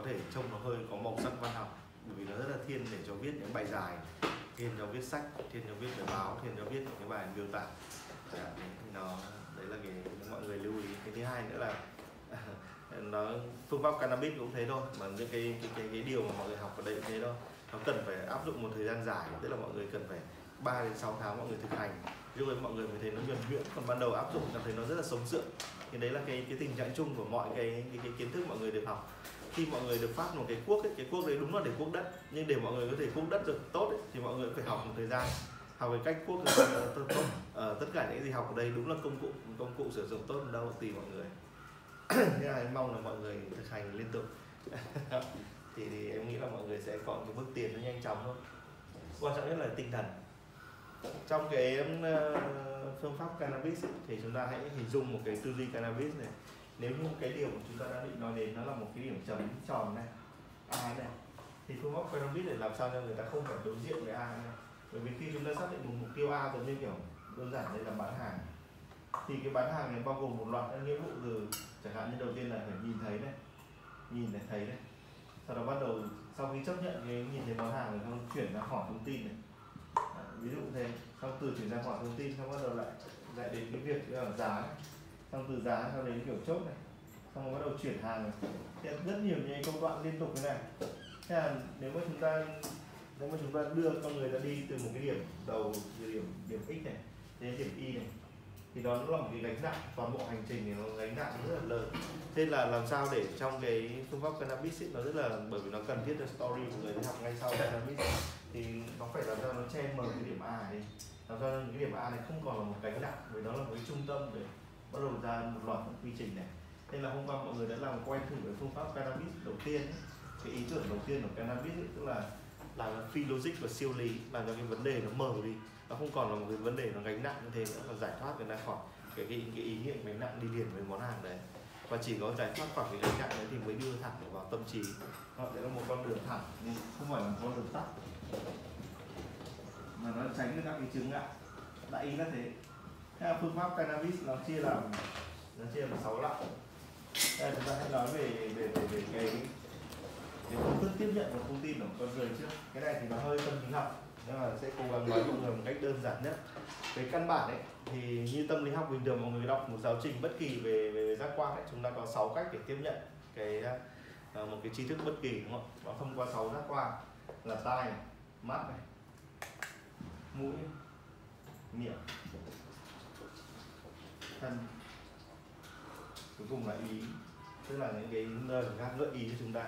có thể trông nó hơi có màu sắc văn học bởi vì nó rất là thiên để cho viết những bài dài thiên cho viết sách thiên cho viết bài báo thiên cho viết những bài miêu tả. Dạ, nó đấy là cái mọi người lưu ý. Cái thứ hai nữa là nó phương pháp cannabis cũng thế thôi mà những cái cái cái, cái điều mà mọi người học ở đây cũng thế thôi. Nó cần phải áp dụng một thời gian dài tức là mọi người cần phải 3 đến 6 tháng mọi người thực hành. Lúc ấy mọi người mới thấy nó nhuần nhuyễn còn ban đầu áp dụng cảm thấy nó rất là sống sượng. Thì đấy là cái cái tình trạng chung của mọi cái cái, cái kiến thức mọi người được học khi mọi người được phát một cái cuốc ấy, cái cuốc đấy đúng là để cuốc đất nhưng để mọi người có thể cuốc đất được tốt ấy, thì mọi người phải học một thời gian học cái cách cuốc được ờ, tốt, tốt. Ờ, tất cả những gì học ở đây đúng là công cụ công cụ sử dụng tốt đâu tùy mọi người. Thế là em mong là mọi người thực hành liên tục. Thì, thì em nghĩ là mọi người sẽ có cái bước tiến nó nhanh chóng thôi quan trọng nhất là tinh thần. Trong cái uh, phương pháp cannabis ấy, thì chúng ta hãy hình dung một cái tư duy cannabis này nếu như cái điều mà chúng ta đã định nói đến nó là một cái điểm chấm tròn này a này thì phương pháp cannabis để làm sao cho người ta không phải đối diện với a này bởi vì khi chúng ta xác định một mục tiêu a giống như kiểu đơn giản đây là bán hàng thì cái bán hàng này bao gồm một loạt các nghĩa vụ từ chẳng hạn như đầu tiên là phải nhìn thấy này nhìn này thấy này. Sau đó bắt đầu sau khi chấp nhận cái nhìn thấy món hàng rồi xong chuyển ra hỏi thông tin này. À, ví dụ thế xong từ chuyển ra hỏi thông tin xong bắt đầu lại lại đến cái việc là giá này xong từ giá cho đến kiểu chốt này. Xong rồi bắt đầu chuyển hàng này. Thế rất nhiều những công đoạn liên tục thế này. Thế là nếu mà chúng ta nếu mà chúng ta đưa con người ta đi từ một cái điểm đầu từ điểm điểm x này đến điểm y này thì đó là một cái gánh nặng. Toàn bộ hành trình thì nó gánh nặng rất là lớn. Thế là làm sao để trong cái phương pháp cannabis ấy, nó rất là bởi vì nó cần thiết cho story của người đi học ngay sau cannabis. Thì nó phải làm sao nó che mờ cái điểm A này. Đi làm sao cái điểm A này không còn là một gánh nặng vì nó là một cái trung tâm để bắt đầu ra một loạt những quy trình này. Nên là hôm qua mọi người đã làm quen thử với phương pháp cannabis đầu tiên ấy. cái ý tưởng đầu tiên của cannabis ấy, tức là làm phi logic và siêu lý. Làm cho cái vấn đề nó mở đi. Nó không còn là một cái vấn đề nó gánh nặng như thế nữa mà giải thoát người ta khỏi cái cái, cái ý nghĩa gánh nặng đi liền với món hàng đấy. Và chỉ có giải thoát khỏi cái gánh nặng đấy thì mới đưa thẳng vào tâm trí. Đó, đấy là một con đường thẳng nhưng không phải là một con đường tắt. Mà nó tránh được các cái chứng ngại. Đại ý là thế thế phương pháp cannabis nó chia làm nó chia làm sáu loại. Đây chúng ta hãy nói về về về, về cái cái phương thức tiếp nhận và thông tin của con người trước. Cái này thì nó hơi tâm lý học nhưng mà sẽ cố gắng nói mọi người một cách đơn giản nhất. Về căn bản ấy thì như tâm lý học bình thường mọi người đọc một giáo trình bất kỳ về về giác quan ấy chúng ta có 6 cách để tiếp nhận cái uh, một cái tri thức bất kỳ đúng không? Nó thông qua 6 giác quan là tai này, mắt này mũi miệng thân. Cuối cùng là ý tức là những cái nơi mà gợi ý cho chúng ta.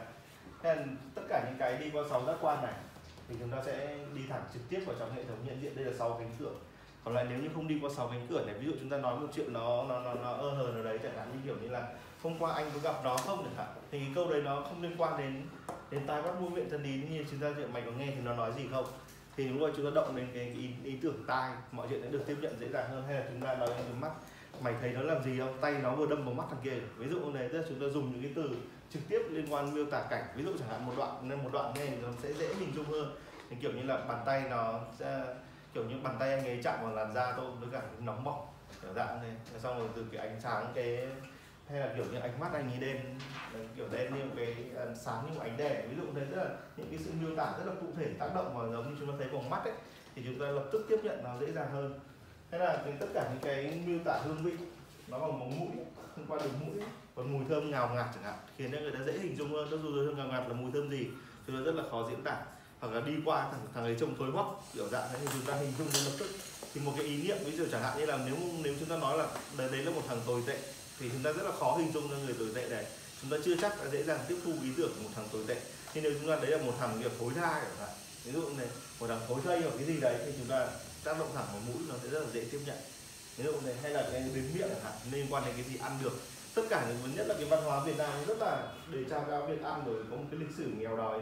Thế là tất cả những cái đi qua sáu giác quan này thì chúng ta sẽ đi thẳng trực tiếp vào trong hệ thống nhận diện. Đây là sáu cánh cửa. Còn lại nếu như không đi qua sáu cánh cửa này ví dụ chúng ta nói một chuyện nó nó nó, nó ơ hờ nào đấy chẳng hạn như kiểu như là hôm qua anh có gặp nó không chẳng hạn thì cái câu đấy nó không liên quan đến đến tai bắt mũi miệng thân ý. Như chúng ta chuyện mày có nghe thì nó nói gì không? Thì lúc đó chúng ta động đến cái ý, ý tưởng tai mọi chuyện sẽ được tiếp nhận dễ dàng hơn. Hay là chúng ta nói đến mắt mày thấy nó làm gì không? Tay nó vừa đâm vào mắt thằng kia ví dụ này tức là chúng ta dùng những cái từ trực tiếp liên quan miêu tả cảnh. Ví dụ chẳng hạn một đoạn, nên một đoạn nghe nó sẽ dễ hình dung hơn. Thì kiểu như là bàn tay nó sẽ, kiểu như bàn tay anh ấy chạm vào làn da tôi với cả nóng bỏng, kiểu dạng này xong rồi từ cái ánh sáng cái, hay là kiểu như ánh mắt anh ấy đen kiểu đen như cái ờ, sáng như một ánh đèn. Ví dụ thế, rất là, những cái sự miêu tả rất là cụ thể, tác động vào giống như chúng ta thấy bằng mắt ấy, thì chúng ta lập tức tiếp nhận nó dễ dàng hơn thế là tất cả những cái miêu tả hương vị nó bằng móng mũi thông qua đường mũi còn mùi thơm ngào ngạt chẳng hạn khiến cho người ta dễ hình dung hơn. Cho dù thơm ngào ngạt là mùi thơm gì thì nó rất là khó diễn tả. Hoặc là đi qua thằng thằng ấy trông thối hoắc kiểu dạng thế thì chúng ta hình dung ngay lập tức. Thì một cái ý niệm ví dụ chẳng hạn như là nếu nếu chúng ta nói là đấy, đấy là một thằng tồi tệ thì chúng ta rất là khó hình dung ra người tồi tệ này. Chúng ta chưa chắc đã dễ dàng tiếp thu ý tưởng của một thằng tồi tệ. Nhưng nếu chúng ta đấy là một thằng kiểu phối thai chẳng hạn ví dụ này một thằng phối thây hoặc cái gì đấy thì chúng ta tác động thẳng vào mũi nó sẽ rất là dễ tiếp nhận. Ví dụ này hay là cái đến miệng hạn liên quan đến cái gì ăn được. Tất cả những nhất là cái văn hóa Việt Nam rất là để trao cao việc ăn rồi có một cái lịch sử nghèo đói.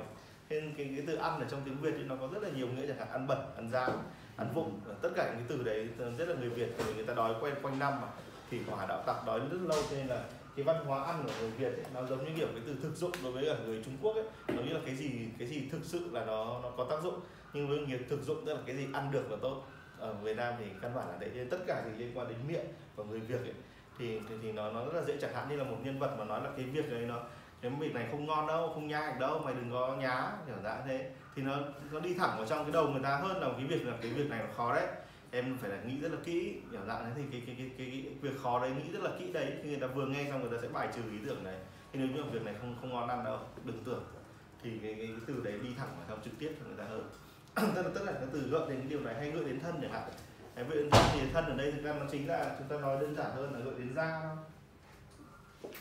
Nên cái, cái từ ăn ở trong tiếng Việt thì nó có rất là nhiều nghĩa chẳng hạn ăn bẩn ăn dao ăn vụng tất cả những cái từ đấy rất là người Việt người, người ta đói quen quanh năm mà thì hỏa đạo tặc đói rất lâu. Cho nên là cái văn hóa ăn của người Việt ấy, nó giống như kiểu cái từ thực dụng đối với cả người Trung Quốc ấy. Nó như là cái gì cái gì thực sự là nó nó có tác dụng nhưng với nghiệp thực dụng tức là cái gì ăn được là tốt. Ở Việt Nam thì căn bản là đấy nên tất cả gì liên quan đến miệng và người Việt ấy thì thì, thì nó nó rất là dễ. Chẳng hạn như là một nhân vật mà nói là cái việc đấy nó cái việc này không ngon đâu không nhai đâu mày đừng có nhá kiểu dạng thế. Thì nó nó đi thẳng vào trong cái đầu người ta hơn là cái việc là cái việc này nó khó đấy. Em phải là nghĩ rất là kỹ kiểu dạng đấy thì cái cái, cái cái cái việc khó đấy nghĩ rất là kỹ đấy khi người ta vừa nghe xong người ta sẽ bài trừ ý tưởng đấy. Thì nếu như việc này không không ngon ăn đâu đừng tưởng. Thì cái, cái, cái từ đấy đi thẳng vào trong trực tiếp cho người ta hơn. tức là tức là từ gợi đến cái điều này hay gợi đến thân chẳng hạn. Cái gợi thì thân ở đây thực ra nó chính là chúng ta nói đơn giản hơn là gợi đến da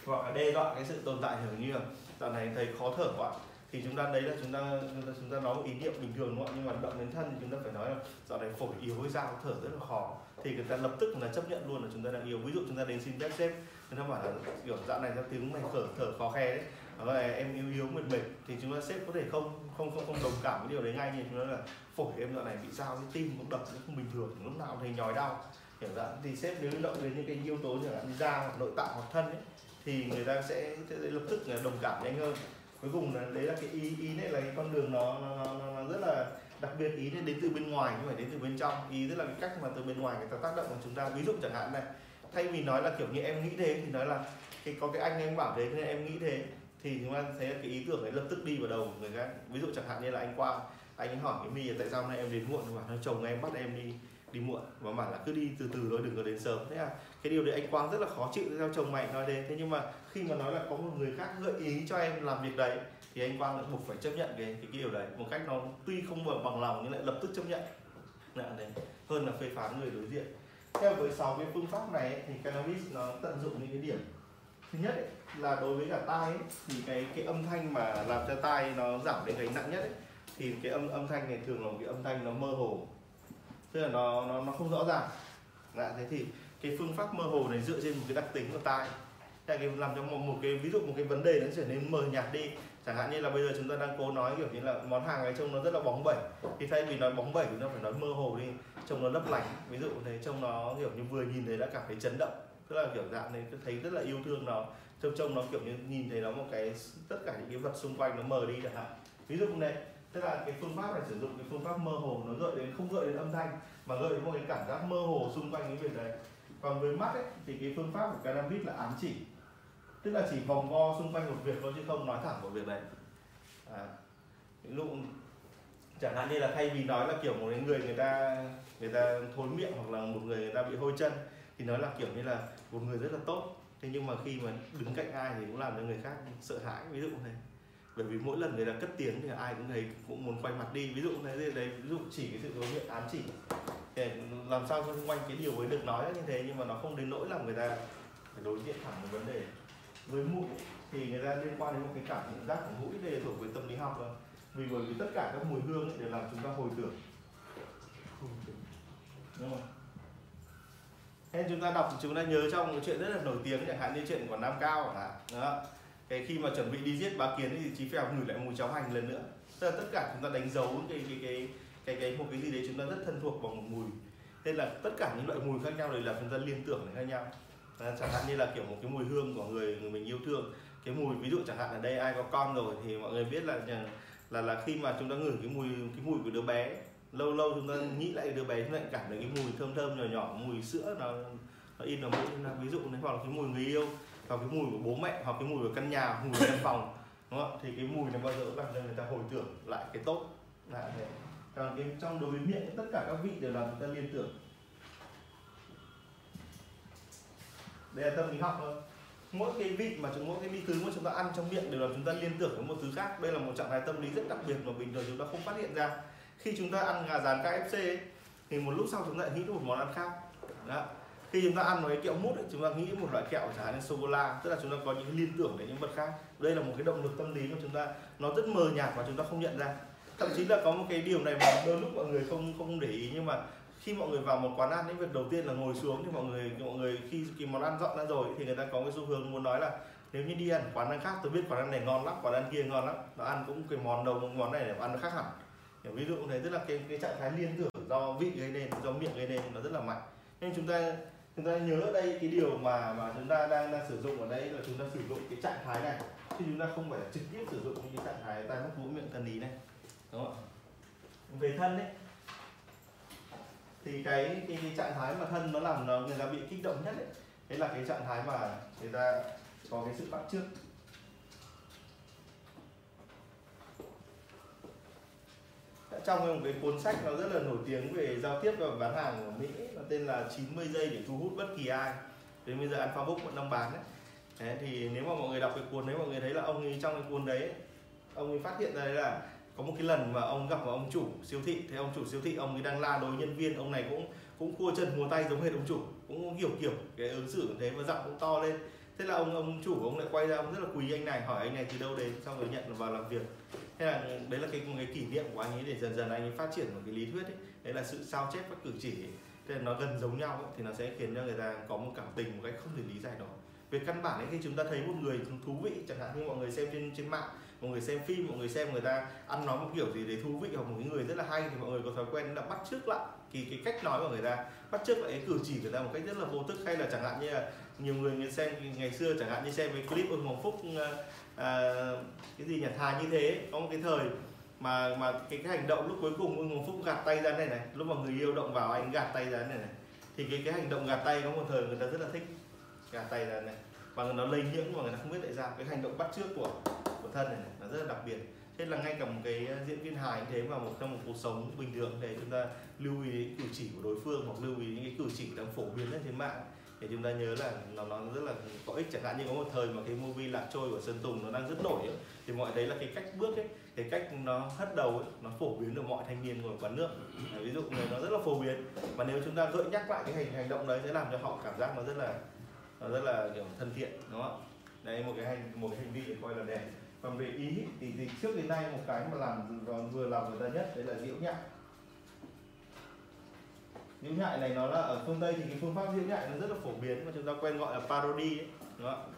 hoặc là đe dọa cái sự tồn tại kiểu như là dạo này thấy khó thở quá. Thì chúng ta đấy là chúng ta chúng ta, chúng ta nói một ý niệm bình thường đúng không? nhưng mà động đến thân thì chúng ta phải nói là dạo này phổi yếu với dao thở rất là khó. Thì người ta lập tức là chấp nhận luôn là chúng ta đang yếu. Ví dụ chúng ta đến xin phép sếp người ta bảo là kiểu dạo này ra tiếng mày thở thở khó khe đấy hoặc là em yếu yếu mệt mệt thì chúng ta sếp có thể không không không không đồng cảm với điều đấy ngay như chúng ta là phổi em dạo này bị sao cái tim cũng đập nó không bình thường lúc nào thấy nhói đau. Hiểu ra thì sếp nếu động đến những cái yếu tố chẳng hạn như da hoặc nội tạng hoặc thân ấy thì người ta sẽ, sẽ lập tức đồng cảm nhanh hơn. Cuối cùng là đấy là cái ý ý này là cái con đường nó nó, nó, nó rất là đặc biệt ý này đến từ bên ngoài nhưng phải đến từ bên trong. Ý tức là cái cách mà từ bên ngoài người ta tác động vào chúng ta ví dụ chẳng hạn này thay vì nói là kiểu như em nghĩ thế thì nói là cái có cái anh em bảo thế nên em nghĩ thế thì chúng ta thấy cái ý tưởng ấy lập tức đi vào đầu người khác. Ví dụ chẳng hạn như là anh quang anh ấy hỏi cái my tại sao hôm nay em đến muộn? Mà nó chồng em bắt em đi đi muộn. Và bảo là cứ đi từ từ thôi đừng có đến sớm. Thế à? Cái điều đấy anh quang rất là khó chịu theo chồng mày nói thế thế nhưng mà khi mà nói là có một người khác gợi ý cho em làm việc đấy thì anh quang lại buộc phải chấp nhận cái cái, cái điều đấy. Một cách nó tuy không bằng, bằng lòng nhưng lại lập tức chấp nhận. Là đấy hơn là phê phán người đối diện. Theo với sáu cái phương pháp này ấy, thì cannabis nó tận dụng những cái điểm thứ nhất ấy, là đối với cả tai ấy, thì cái cái âm thanh mà làm cho tai nó giảm đến gánh nặng nhất ấy, thì cái âm âm thanh này thường là một cái âm thanh nó mơ hồ. Tức là nó nó nó không rõ ràng. Đã, thế thì cái phương pháp mơ hồ này dựa trên một cái đặc tính của tai. Là cái làm cho một, một cái ví dụ một cái vấn đề nó trở nên mờ nhạt đi chẳng hạn như là bây giờ chúng ta đang cố nói kiểu như là món hàng này trông nó rất là bóng bẩy. Thì thay vì nói bóng bẩy chúng ta phải nói mơ hồ đi trông nó lấp lánh. Ví dụ thế trông nó kiểu như vừa nhìn thấy đã cảm thấy chấn động tức là kiểu dạng này thấy rất là yêu thương nó. Trông trông nó kiểu như nhìn thấy nó một cái tất cả những cái vật xung quanh nó mờ đi chẳng hạn. Ví dụ này tức là cái phương pháp này sử dụng cái phương pháp mơ hồ nó gợi đến không gợi đến âm thanh mà gợi đến một cái cảm giác mơ hồ xung quanh cái việc đấy. Còn với mắt ấy, thì cái phương pháp của cannabis là ám chỉ. Tức là chỉ vòng vo xung quanh một việc thôi chứ không nói thẳng vào việc đấy. À, ví dụ chẳng hạn như là thay vì nói là kiểu một người người ta người ta thối miệng hoặc là một người người ta bị hôi chân thì nói là kiểu như là một người rất là tốt, thế nhưng mà khi mà đứng cạnh ai thì cũng làm cho người khác sợ hãi, ví dụ thế bởi vì mỗi lần người ta cất tiếng thì ai cũng thấy, cũng muốn quay mặt đi. Ví dụ thế đấy, ví dụ chỉ cái sự dấu hiệu ám chỉ. Để làm sao xung quanh cái điều ấy được nói như thế, nhưng mà nó không đến nỗi làm người ta phải đối diện thẳng với vấn đề. Với mũi thì người ta liên quan đến một cái cảm giác của mũi, đây là thuộc về tâm lý học rồi. Vì bởi vì tất cả các mùi hương đều làm chúng ta hồi tưởng. Đúng không? Nên chúng ta đọc chúng ta nhớ trong một chuyện rất là nổi tiếng chẳng hạn như chuyện của Nam Cao chẳng hạn đó. Cái khi mà chuẩn bị đi giết bá kiến thì chí phèo ngửi lại mùi cháo hành lần nữa. Tức là tất cả chúng ta đánh dấu cái cái cái cái cái một cái gì đấy chúng ta rất thân thuộc bằng một mùi. Nên là tất cả những loại mùi khác nhau đều là chúng ta liên tưởng đến khác nhau. À, chẳng hạn như là kiểu một cái mùi hương của người người mình yêu thương. Cái mùi ví dụ chẳng hạn ở đây ai có con rồi thì mọi người biết là là là khi mà chúng ta ngửi cái mùi cái mùi của đứa bé lâu lâu chúng ta nghĩ lại đứa bé chúng ta cảm thấy cái mùi thơm thơm nhỏ nhỏ, mùi sữa nó nó in vào mũi ví dụ này hoặc là cái mùi người yêu, hoặc cái mùi của bố mẹ, hoặc cái mùi của căn nhà, mùi của căn phòng, đúng không? thì cái mùi này bao giờ làm cho người ta hồi tưởng lại cái tốt. Là thế. Còn cái trong đối với miệng, tất cả các vị đều làm chúng ta liên tưởng. Đây là tâm lý học thôi. Mỗi cái vị mà chúng, mỗi cái vị thứ mà chúng ta ăn trong miệng đều là chúng ta liên tưởng với một thứ khác. Đây là một trạng thái tâm lý rất đặc biệt mà bình thường chúng ta không phát hiện ra khi chúng ta ăn gà rán KFC ấy, thì một lúc sau chúng ta lại nghĩ đến một món ăn khác. Đó. Khi chúng ta ăn một cái kẹo mút ấy, chúng ta nghĩ một loại kẹo chẳng hạn như sô cô la tức là chúng ta có những liên tưởng đến những vật khác. Đây là một cái động lực tâm lý của chúng ta nó rất mờ nhạt và chúng ta không nhận ra. Thậm chí là có một cái điều này mà đôi lúc mọi người không không để ý nhưng mà khi mọi người vào một quán ăn những việc đầu tiên là ngồi xuống thì mọi người mọi người khi cái món ăn dọn ra rồi thì người ta có cái xu hướng muốn nói là nếu như đi ăn quán ăn khác tôi biết quán ăn này ngon lắm quán ăn kia ngon lắm nó ăn cũng cái món đầu món này để ăn nó khác hẳn ví dụ thế tức là cái cái trạng thái liên tưởng do vị gây nên do miệng gây nên nó rất là mạnh. Nên chúng ta chúng ta nhớ ở đây cái điều mà mà chúng ta đang, đang sử dụng ở đây là chúng ta sử dụng cái trạng thái này. Chứ chúng ta không phải trực tiếp sử dụng những cái trạng thái tai mắt mũi miệng thân ý này. Đúng không ạ? Về thân đấy thì cái, cái cái trạng thái mà thân nó làm nó người ta bị kích động nhất đấy đấy là cái trạng thái mà người ta có cái sự bắt trước trong một cái cuốn sách nó rất là nổi tiếng về giao tiếp và bán hàng của Mỹ, nó tên là 90 giây để thu hút bất kỳ ai. Đến bây giờ Alpha Book vẫn đang bán đấy Thế thì nếu mà mọi người đọc cái cuốn đấy, mọi người thấy là ông ấy trong cái cuốn đấy, ông ấy phát hiện ra đấy là có một cái lần mà ông gặp một ông chủ siêu thị. Thì ông chủ siêu thị, ông ấy đang la đối nhân viên, ông này cũng cũng cua chân múa tay giống hệt ông chủ, cũng hiểu kiểu cái ứng xử thế và giọng cũng to lên. Thế là ông ông chủ ông lại quay ra, ông rất là quý anh này, hỏi anh này từ đâu đến, xong rồi nhận vào làm việc thế là đấy là cái một cái kỷ niệm của anh ấy để dần dần anh ấy phát triển một cái lý thuyết ấy đấy là sự sao chép các cử chỉ ấy. thế là nó gần giống nhau ấy, thì nó sẽ khiến cho người ta có một cảm tình một cách không thể lý giải nổi về căn bản ấy khi chúng ta thấy một người thú vị chẳng hạn như mọi người xem trên trên mạng mọi người xem phim mọi người xem người ta ăn nói một kiểu gì đấy thú vị hoặc một cái người rất là hay thì mọi người có thói quen là bắt chước lại. Thì cái cách nói của người ta bắt chước lại cái cử chỉ của người ta một cách rất là vô thức. Hay là chẳng hạn như là nhiều người xem ngày xưa chẳng hạn như xem cái clip ông Hoàng Phúc à, cái gì nhỉ thà như thế có một cái thời mà mà cái, cái hành động lúc cuối cùng ông Hoàng Phúc gạt tay ra này này lúc mà người yêu động vào anh gạt tay ra này này. Thì cái cái hành động gạt tay có một thời người ta rất là thích gạt tay ra này và nó lây nhiễm mà người ta không biết tại sao. Cái hành động bắt chước của của thân này, này nó rất là đặc biệt. Thế là ngay cả một cái ờ, diễn viên hài như thế mà một trong một cuộc sống bình thường để chúng ta lưu ý đến cử chỉ của đối phương hoặc lưu ý những cái cử chỉ đang phổ biến trên mạng. Để chúng ta nhớ là nó nó rất là có ích. Chẳng hạn như có một thời mà cái movie lạc trôi của sơn tùng nó đang rất nổi ấy, thì mọi đấy là cái cách bước ấy cái cách nó hất đầu ấy, nó phổ biến được mọi thanh niên ngồi quán nước. Ví dụ người nó rất là phổ biến. Và nếu chúng ta gợi nhắc lại cái hành hành động đấy sẽ làm cho họ cảm giác nó rất là nó rất là kiểu thân thiện đúng không đấy một cái hành một cái hành vi để coi là đẹp. Còn về ý thì, thì trước đến nay một cái mà làm vừa làm người ta nhất đấy là diễu nhại. diễu nhại này nó là ở phương tây thì cái phương pháp diễu nhại nó rất là phổ biến mà chúng ta quen gọi là parody ấy, đúng không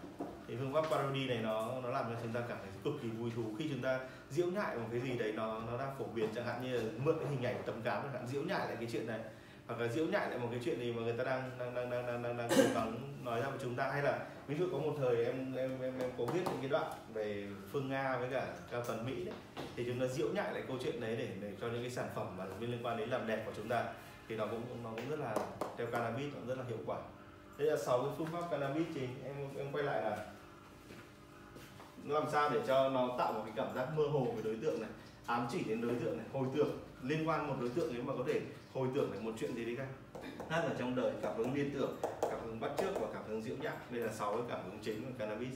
thì phương pháp parody này nó nó làm cho chúng ta cảm thấy cực kỳ vui thú khi chúng ta diễu nhại một cái gì đấy nó nó đang phổ biến. Chẳng hạn như là mượn cái hình ảnh tấm cám chẳng hạn diễu nhại lại cái chuyện này hoặc là diễu nhại lại một cái chuyện gì mà người ta đang đang đang đang đang đang, đang cố gắng nói ra với chúng ta? Hay là ví dụ có một thời em em em, em có viết những cái đoạn về phương nga với cả cao tần mỹ đấy thì chúng ta diễu nhại lại câu chuyện đấy để để cho những cái sản phẩm mà liên quan đến làm đẹp của chúng ta thì nó cũng nó cũng rất là theo cannabis nó rất là hiệu quả. Thế là sáu cái phương pháp cannabis thì em em quay lại là làm sao để cho nó tạo một cái cảm giác mơ hồ về đối tượng này ám chỉ đến đối tượng này hồi tưởng liên quan một đối tượng nếu mà có thể hồi tưởng lại một chuyện gì đấy cả. Hát ở trong đời cảm hứng liên tưởng, cảm hứng bắt chước và cảm hứng diễu nhạc. Đây là sáu cái cảm hứng chính của cannabis.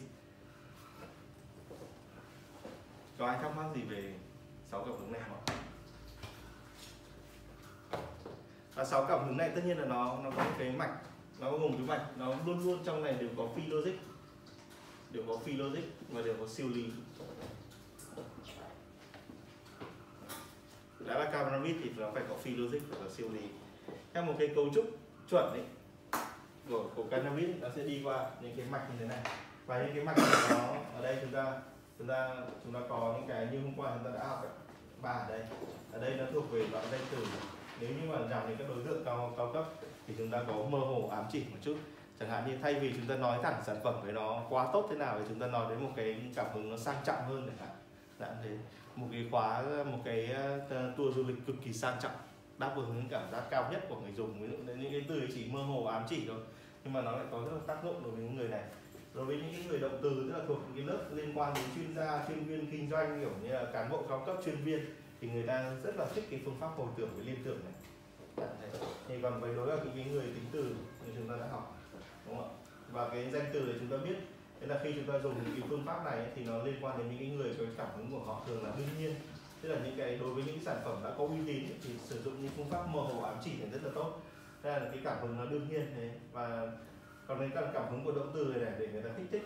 Có ai thắc mắc gì về sáu cảm hứng này không và sáu cảm hứng này tất nhiên là nó nó có một cái mạch, nó có gồm cái mạch, nó luôn luôn trong này đều có phi logic, đều có phi logic và đều có siêu lý. Đã là cannabis thì nó phải có phi logic phải có siêu lý. Theo một cái cấu trúc chuẩn ấy của của cannabis nó sẽ đi qua những cái mạch như thế này. Và những cái mạch này nó, ở đây chúng ta chúng ta chúng ta có những cái như hôm qua chúng ta đã học ba ở đây. Ở đây nó thuộc về đoạn danh từ. Nếu như mà giảm đến các đối tượng cao cao cấp thì chúng ta có mơ hồ ám chỉ một chút. Chẳng hạn như thay vì chúng ta nói thẳng sản phẩm với nó quá tốt thế nào thì chúng ta nói đến một cái cảm hứng nó sang trọng hơn chẳng hạn. Dạng thế một cái khóa, một cái ờ, tour du lịch cực kỳ sang trọng, đáp ứng những cảm giác cao nhất của người dùng. Ví dụ những cái từ chỉ mơ hồ, ám chỉ thôi, nhưng mà nó lại có rất là tác dụng đối với những người này. Đối với những người động từ tức là thuộc những cái lớp liên quan đến chuyên gia, chuyên viên kinh doanh, kiểu như là cán bộ cao cấp, chuyên viên, thì người ta rất là thích cái phương pháp hồi tưởng với liên tưởng này. Thì còn với đối với những người tính từ như chúng ta đã học, đúng không ạ? Và cái danh từ này chúng ta biết thế là khi chúng ta dùng những cái phương pháp này thì nó liên quan đến những cái người có cái cảm hứng của họ thường là đương nhiên. Tức là những cái đối với những sản phẩm đã có uy tín thì sử dụng những phương pháp mơ hồ ám chỉ là rất là tốt. Đây là cái cảm hứng nó đương nhiên này. Và còn cái cảm hứng của động từ này, này để người ta kích thích.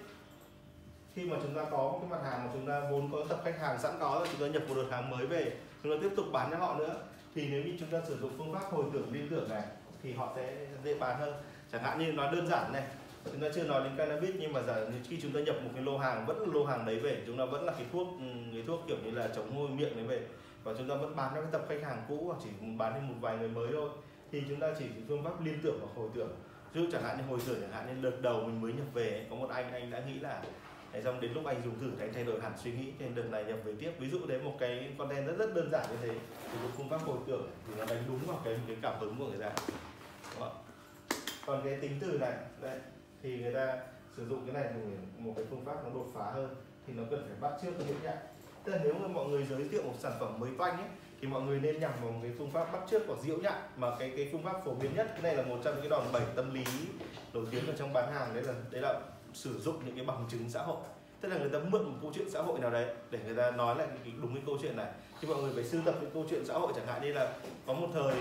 Khi mà chúng ta có một cái mặt hàng mà chúng ta vốn có tập khách hàng sẵn có rồi chúng ta nhập một đợt hàng mới về chúng ta tiếp tục bán cho họ nữa thì nếu như chúng ta sử dụng phương pháp hồi tưởng liên tưởng này thì họ sẽ dễ bán hơn. Chẳng hạn như nó đơn giản này chúng ta chưa nói đến cannabis, nhưng mà giả khi chúng ta nhập một cái lô hàng, vẫn là lô hàng đấy về, chúng ta vẫn là cái thuốc ừ, cái thuốc kiểu như là chống môi miệng đấy về. Và chúng ta vẫn bán cho cái tập khách hàng cũ, hoặc chỉ bán thêm một vài người mới thôi. Thì chúng ta chỉ phương pháp liên tưởng và hồi tưởng. Ví dụ chẳng hạn như hồi tưởng chẳng hạn như đợt đầu mình mới nhập về, có một anh anh đã nghĩ là, Thế xong đến lúc anh dùng thử thì anh thay đổi hẳn suy nghĩ nên đợt này nhập về tiếp. Ví dụ đấy, một cái content rất rất đơn giản như thế. Thì một phương pháp hồi tưởng thì nó đánh đúng vào cái cái cảm hứng của người ta. Còn cái tính từ này, đấy thì người ta sử dụng cái này một một cái phương pháp nó đột phá hơn thì nó cần phải bắt trước cái hiện trạng tức là nếu mà mọi người giới thiệu một sản phẩm mới toanh ấy, thì mọi người nên nhằm vào một cái phương pháp bắt trước của diễu nhạn mà cái cái phương pháp phổ biến nhất. Cái này là một trong những cái đòn bẩy tâm lý nổi tiếng ở trong bán hàng, đấy là đấy là sử dụng những cái bằng chứng xã hội. Tức là người ta mượn một câu chuyện xã hội nào đấy để người ta nói lại cái đúng cái câu chuyện này. Thì mọi người phải sưu tập cái câu chuyện xã hội chẳng hạn như là có một thời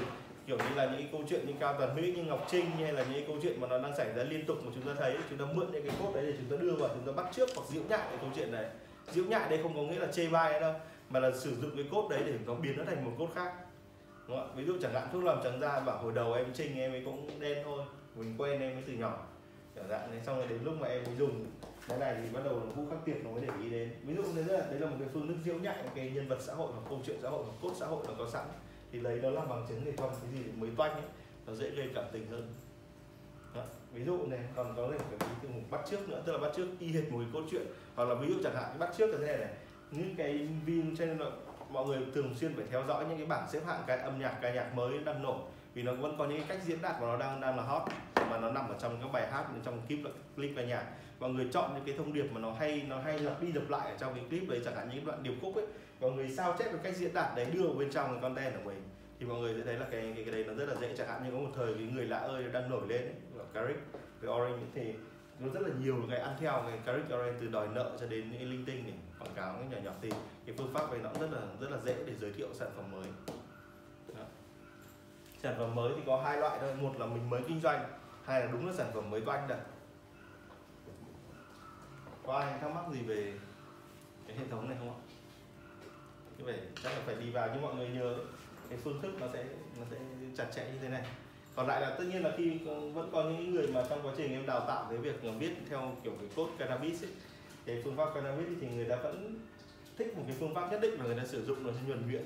kiểu như là những cái câu chuyện như cao toàn mỹ, như ngọc trinh, hay là những cái câu chuyện mà nó đang xảy ra liên tục mà chúng ta thấy, chúng ta mượn những cái cốt đấy để chúng ta đưa vào, chúng ta bắt trước hoặc diễu nhại cái câu chuyện này. Diễu nhại đây không có nghĩa là chê bai đâu, mà là sử dụng cái cốt đấy để nó biến nó thành một cốt khác. Đúng không? ví dụ chẳng hạn thuốc làm trắng da bảo hồi đầu em trinh em ấy cũng đen thôi, mình quen em ấy từ nhỏ. Chẳng hạn đấy xong rồi đến lúc mà em mới dùng, cái này thì bắt đầu là vũ khắc tiệp nó mới để ý đến. Ví dụ đấy là đấy là một cái phương thức diễu nhại, một cái nhân vật xã hội hoặc câu chuyện xã hội hoặc cốt xã hội nó có sẵn thì lấy nó làm bằng chứng để trong cái gì mới toanh ấy, nó dễ gây cảm tình hơn. Đó. ví dụ này, còn có thể cái ví mục một bắt trước nữa, tức là bắt trước y hệt một cái câu chuyện. Hoặc là ví dụ chẳng hạn cái bắt trước cái này này, những cái view cho nên là mọi người thường xuyên phải theo dõi những cái bảng xếp hạng cái âm nhạc, ca nhạc mới đang nổi. Vì nó vẫn có những cái cách diễn đạt của nó đang đang là hot, mà nó nằm ở trong các bài hát, trong clip clip ca nhạc mọi người chọn những cái thông điệp mà nó hay nó hay lặp đi lặp lại ở trong cái clip đấy chẳng hạn những đoạn điệp khúc ấy. Mọi người sao chép cái cách diễn đạt đấy đưa vào bên trong cái content của mình. Thì mọi người sẽ thấy là cái cái, cái đấy nó rất là dễ. Chẳng hạn như có một thời cái người lạ ơi đang nổi lên ấy, là với Orange thì nó rất là nhiều cái ăn theo cái caric Orange từ đòi nợ cho đến những cái linh tinh này quảng cáo cái nhỏ nhỏ thì cái phương pháp này nó cũng rất là rất là dễ để giới thiệu sản phẩm mới. Đó. sản phẩm mới thì có hai loại thôi. Một là mình mới kinh doanh hai là đúng là sản phẩm mới doanh đây có ai thắc mắc gì về cái hệ thống này không ạ? Như vậy chắc là phải đi vào như mọi người nhớ cái phương thức nó sẽ nó sẽ chặt chẽ như thế này. Còn lại là tất nhiên là khi vẫn có những người mà trong quá trình em đào tạo cái việc viết theo kiểu cái cốt cannabis ấy, cái phương pháp cannabis thì người ta vẫn thích một cái phương pháp nhất định mà người ta sử dụng nó nhuần nhuyễn.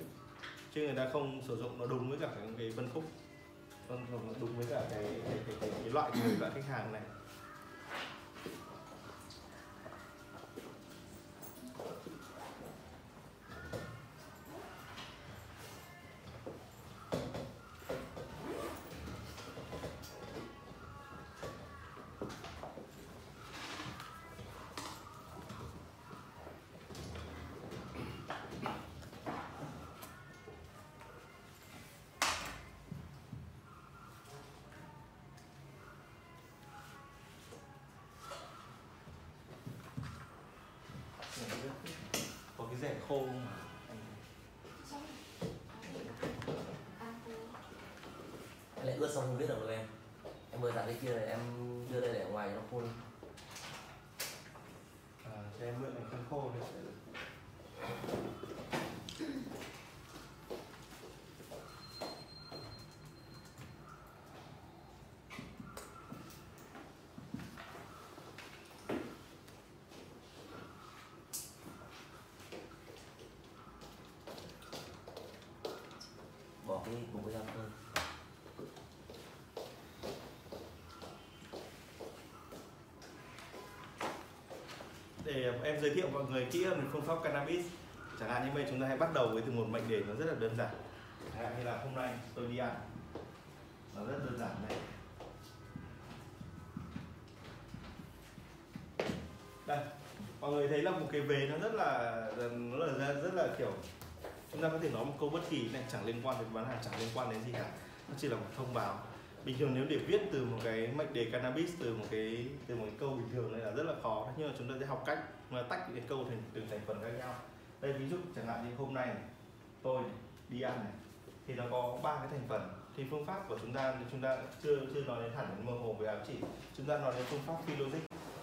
Chứ người ta không sử dụng nó đúng với cả cái, cái phân khúc. Vâng, vâng đúng với cả cái, cái, cái, cái, cái loại người loại khách hàng này. Rẻ khô mà. Em lại ướt xong không biết được rồi em. Em vừa dạo cái kia này em đưa đây để ngoài cho nó khô lên à, cho em mượn này khăn khô để Bỏ cái bụng ra hơn để em giới thiệu mọi người kỹ hơn về phương pháp cannabis, chẳng hạn như vậy chúng ta hãy bắt đầu với từ một mệnh đề nó rất là đơn giản. Chẳng hạn như là hôm nay tôi đi ăn. Nó rất đơn giản này đây, mọi người thấy là một cái vế nó rất là, nó là, rất là kiểu chúng ta có thể nói một câu bất kỳ này chẳng liên quan đến bán hàng chẳng liên quan đến gì cả. Nó chỉ là một thông báo. Bình thường nếu để viết từ một cái mệnh đề cannabis từ một cái từ một cái câu bình thường này là rất là khó. Nhưng mà chúng ta sẽ học cách mà tách những cái câu thành từng thành phần khác nhau. Đây ví dụ chẳng hạn như hôm nay này, tôi này, đi ăn này thì nó có ba cái thành phần. Thì phương pháp của chúng ta thì chúng ta chưa chưa nói đến hẳn đến mơ hồ về ám chỉ. Chúng ta nói đến phương pháp phi logic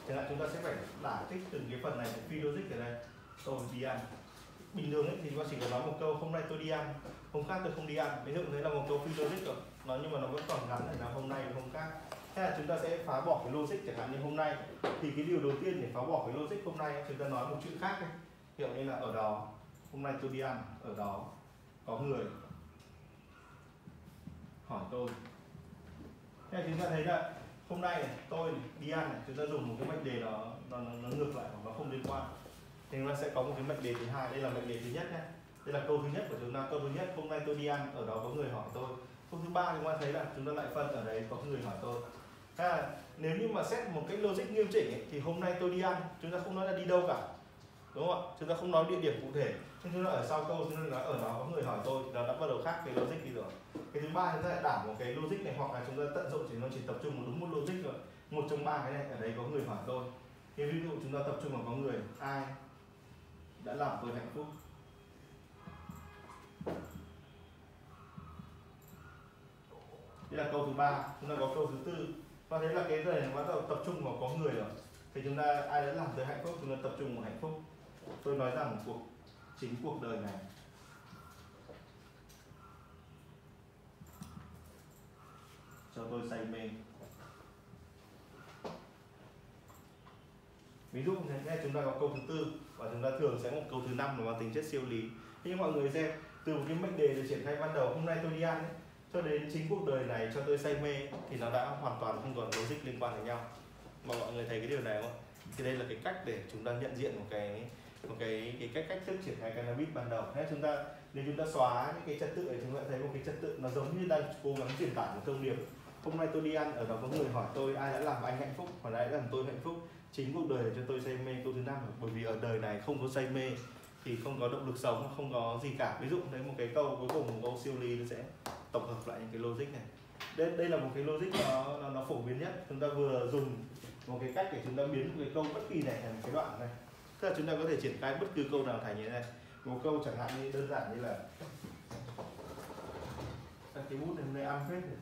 chẳng hạn chúng ta sẽ phải đả kích từng cái phần này phi logic ở đây. Tôi đi ăn bình thường ấy thì bác chỉ cần nói một câu hôm nay tôi đi ăn hôm khác tôi không đi ăn. Ví dụ thế là một câu phi logic rồi nó nhưng mà nó vẫn còn gắn là hôm nay và hôm khác. Thế là chúng ta sẽ phá bỏ cái logic chẳng hạn như hôm nay. Thì cái điều đầu tiên để phá bỏ cái logic hôm nay chúng ta nói một chuyện khác ấy. hiểu như là ở đó hôm nay tôi đi ăn ở đó có người hỏi tôi. Thế là chúng ta thấy là hôm nay này, tôi này, đi ăn này, chúng ta dùng một cái mệnh đề đó nó, nó, nó ngược lại hoặc nó không liên quan thì chúng ta sẽ có một cái mệnh đề thứ hai đây là mệnh đề thứ nhất nhé đây là câu thứ nhất của chúng ta. Câu thứ nhất hôm nay tôi đi ăn ở đó có người hỏi tôi. Câu thứ ba chúng ta thấy là chúng ta lại phân ở đấy có người hỏi tôi. Thế là nếu như mà xét một cách logic nghiêm chỉnh ấy, thì hôm nay tôi đi ăn chúng ta không nói là đi đâu cả. Đúng không ạ? Chúng ta không nói địa điểm cụ thể. Nhưng chúng ta ở sau câu chúng ta nói ở đó có người hỏi tôi. Đó đã bắt đầu khác cái logic đi rồi. Cái thứ ba chúng ta lại đảm một cái logic này hoặc là chúng ta tận dụng chỉ nó chỉ tập trung một đúng một logic rồi một trong ba cái này ở đấy có người hỏi tôi. Thì ví dụ chúng ta tập trung vào có người ai? Đã làm tôi hạnh phúc. Đây là câu thứ ba, chúng ta có câu thứ tư. Và thế là cái này bắt đầu tập trung vào có người rồi. Thì chúng ta, ai đã làm tôi hạnh phúc, chúng ta tập trung vào hạnh phúc. Tôi nói rằng cuộc, chính cuộc đời này. Cho tôi say mê. Ví dụ như thế chúng ta có câu thứ tư và chúng ta thường sẽ có một câu thứ năm là mang tính chất siêu lý. Nhưng mọi người xem từ một cái mệnh đề được triển khai ban đầu hôm nay tôi đi ăn ấy, cho đến chính cuộc đời này cho tôi say mê thì nó đã hoàn toàn không còn logic liên quan đến nhau. Mà mọi người thấy cái điều này không thì đây là cái cách để chúng ta nhận diện một cái một cái cái cách cách thức triển khai cannabis ban đầu. Thế chúng ta nếu chúng ta xóa những cái trật tự này chúng ta thấy một cái trật tự nó giống như đang cố gắng truyền tải một thông điệp. Hôm nay tôi đi ăn ở đó có người hỏi tôi ai đã làm anh hạnh phúc? Hoặc ai đã làm tôi hạnh phúc? Chính cuộc đời để cho tôi say mê câu thứ năm. Bởi vì ở đời này không có say mê thì không có động lực sống không có gì cả. Ví dụ đấy một cái câu cuối cùng một câu siêu ly nó sẽ tổng hợp lại những cái logic này. Đây đây là một cái logic nó nó, nó phổ biến nhất. Chúng ta vừa dùng một cái cách để chúng ta biến một cái câu bất kỳ này thành một cái đoạn này. Tức là chúng ta có thể triển khai bất cứ câu nào thành như thế này. Một câu chẳng hạn như đơn giản như là cái bút này hôm nay ăn phết rồi.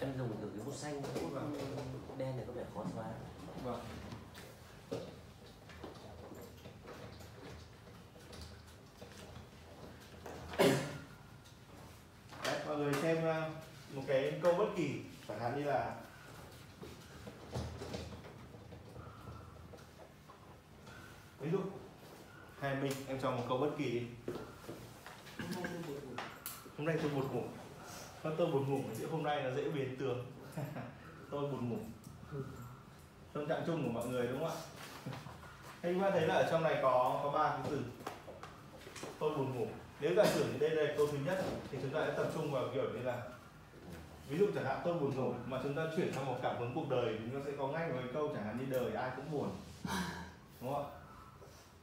Em dùng kiểu cái bút xanh bút đen này có vẻ khó xóa vâng. Đấy, mọi người xem ờ, một cái câu bất kỳ chẳng hạn như là ví dụ hai mình em cho một câu bất kỳ đi. Hôm nay tôi buồn ngủ. Nó tôi buồn ngủ sẽ hôm nay nó dễ biến tường tôi buồn ngủ tâm trạng chung của mọi người, đúng không ạ? Hay chúng ta thấy là ở trong này có có ba cái từ. Tôi buồn ngủ. Nếu giả sử thì đây là câu thứ nhất thì chúng ta sẽ tập trung vào kiểu như là, ví dụ chẳng hạn tôi buồn ngủ mà chúng ta chuyển sang một cảm hứng cuộc đời thì nó sẽ có ngay một cái câu chẳng hạn như đời ai cũng buồn. Đúng không ạ?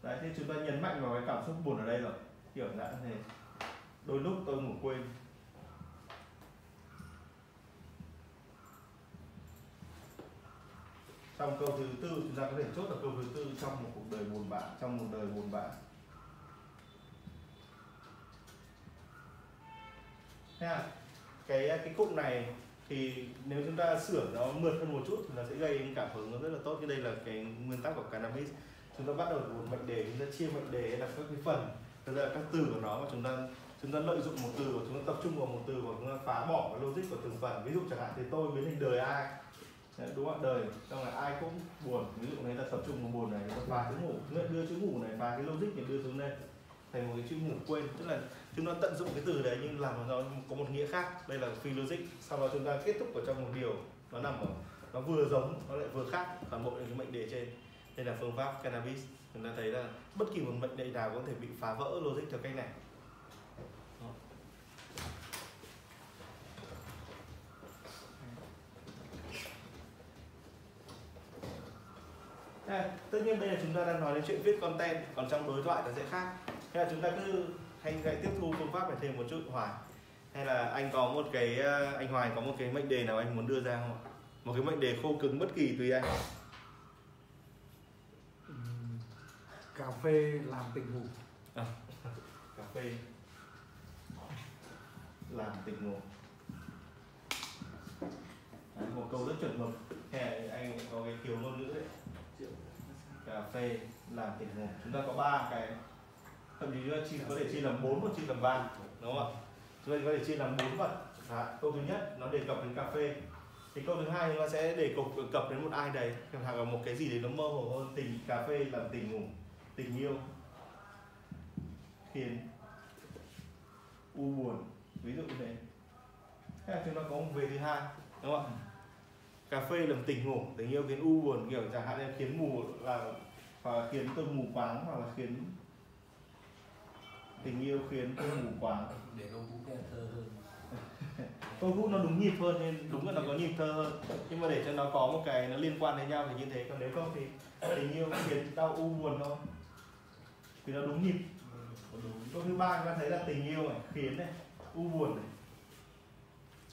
Đấy thì chúng ta nhấn mạnh vào cái cảm xúc buồn ở đây rồi. Kiểu dạng thế. Đôi lúc tôi ngủ quên. Trong câu thứ tư, chúng ta có thể chốt được câu thứ tư trong một cuộc đời buồn bã, trong một đời buồn bã. Nha à, cái cái cụm này thì nếu chúng ta sửa nó mượt hơn một chút thì nó sẽ gây cảm hứng nó rất là tốt. Cái đây là cái nguyên tắc của cannabis. Chúng ta bắt đầu từ một mệnh đề, chúng ta chia mệnh đề là các cái phần, tức là các từ của nó mà chúng ta chúng ta lợi dụng một từ và chúng ta tập trung vào một từ và chúng ta phá bỏ cái logic của từng phần. Ví dụ chẳng hạn thì tôi biến thành đời ai? Đấy, đúng không đời xong là ai cũng buồn. Ví dụ người ta tập trung vào buồn này người ta phá chữ ngủ người đưa chữ ngủ này phá cái logic này đưa xuống đây thành một cái chữ ngủ quên. Tức là chúng ta tận dụng cái từ đấy nhưng làm nó có một nghĩa khác. Đây là phi logic. Sau đó chúng ta kết thúc ở trong một điều nó nằm ở nó vừa giống nó lại vừa khác toàn bộ những cái mệnh đề trên. Đây là phương pháp cannabis. Chúng ta thấy là bất kỳ một mệnh đề nào có thể bị phá vỡ logic theo cách này À, tất nhiên đây là chúng ta đang nói đến chuyện viết content còn trong đối thoại nó sẽ khác. Thế là chúng ta cứ anh hãy tiếp thu phương pháp này thêm một chút hoài. Hay là anh có một cái ờ, anh hoài có một cái mệnh đề nào anh muốn đưa ra không ạ? Một cái mệnh đề khô cứng bất kỳ tùy anh. Cà phê làm tỉnh ngủ. Cà phê làm tỉnh ngủ. Đấy, một câu rất chuẩn mực. Hay là anh có cái thiếu ngôn ngữ đấy cà phê làm tỉnh ngủ chúng ta có ba cái thậm chí chúng ta chia có thể chia làm bốn hoặc chia làm ba đúng không ạ? Chúng ta có thể chia làm bốn vật. À, câu thứ nhất nó đề cập đến cà phê. Thì câu thứ hai chúng ta sẽ đề cập cập đến một ai đấy hoặc là một cái gì đấy nó mơ hồ hơn tình cà phê làm tình ngủ tình yêu. Khiến u buồn. Ví dụ như thế. Thế là chúng ta có một về thứ hai đúng không ạ? Cà phê làm tình ngủ tình yêu khiến u buồn kiểu chẳng hạn như khiến mù là hoặc là khiến tôi mù quáng hoặc là khiến tình yêu khiến tôi mù quáng. Để công vũ nghe thơ hơn. Câu vũ nó đúng nhịp hơn nên đúng là nó có nhịp thơ hơn. Nhưng mà để cho nó có một cái nó liên quan đến nhau thì như thế. Còn nếu không thì tình yêu khiến đau u buồn thôi. Thì nó đúng nhịp. Câu thứ ba chúng ta thấy là tình yêu này khiến này u buồn này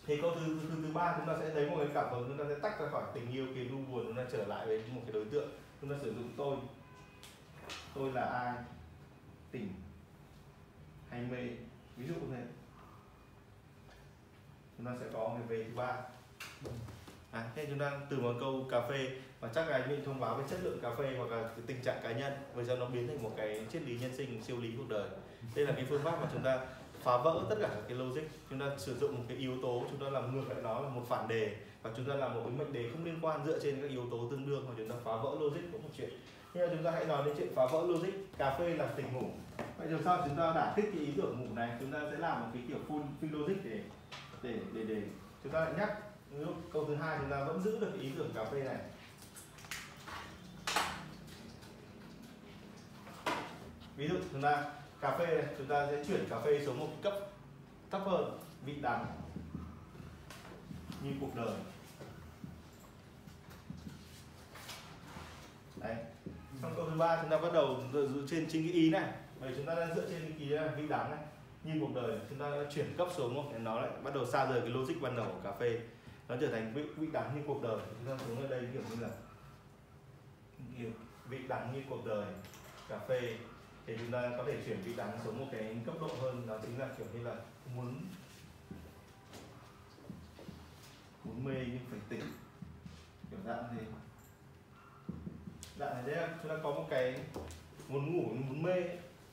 thì câu thứ thứ thứ ba chúng ta sẽ thấy một cái cảm hứng chúng ta sẽ tách ra khỏi tình yêu khiến u buồn chúng ta trở lại với một cái đối tượng. Chúng ta sử dụng tôi. Tôi là ai? Tỉnh hay mê? Ví dụ như thế. Chúng ta sẽ có cái về thứ ba. À, thế chúng ta từ một câu cà phê và chắc là anh thông báo về chất lượng cà phê hoặc là cái tình trạng cá nhân bây giờ nó biến thành một cái triết lý nhân sinh siêu lý cuộc đời. Đây là cái phương pháp mà chúng ta phá vỡ tất cả các cái logic. Chúng ta sử dụng một cái yếu tố, chúng ta làm ngược lại nó là một phản đề và chúng ta làm một cái mệnh đề không liên quan dựa trên các yếu tố tương đương hoặc chúng ta phá vỡ logic cũng một chuyện. Nhưng mà chúng ta hãy nói đến chuyện phá vỡ logic. Cà phê là tỉnh ngủ. Vậy làm sao chúng ta đã thích cái ý tưởng ngủ này, chúng ta sẽ làm một cái kiểu full phi logic để để để để chúng ta lại nhắc. Lúc câu thứ hai, chúng ta vẫn giữ được cái ý tưởng cà phê này. Ví dụ, chúng ta cà phê này chúng ta sẽ chuyển cà phê xuống một cấp thấp hơn vị đắng như cuộc đời. Đấy. Xong câu thứ ba chúng ta bắt đầu dựa trên chính cái ý này. Vậy chúng ta đang dựa trên cái ý này, vị đắng này. Như cuộc đời chúng ta chuyển cấp xuống một nó lại bắt đầu xa rời cái logic ban đầu của cà phê. Nó trở thành vị, vị đắng như cuộc đời. Chúng ta xuống ở đây kiểu như là kiểu vị đắng như cuộc đời cà phê thì chúng ta có thể chuyển vị đắng xuống một cái cấp độ hơn đó chính là kiểu như là muốn muốn mê nhưng phải tỉnh. Kiểu dạng thế dạng này đấy là chúng ta có một cái muốn ngủ nhưng muốn mê.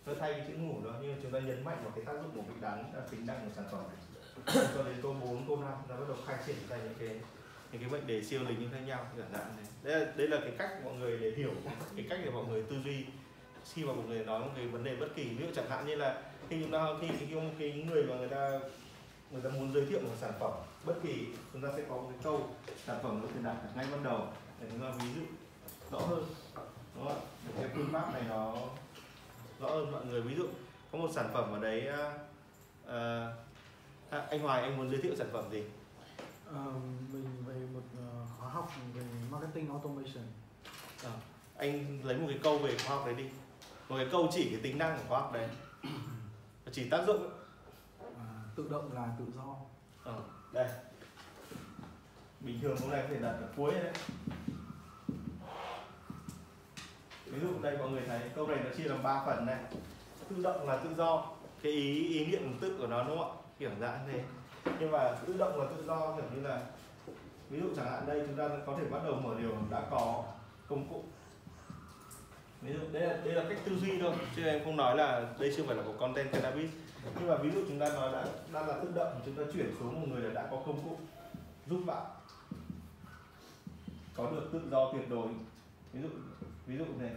Nó thay cái chữ ngủ đó nhưng mà chúng ta nhấn mạnh vào cái tác dụng của vị đắng là tính năng của sản phẩm. Cho đến câu 4, câu 5 chúng ta bắt đầu khai triển ra những cái những cái mệnh đề siêu linh như khác nhau kiểu dạng này. Đây là, đây là cái cách mọi người để hiểu cái cách để mọi người tư duy khi mà một người nói một cái vấn đề bất kỳ ví dụ chẳng hạn như là khi chúng ta khi cái, cái người mà người ta người ta muốn giới thiệu một sản phẩm bất kỳ chúng ta sẽ có một cái câu sản phẩm nó truyền đạt ngay ban đầu. Để chúng ta ví dụ rõ hơn đúng không ạ? Cái phương pháp này nó rõ hơn mọi người. Ví dụ có một sản phẩm ở đấy uh, à, anh Hoài anh muốn giới thiệu sản phẩm gì? Ờ, mình về một ờ, khóa học về marketing automation. À, anh lấy một cái câu về khoa học đấy đi một cái câu chỉ cái tính năng của khoa học đấy. Chỉ tác dụng à, tự động là tự do. Ờ, đây. Bình thường câu này có thể đặt ở cuối đấy. Ví dụ đây mọi người thấy câu này nó chia làm ba phần này. Tự động là tự do. Cái ý ý niệm tự của nó đúng không ạ? Kiểu dạng thế. Nhưng mà tự động là tự do kiểu như là ví dụ chẳng hạn đây chúng ta có thể bắt đầu mở điều đã có công cụ ví dụ, đây là đây là cách tư duy thôi, chứ em không nói là đây chưa phải là một content cannabis. Nhưng mà ví dụ chúng ta nói đã đang là tự động, chúng ta chuyển xuống một người là đã có công cụ giúp bạn có được tự do tuyệt đối. Ví dụ ví dụ này.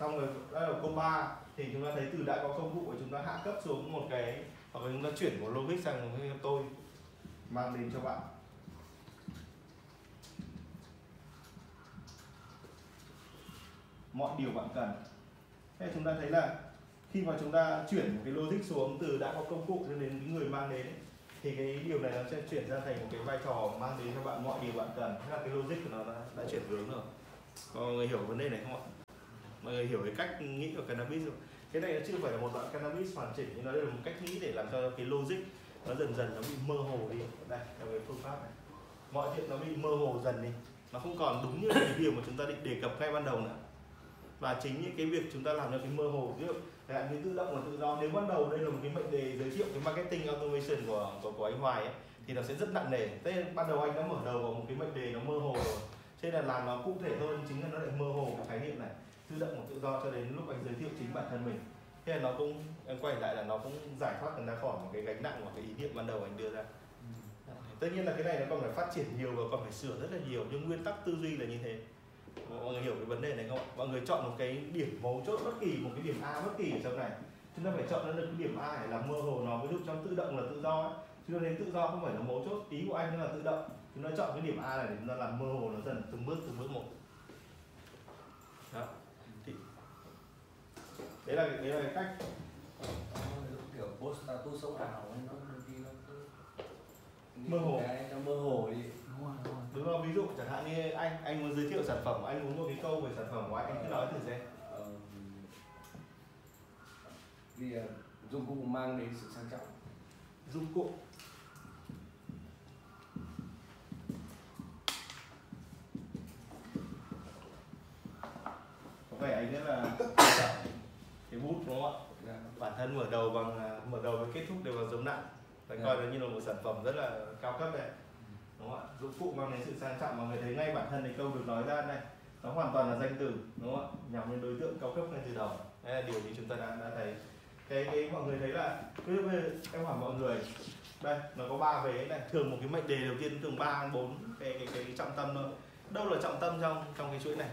Xong rồi đây là câu 3 thì chúng ta thấy từ đã có công cụ của chúng ta hạ cấp xuống một cái, hoặc là chúng ta chuyển một logic sang một cái tôi, mang đến cho bạn. Mọi điều bạn cần. Thế chúng ta thấy là khi mà chúng ta chuyển một cái logic xuống từ đã có công cụ cho đến người mang đến thì cái điều này nó sẽ chuyển ra thành một cái vai trò mang đến cho bạn mọi điều bạn cần. Thế là cái logic của nó đã, đã chuyển hướng rồi. Mọi người hiểu vấn đề này không ạ? Mọi người hiểu cái cách nghĩ của cannabis rồi cái này nó chưa phải là một đoạn cannabis hoàn chỉnh nhưng nó đây là một cách nghĩ để làm cho cái logic nó dần dần nó bị mơ hồ đi. Đây là cái phương pháp này. Mọi chuyện nó bị mơ hồ dần đi. Nó không còn đúng như cái điều mà chúng ta định đề cập ngay ban đầu nữa và chính những cái việc chúng ta làm cho cái mơ hồ ví dụ hạn như tự động và tự do nếu ban đầu đây là một cái mệnh đề giới thiệu cái marketing automation của của, của anh Hoài ấy, thì nó sẽ rất nặng nề. Thế nên ban đầu anh đã mở đầu vào một cái mệnh đề nó mơ hồ rồi. Cho nên là làm nó cụ thể hơn chính là nó lại mơ hồ cái khái niệm này tự động và tự do cho đến lúc anh giới thiệu chính bản thân mình. Thế là nó cũng em quay lại là nó cũng giải thoát ra khỏi một cái gánh nặng của cái ý niệm ban đầu anh đưa ra. Tất nhiên là cái này nó còn phải phát triển nhiều và còn phải sửa rất là nhiều nhưng nguyên tắc tư duy là như thế mọi người hiểu cái vấn đề này không ạ? Mọi người chọn một cái điểm mấu chốt bất kỳ một cái điểm a bất kỳ ở trong này. Chúng ta phải chọn ra được cái điểm a để làm mơ hồ nó ví dụ trong tự động là tự do ấy. Cho nên tự do không phải là mấu chốt ý của anh là tự động. Chúng ta chọn cái điểm a này để chúng ta làm mơ hồ nó dần từng bước từng bước một. Đó. Thì đấy là đấy là cái cách. Kiểu post status sống ảo nó nó Mơ hồ. cái nó mơ hồ đi đúng rồi đúng rồi đúng không ví dụ chẳng hạn như anh anh muốn giới thiệu sản phẩm anh muốn một cái câu về sản phẩm của anh anh cứ nói thử xem. Ờ, vì ờ, dụng cụ mang đến sự sang trọng. Dụng cụ. Có vẻ anh rất là cái bút đúng không ạ? Dạ. bản thân mở đầu bằng à, mở đầu và kết thúc đều bằng giống nặng. Phải Dạ. coi nó như là một sản phẩm rất là cao cấp này đúng không ạ? Dụng cụ mang đến sự sang trọng mọi người thấy ngay bản thân cái câu được nói ra này nó hoàn toàn là danh từ đúng không ạ? Nhằm đến đối tượng cao cấp ngay từ đầu. Đây là điều mà chúng ta đã, đã thấy. Cái cái mọi người thấy là ví dụ bây giờ em hỏi mọi người đây nó có ba vế này. Thường một cái mệnh đề đầu tiên thường ba bốn cái, cái cái trọng tâm thôi. Đâu là trọng tâm trong trong cái chuỗi này?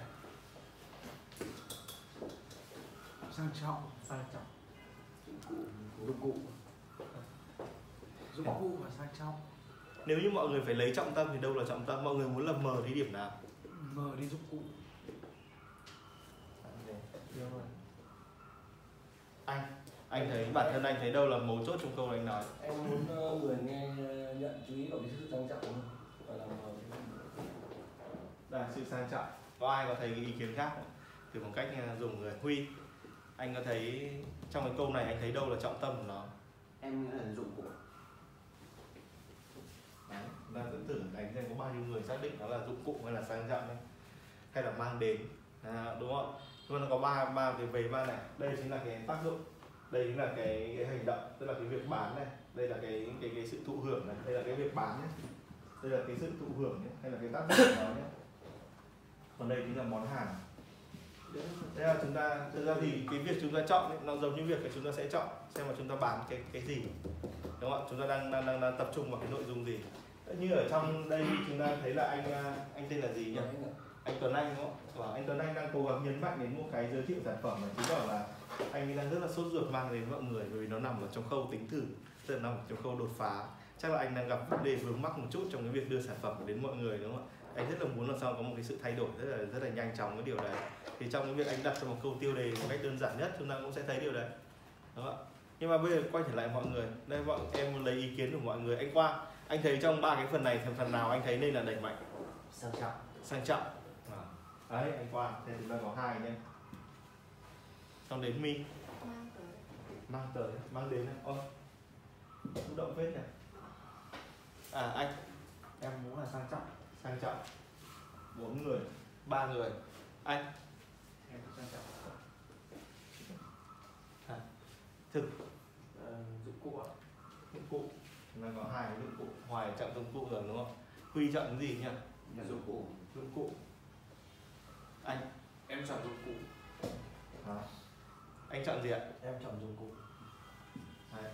Sang trọng sang trọng. Dụng cụ. Dụng cụ và sang trọng nếu như mọi người phải lấy trọng tâm thì đâu là trọng tâm? Mọi người muốn là mờ đi điểm nào? Mở đi dụng cụ. Anh anh thấy bản thân anh thấy đâu là mấu chốt trong câu anh nói? Em muốn ờ, người nghe ờ, nhận chú ý vào cái sự sang trọng hơn và làm ờ, là sự sang trọng. Có ai có thấy cái ý kiến khác không? từ một cách uh, dùng người huy. Anh có thấy trong cái câu này anh thấy đâu là trọng tâm của nó? Em nghĩ là dụng cụ ta dẫn thử đánh xem có bao nhiêu người xác định nó là dụng cụ hay là sang trọng đấy. Hay là mang đến. À, đúng không nhưng mà nó có ba ba cái về ba này. Đây chính là cái tác dụng. Đây chính là cái, cái hành động. Tức là cái việc bán này. Đây là cái cái cái sự thụ hưởng này. Đây là cái việc bán nhé. Đây là cái sự thụ hưởng nhé. Hay là cái tác dụng của nó nhé. Còn đây chính là món hàng. Thế là chúng ta thực ra thì cái việc chúng ta chọn ấy, nó giống như việc là chúng ta sẽ chọn xem mà chúng ta bán cái cái gì. Đúng không ạ? Chúng ta đang đang đang, đang tập trung vào cái nội dung gì như ở trong đây chúng ta thấy là anh à, anh tên là gì nhỉ? Anh Tuấn Anh đúng không? Và anh Tuấn Anh đang cố gắng nhấn mạnh đến một cái giới thiệu sản phẩm mà chứng tỏ là anh ấy đang rất là sốt ruột mang đến mọi người bởi vì nó nằm ở trong khâu tính thử tức là nằm ở trong khâu đột phá. Chắc là anh đang gặp vấn đề vướng mắc một chút trong cái việc đưa sản phẩm đến mọi người đúng không ạ? Anh rất là muốn làm sao có một cái sự thay đổi rất là rất là nhanh chóng cái điều đấy. Thì trong cái việc anh đặt cho một câu tiêu đề một cách đơn giản nhất chúng ta cũng sẽ thấy điều đấy đúng không ạ nhưng mà bây giờ quay trở lại mọi người. Đây mọi em lấy ý kiến của mọi người. Anh Quang anh thấy trong ba cái phần này phần phần nào anh thấy nên là đẩy mạnh? Sang trọng. Sang trọng. À. đấy anh Quang thế chúng ta có hai nhé xong đến mi. Mang tới. Mang tới mang đến này. Ôi xúc động phết này à anh. Em muốn là sang trọng. Sang trọng. Bốn người. Ba người. Anh. Em sang trọng thực Ờ, dụng cụ ạ dụng cụ. Ta có hai dụng cụ hoài chọn dụng cụ rồi đúng không? Huy chọn cái gì nhỉ? Dụng cụ. Dụng cụ. Anh. Em chọn dụng cụ. Hả? anh chọn gì ạ? Em chọn dụng cụ. Đấy.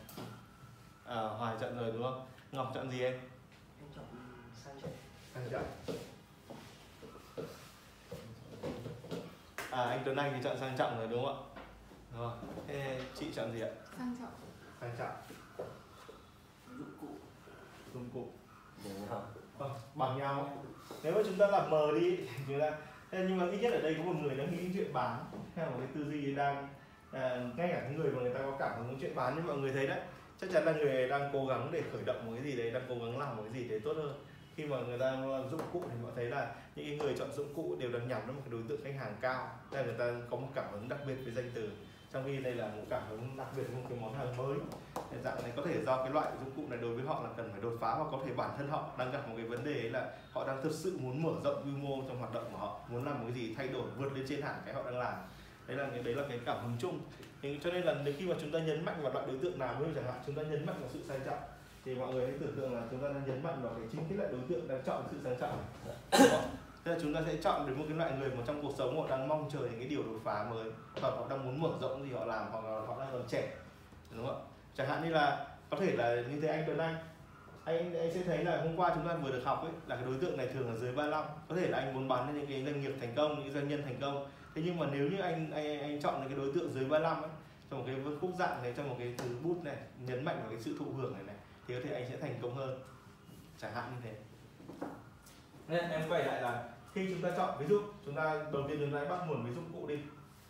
à, hoài chọn rồi đúng không? Ngọc chọn gì em? Em chọn sang trọng sang trọng à anh Tuấn Anh thì chọn sang trọng rồi đúng không ạ rồi thế chị chọn gì ạ? Sang trọng. Sang trọng. Dụng cụ. Dụng cụ. Đúng không vâng bằng nhau. Nếu mà chúng ta làm mờ đi thì chúng ta thế nhưng mà ít nhất ở đây có một người đang nghĩ chuyện bán hay là một cái tư duy đang à, ngay cả cái người mà người ta có cảm hứng chuyện bán như mọi người thấy đấy chắc chắn là người đang cố gắng để khởi động một cái gì đấy đang cố gắng làm một cái gì đấy tốt hơn. Khi mà người ta dụng cụ thì mọi thấy là những cái người chọn dụng cụ đều đang nhắm đến một cái đối tượng khách hàng cao nên người ta có một cảm hứng đặc biệt với danh từ trong khi đây là một cảm hứng đặc biệt, một cái món hàng mới. Hiện dạng này có thể do cái loại dụng cụ này đối với họ là cần phải đột phá hoặc có thể bản thân họ đang gặp một cái vấn đề ấy là họ đang thực sự muốn mở rộng quy mô trong hoạt động của họ, muốn làm một cái gì thay đổi, vượt lên trên hẳn cái họ đang làm. Đấy là cái, đấy là cái cảm hứng chung. Thì cho nên là nếu khi mà chúng ta nhấn mạnh vào loại đối tượng nào như chẳng hạn, chúng ta nhấn mạnh vào sự sang trọng, thì mọi người hãy tưởng tượng là chúng ta đang nhấn mạnh vào cái chính cái loại đối tượng đang chọn sự sang trọng này. Thế là chúng ta sẽ chọn đến một cái loại người mà trong cuộc sống họ đang mong chờ những cái điều đột phá mới, hoặc họ đang muốn mở rộng gì họ làm, hoặc là họ đang còn trẻ, đúng không ạ? Chẳng hạn như là, có thể là như thế anh Tuấn Anh. Anh anh sẽ thấy là hôm qua chúng ta vừa được học ấy, là cái đối tượng này thường là dưới 35 có thể là anh muốn bán những cái doanh nghiệp thành công, những doanh nhân thành công. Thế nhưng mà nếu như anh anh anh chọn những cái đối tượng dưới 35 ấy, trong một cái khúc dạng này, trong một cái thứ bút này, nhấn mạnh vào cái sự thụ hưởng này này, thì có thể anh sẽ thành công hơn. Chẳng hạn như thế nên em quay lại là khi chúng ta chọn, ví dụ chúng ta, đầu tiên chúng ta bắt nguồn với dụng cụ đi.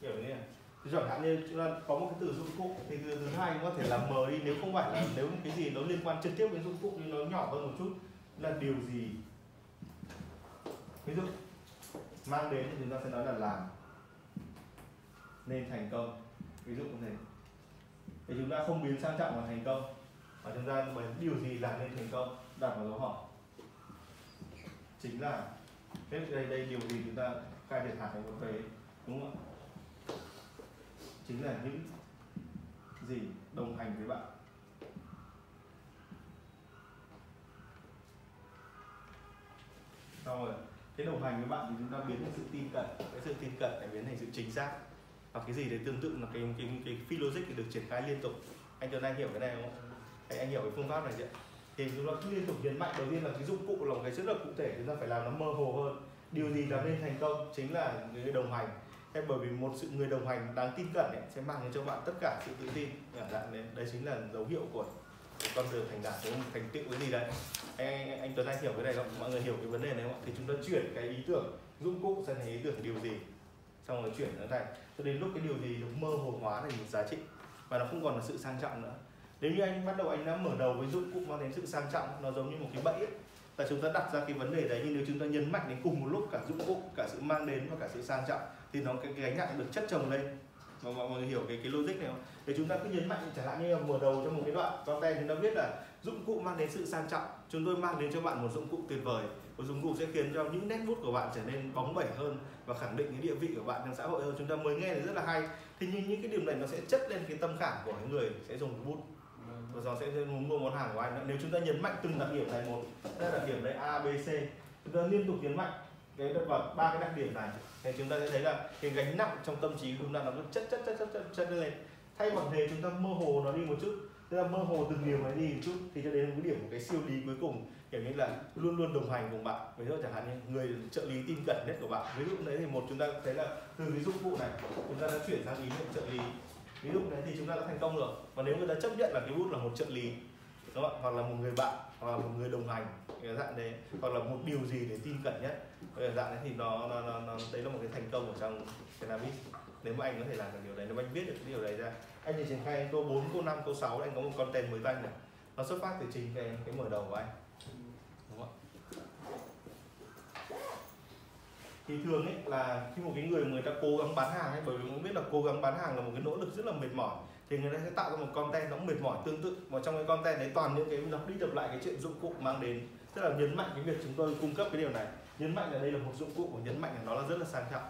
Hiểu như này Thì chẳng hạn như chúng ta có một cái từ dụng cụ, thì từ thứ hai có thể là mờ đi, nếu không phải là nếu cái gì nó liên quan trực tiếp đến dụng cụ nhưng nó nhỏ hơn một chút, là điều gì? Ví dụ, mang đến thì chúng ta sẽ nói là làm. Nên thành công. Ví dụ như thế. Thì chúng ta không biến sang trọng vào thành công, mà chúng ta bởi điều gì làm nên thành công? Đặt vào dấu hỏi chính là thế đây đây điều gì chúng ta khai thiệt hại một thuế đúng không ạ? Chính là những gì đồng hành với bạn. Xong rồi cái đồng hành với bạn thì chúng ta biến thành sự tin cậy. Cái sự tin cậy lại biến thành sự chính xác. Và cái gì đấy tương tự là cái cái cái phi logic thì được triển khai liên tục. Anh Tuấn Anh hiểu cái này không anh, anh hiểu cái phương pháp này chưa thì chúng ta cứ liên tục nhấn mạnh. Đầu tiên là cái dụng cụ là một cái rất là cụ thể chúng ta phải làm nó mơ hồ hơn. Điều gì làm nên thành công chính là người đồng hành. Thế bởi vì một sự người đồng hành đáng tin cẩn ấy, sẽ mang đến cho bạn tất cả sự tự tin. Dạ, Dạng đấy, đấy chính là dấu hiệu của con đường thành đạt đúng không? thành tựu cái gì đấy. Anh, anh, anh Tuấn Anh hiểu cái này không? Mọi người hiểu cái vấn đề này không? Ạ thì chúng ta chuyển cái ý tưởng dụng cụ sang thành ý tưởng điều gì? Xong rồi chuyển nó thành. Cho đến lúc cái điều gì nó mơ hồ hóa thành một giá trị. Và nó không còn là sự sang trọng nữa nếu như anh bắt đầu anh đã mở đầu với dụng cụ mang đến sự sang trọng nó giống như một cái bẫy ấy. là chúng ta đặt ra cái vấn đề đấy nhưng nếu chúng ta nhấn mạnh đến cùng một lúc cả dụng cụ cả sự mang đến và cả sự sang trọng thì nó cái, cái gánh nặng được chất chồng lên. Mà mọi người hiểu cái cái logic này không? Để chúng ta cứ nhấn mạnh chẳng hạn như là mở đầu cho một cái đoạn content chúng ta biết là dụng cụ mang đến sự sang trọng. Chúng tôi mang đến cho bạn một dụng cụ tuyệt vời. Một dụng cụ sẽ khiến cho những nét bút của bạn trở nên bóng bẩy hơn và khẳng định cái địa vị của bạn trong xã hội hơn. Chúng ta mới nghe thì rất là hay. Thì nhưng những cái điều này nó sẽ chất lên cái tâm khảm của người sẽ dùng bút và giờ sẽ muốn mua món hàng của anh nếu chúng ta nhấn mạnh từng đặc điểm này một đây đặc điểm đấy a b c. Chúng ta liên tục nhấn mạnh cái vào ba cái đặc điểm này. Thì chúng ta sẽ thấy là cái gánh nặng trong tâm trí của chúng ta nó cứ chất chất chất chất chất, chất lên. Thay bằng thế chúng ta mơ hồ nó đi một chút tức là mơ hồ từng điều này đi một chút thì cho đến cái điểm một cái siêu lý cuối cùng kiểu như là luôn luôn đồng hành cùng bạn. Ví dụ chẳng hạn như người trợ lý tin cẩn nhất của bạn. Ví dụ đấy thì một chúng ta thấy là từ cái dụng cụ này chúng ta đã chuyển sang ý niệm trợ lý ví dụ này thì chúng ta đã thành công rồi. Và nếu người ta chấp nhận là cái bút là một trợ lý đúng không? hoặc là một người bạn hoặc là một người đồng hành cái dạng đấy hoặc là một điều gì để tin cẩn nhất cái dạng đấy thì nó, nó, nó, nó đấy là một cái thành công ở trong cannabis nếu mà anh có thể làm được điều đấy nếu mà anh viết được cái điều đấy ra anh chỉ triển khai câu 4, câu 5, câu 6 anh có một content mới tanh này. Nó xuất phát từ chính cái cái mở đầu của anh đúng không ạ thì thường ấy là khi một cái người người ta cố gắng bán hàng ấy bởi vì cũng biết là cố gắng bán hàng là một cái nỗ lực rất là mệt mỏi thì người ta sẽ tạo ra một content nó cũng mệt mỏi tương tự và trong cái content đấy toàn những cái lặp đi lặp lại cái chuyện dụng cụ mang đến. Tức là nhấn mạnh cái việc chúng tôi cung cấp cái điều này nhấn mạnh là đây là một dụng cụ của nhấn mạnh là nó là rất là sang trọng.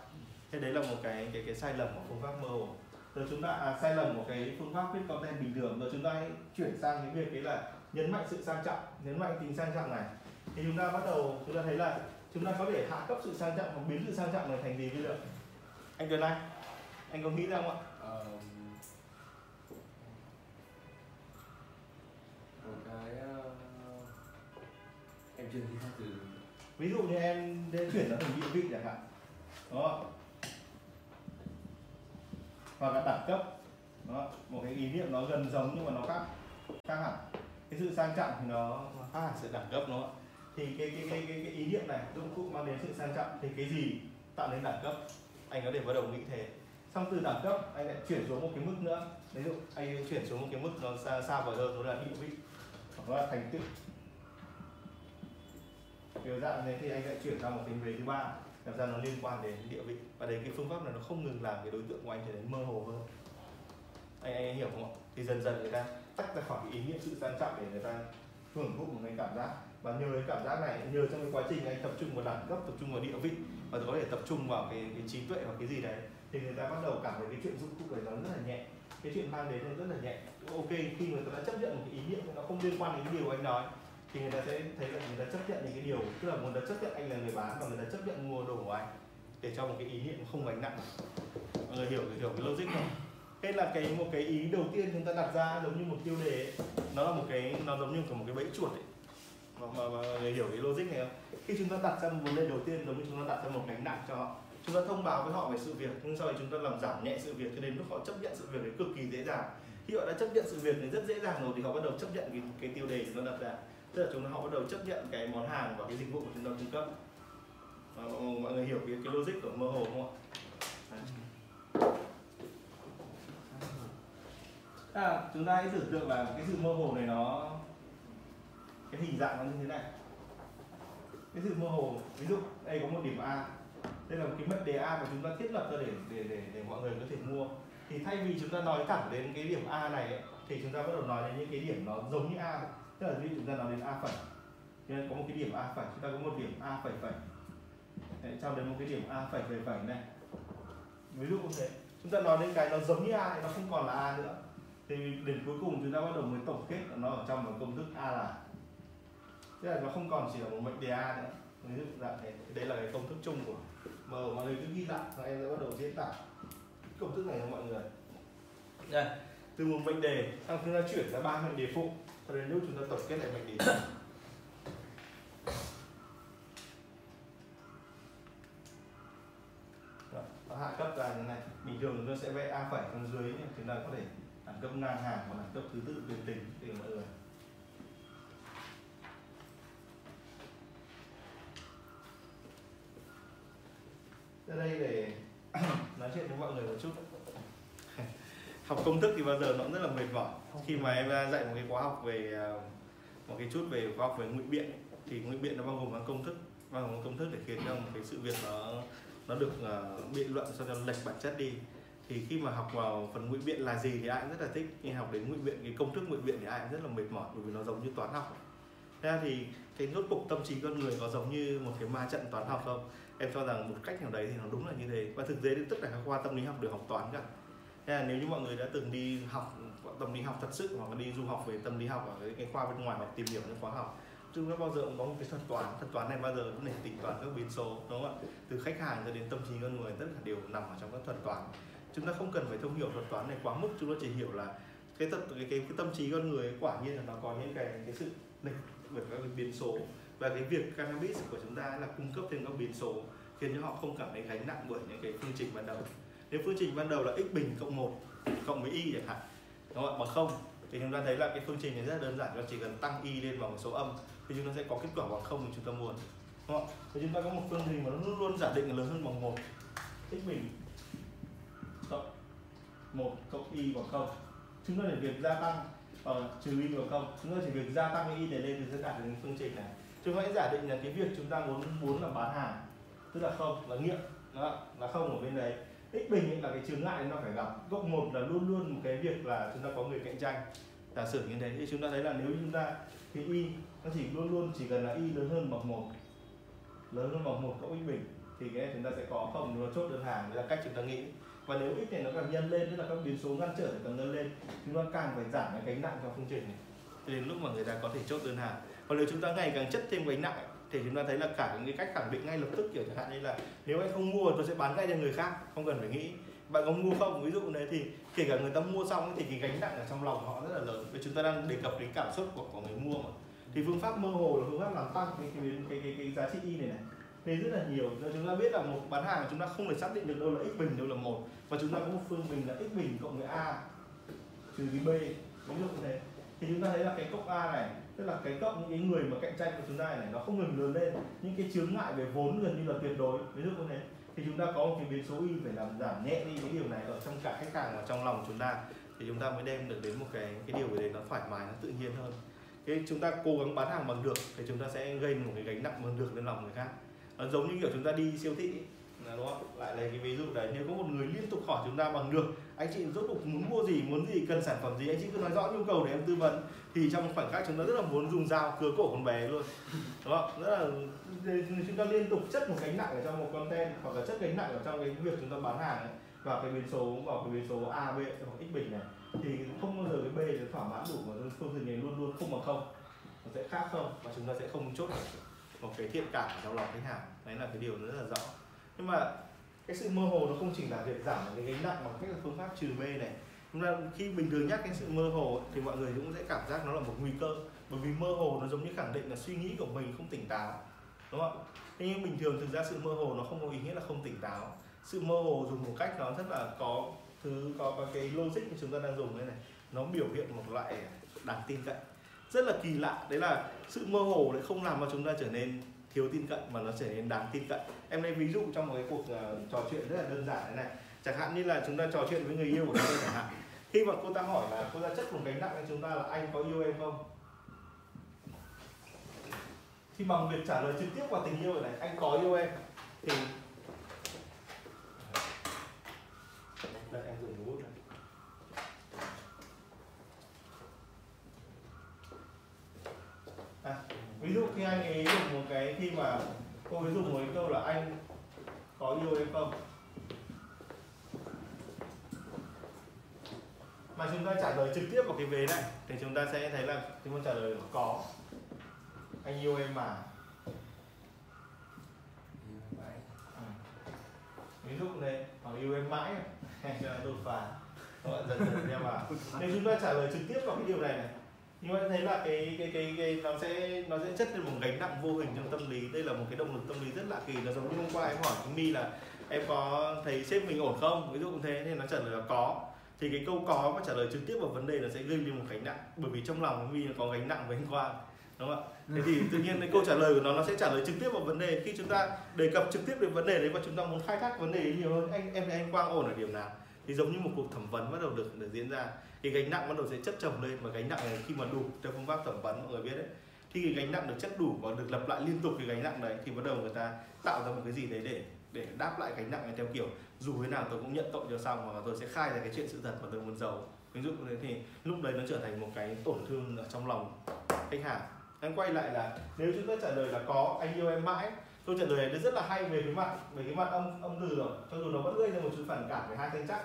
Thế đấy là một cái cái cái sai lầm của phương pháp mơ hồ rồi chúng ta à, sai lầm của cái phương pháp viết content bình thường rồi chúng ta hãy chuyển sang cái việc đấy là nhấn mạnh sự sang trọng nhấn mạnh tính sang trọng này. Thì chúng ta bắt đầu chúng ta thấy là chúng ta có thể hạ cấp sự sang trọng hoặc biến sự sang trọng này thành gì bây giờ? Anh Tuấn Anh anh có nghĩ ra không ạ? Ờ, một cái ờ, em chưa nghĩ ra từ ví dụ như em chuyển nó thành địa vị chẳng hạn đó hoặc là đẳng cấp đó một cái ý niệm nó gần giống nhưng mà nó khác khác hẳn. Cái sự sang trọng thì nó nó khác hẳn sự đẳng cấp nó thì cái cái cái cái, cái ý niệm này dụng cụ mang đến sự sang trọng thì cái gì tạo nên đẳng cấp? Anh có thể bắt đầu nghĩ thế. Xong từ đẳng cấp anh lại chuyển xuống một cái mức nữa. Ví dụ anh chuyển xuống một cái mức nó xa xa vời hơn đó là địa vị. Hoặc là thành tựu. Kiểu dạng này thì anh lại chuyển sang một cái về thứ ba. Làm ra nó liên quan đến địa vị. Và đến cái phương pháp này nó không ngừng làm cái đối tượng của anh trở nên mơ hồ hơn. Anh, anh, anh hiểu không ạ? Thì dần dần người ta tách ra khỏi cái ý niệm sự sang trọng để người ta hưởng thụ một cái cảm giác và nhờ cái cảm giác này nhờ trong cái quá trình anh tập trung vào đẳng cấp tập trung vào địa vị và có thể tập trung vào cái, cái trí tuệ hoặc cái gì đấy thì người ta bắt đầu cảm thấy cái chuyện dụng cụ đấy nó rất là nhẹ. Cái chuyện mang đến nó rất là nhẹ. Ok khi người ta đã chấp nhận một cái ý niệm nó không liên quan đến cái điều anh nói thì người ta sẽ thấy là người ta chấp nhận những cái điều tức là người ta chấp nhận anh là người bán và người ta chấp nhận mua đồ của anh để cho một cái ý niệm không gánh nặng. Mọi người hiểu hiểu cái logic không? Thế là cái một cái ý đầu tiên chúng ta đặt ra giống như một tiêu đề ấy. nó là một cái nó giống như một cái bẫy chuột ấy mà, mà, mà người hiểu cái logic này không? Khi chúng ta đặt ra một vấn đề đầu tiên giống như chúng ta đặt ra một gánh nặng cho họ chúng ta thông báo với họ về sự việc nhưng sau đó chúng ta làm giảm nhẹ sự việc cho đến lúc họ chấp nhận sự việc đấy cực kỳ dễ dàng. Khi họ đã chấp nhận sự việc thì rất dễ dàng rồi thì họ bắt đầu chấp nhận cái, cái tiêu đề chúng ta đặt ra. Tức là chúng ta họ bắt đầu chấp nhận cái món hàng và cái dịch vụ của chúng ta cung cấp. À, mọi, mọi người hiểu cái, cái logic của mơ hồ không ạ? À. à, chúng ta hãy tưởng tượng là cái sự mơ hồ này nó cái hình dạng nó như thế này. Cái sự mơ hồ ví dụ đây có một điểm A đây là một cái mệnh đề A mà chúng ta thiết lập ra để để để để mọi người có thể mua. Thì thay vì chúng ta nói thẳng đến cái điểm A này ấy, thì chúng ta bắt đầu nói đến những cái điểm nó giống như A tức là ví dụ chúng ta nói đến A phẩy. Có một cái điểm A phẩy chúng ta có một điểm A phẩy phẩy. Đấy, trong đấy một cái điểm A phẩy phẩy phẩy này. Ví dụ như thế. Chúng ta nói đến cái nó giống như A thì nó không còn là A nữa. Thì đến cuối cùng chúng ta bắt đầu mới tổng kết nó ở trong một công thức A là tức là nó không còn chỉ là một mệnh đề A nữa. Ví dụ là cái, đấy là cái công thức chung của M. Mọi người cứ ghi lại và em sẽ bắt đầu diễn tả công thức này cho mọi người. Đây. Từ một mệnh đề sang chúng ta chuyển ra ba mệnh đề phụ cho đến lúc chúng ta tổng kết lại mệnh đề. Đó, hạ cấp ra như này. Bình thường chúng ta sẽ vẽ a phẩy phần dưới chúng ta có thể đẳng cấp ngang hàng hoặc đẳng cấp thứ tự tuyến tính để mọi người. Ra đây để nói chuyện với mọi người một chút. Học công thức thì bao giờ nó cũng rất là mệt mỏi. Khi mà em dạy một cái khóa học về ờ, một cái chút về khóa học về ngụy biện thì ngụy biện nó bao gồm các công thức. Bao gồm công thức để khiến cho một cái sự việc nó nó được uh, biện luận sao cho lệch bản chất đi. Thì khi mà học vào phần ngụy biện là gì thì ai cũng rất là thích. Nhưng học đến ngụy biện cái công thức ngụy biện thì ai cũng rất là mệt mỏi bởi vì nó giống như toán học. Thế ra thì cái rốt cục tâm trí con người có giống như một cái ma trận toán học không em cho rằng một cách nào đấy thì nó đúng là như thế. Và thực tế thì tất cả các khoa tâm lý học đều học toán cả. Thế là nếu như mọi người đã từng đi học tâm lý học thật sự hoặc là đi du học về tâm lý học ở cái, cái khoa bên ngoài hoặc tìm hiểu những khóa học chúng nó bao giờ cũng có một cái thuật toán. Thuật toán này bao giờ cũng để tính toán các biến số đúng không ạ? Từ khách hàng cho đến tâm trí con người tất cả đều nằm ở trong các thuật toán. Chúng ta không cần phải thông hiểu thuật toán này quá mức chúng ta chỉ hiểu là cái tập cái, cái, cái tâm trí con người ấy, quả nhiên là nó có những cái cái sự lệch bởi các cái biến số và cái việc cannabis của chúng ta là cung cấp thêm các biến số khiến cho họ không cảm thấy gánh nặng bởi những cái phương trình ban đầu. Nếu phương trình ban đầu là x bình cộng 1 cộng với y chẳng hạn đúng không ạ? Bằng không thì chúng ta thấy là cái phương trình này rất là đơn giản nó chỉ cần tăng y lên vào một số âm thì chúng ta sẽ có kết quả bằng không mà chúng ta muốn đúng không ạ? Chúng ta có một phương trình mà nó luôn luôn giả định là lớn hơn bằng một. X bình cộng một cộng y bằng không. Chúng ta để việc gia tăng ờ, trừ y bằng không. Chúng ta chỉ việc gia tăng cái y để lên thì sẽ đạt được phương trình này chúng ta hãy giả định là cái việc chúng ta muốn muốn là bán hàng, tức là không, là nghiệm đó, là không ở bên đấy, x bình ấy là cái chướng ngại nó phải gặp. Góc một là luôn luôn một cái việc là chúng ta có người cạnh tranh. Giả sử như thế thì chúng ta thấy là nếu chúng ta thì y, nó chỉ luôn luôn chỉ cần là y lớn hơn bằng một, lớn hơn bằng một cộng x bình, thì cái này chúng ta sẽ có không. Nó chốt đơn hàng đấy là cách chúng ta nghĩ. Và nếu x này nó càng nhân lên, tức là các biến số ngăn trở càng nhân lên chúng ta càng phải giảm cái gánh nặng cho phương trình này. Đến lúc mà người ta có thể chốt đơn hàng còn nếu chúng ta ngày càng chất thêm gánh nặng ấy, thì chúng ta thấy là cả những cái cách khẳng định ngay lập tức kiểu chẳng hạn như là nếu anh không mua tôi sẽ bán ngay cho người khác không cần phải nghĩ. Bạn có mua không? Ví dụ đấy thì kể cả người ta mua xong thì cái gánh nặng ở trong lòng họ rất là lớn. Vì chúng ta đang đề cập đến cảm xúc của, của người mua mà. Thì phương pháp mơ hồ là phương pháp làm tăng cái cái cái, cái, cái giá trị y này này thì rất là nhiều. Rồi chúng ta biết là một bán hàng chúng ta không thể xác định được đâu là x bình đâu là một và chúng ta có một phương bình là x bình cộng với a trừ với b. Ví dụ như thế. Thì chúng ta thấy là cái cốc a này tức là cái cộng những cái người mà cạnh tranh của chúng ta này nó không ngừng lớn lên. Những cái chướng ngại về vốn gần như là tuyệt đối. Ví dụ như thế. Thì chúng ta có một cái biến số y phải làm giảm nhẹ đi cái điều này ở trong cả khách hàng và trong lòng chúng ta. Thì chúng ta mới đem được đến một cái cái điều đấy nó thoải mái nó tự nhiên hơn. Cái chúng ta cố gắng bán hàng bằng được thì chúng ta sẽ gây một cái gánh nặng bằng được lên lòng người khác. Nó giống như kiểu chúng ta đi siêu thị ấy, đúng không? Lại lấy cái ví dụ đấy nếu có một người liên tục hỏi chúng ta bằng được anh chị rốt cuộc muốn mua gì muốn gì cần sản phẩm gì anh chị cứ nói rõ nhu cầu để em tư vấn. Thì trong khoảnh khắc chúng ta rất là muốn dùng dao cưa cổ con bé luôn. Đúng không? Rất là chúng ta liên tục chất một gánh nặng ở trong một content hoặc là chất gánh nặng ở trong cái việc chúng ta bán hàng ấy, và cái biến số vào cái biến số a b hoặc x bình này thì không bao giờ cái b nó thỏa mãn đủ mà phương trình này luôn luôn không bằng không. Nó sẽ khác không? Và chúng ta sẽ không chốt được một cái thiện cảm trong lòng khách hàng. Đấy là cái điều rất là rõ nhưng mà cái sự mơ hồ nó không chỉ là việc giảm cái gánh nặng bằng cách là phương pháp trừ b này. Chúng ta khi bình thường nhắc cái sự mơ hồ ấy, thì mọi người cũng sẽ cảm giác nó là một nguy cơ. Bởi vì mơ hồ nó giống như khẳng định là suy nghĩ của mình không tỉnh táo. Đúng không thế nhưng bình thường thực ra sự mơ hồ nó không có ý nghĩa là không tỉnh táo. Sự mơ hồ dùng một cách nó rất là có thứ có, có cái logic mà chúng ta đang dùng đây này. Nó biểu hiện một loại đáng tin cậy. Rất là kỳ lạ. Đấy là sự mơ hồ lại không làm cho chúng ta trở nên thiếu tin cậy mà nó trở nên đáng tin cậy. Em lấy ví dụ trong một cái cuộc uh, trò chuyện rất là đơn giản thế này. Chẳng hạn như là chúng ta trò chuyện với người yêu của chúng ta chẳng hạn. Khi mà cô ta hỏi là cô ta chất một gánh nặng cho chúng ta là anh có yêu em không? Thì bằng việc trả lời trực tiếp vào tình yêu này anh có yêu em? Thì đây em dùng bút này à, ví dụ khi anh ấy dùng một cái khi mà cô ấy dùng một cái câu là anh có yêu em không? Mà chúng ta trả lời trực tiếp vào cái vế này thì chúng ta sẽ thấy là chúng ta trả lời là có. Anh yêu em mà. Ừ. ví dụ này hoặc yêu em mãi. Cho nó đột phá. Các bạn dần dần theo vào nếu chúng ta trả lời trực tiếp vào cái điều này này như vậy thấy là cái cái cái, cái nó sẽ nó sẽ chất lên một gánh nặng vô hình trong tâm lý. Đây là một cái động lực tâm lý rất lạ kỳ. Nó giống như hôm qua em hỏi chúng mi là em có thấy sếp mình ổn không? Ví dụ như thế thì nó trả lời là có. Thì cái câu có mà trả lời trực tiếp vào vấn đề nó sẽ gây lên một gánh nặng. Bởi vì trong lòng mi có gánh nặng với anh quang đúng không ạ? Thế thì tự nhiên cái câu trả lời của nó nó sẽ trả lời trực tiếp vào vấn đề. Khi chúng ta đề cập trực tiếp đến vấn đề đấy và chúng ta muốn khai thác vấn đề ấy nhiều hơn anh em thấy anh quang ổn ở điểm nào? Thì giống như một cuộc thẩm vấn bắt đầu được được diễn ra cái gánh nặng bắt đầu sẽ chất chồng lên và gánh nặng này khi mà đủ, theo phương pháp thẩm vấn mọi người biết đấy. Khi cái gánh nặng được chất đủ và được lặp lại liên tục cái gánh nặng đấy thì bắt đầu người ta tạo ra một cái gì đấy để để đáp lại gánh nặng này theo kiểu, dù thế nào tôi cũng nhận tội cho xong và tôi sẽ khai ra cái chuyện sự thật mà tôi muốn giàu ví dụ như thế thì lúc đấy nó trở thành một cái tổn thương ở trong lòng khách hàng. Em quay lại là nếu chúng ta trả lời là có, anh yêu em mãi, câu trả lời này rất là hay về cái mặt về cái mặt âm âm từ rồi. Cho dù nó vẫn gây ra một chút phản cảm về hai thanh chắc,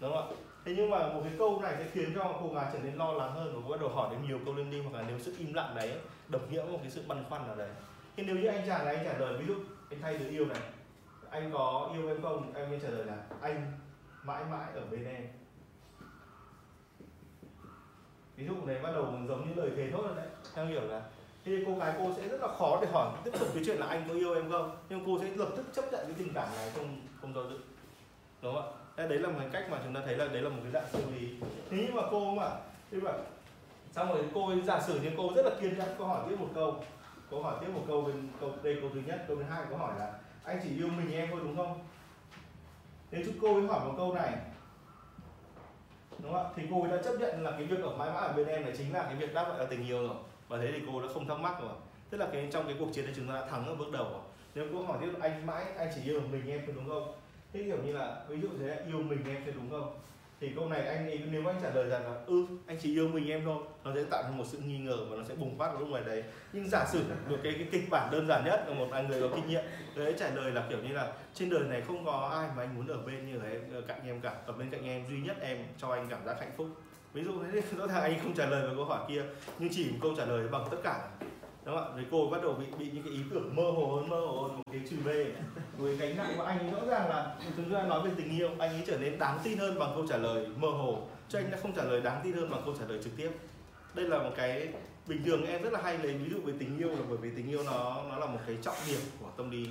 đúng không ạ? Thế nhưng mà một cái câu này sẽ khiến cho cô gái trở nên lo lắng hơn và bắt đầu hỏi đến nhiều câu liên đi, hoặc là nếu sự im lặng đấy đồng nghĩa với một cái sự băn khoăn nào đấy. Nhưng nếu như anh chàng này anh trả lời, ví dụ anh thay từ yêu này, anh có yêu em không? Em mới trả lời là, anh mãi mãi ở bên em. Ví dụ này bắt đầu giống như lời thề thốt rồi đấy, theo hiểu là thì cô gái cô sẽ rất là khó để hỏi, tiếp tục cái chuyện là anh có yêu em không? Nhưng cô sẽ lập tức chấp nhận cái tình cảm này không không do dự. Đúng không ạ? Đấy là một cái cách mà chúng ta thấy là đấy là một cái dạng xử lý thế nhưng mà cô mà thế mà xong rồi cô giả sử như cô rất là kiên nhẫn, cô hỏi tiếp một câu. Cô hỏi tiếp một câu bên câu, đây câu thứ nhất, câu thứ hai cô hỏi là, anh chỉ yêu mình em thôi, đúng không? Nếu chúng cô ấy hỏi một câu này. Đúng không ạ? Thì cô ấy đã chấp nhận là cái việc ở mãi mãi ở bên em này chính là cái việc đáp lại là tình yêu rồi. Và thế thì cô đã không thắc mắc rồi. Tức là cái, trong cái cuộc chiến này chúng ta đã thắng ở bước đầu rồi. Nếu cô hỏi tiếp, anh mãi, anh chỉ yêu mình em thôi, đúng không? Thế kiểu như là ví dụ thế yêu mình em sẽ đúng không? Thì câu này anh ấy nếu anh trả lời rằng là ừ anh chỉ yêu mình em thôi nó sẽ tạo ra một sự nghi ngờ và nó sẽ bùng phát lúc ngoài đấy. Nhưng giả sử được cái, cái kịch bản đơn giản nhất là một người có kinh nghiệm đấy trả lời là kiểu như là trên đời này không có ai mà anh muốn ở bên như thế cạnh em cả ở bên cạnh em duy nhất em cho anh cảm giác hạnh phúc. Ví dụ thế rõ ràng anh không trả lời vào câu hỏi kia nhưng chỉ một câu trả lời bằng tất cả đúng không ạ rồi cô bắt đầu bị bị những cái ý tưởng mơ hồ hơn, mơ hồ hơn, một cái trừ về với gánh nặng của anh ấy rõ ràng là chúng ta nói về tình yêu, anh ấy trở nên đáng tin hơn bằng câu trả lời mơ hồ. Chứ anh đã không trả lời đáng tin hơn bằng câu trả lời trực tiếp. Đây là một cái, bình thường em rất là hay lấy ví dụ về tình yêu là bởi vì tình yêu nó nó là một cái trọng điểm của tâm lý.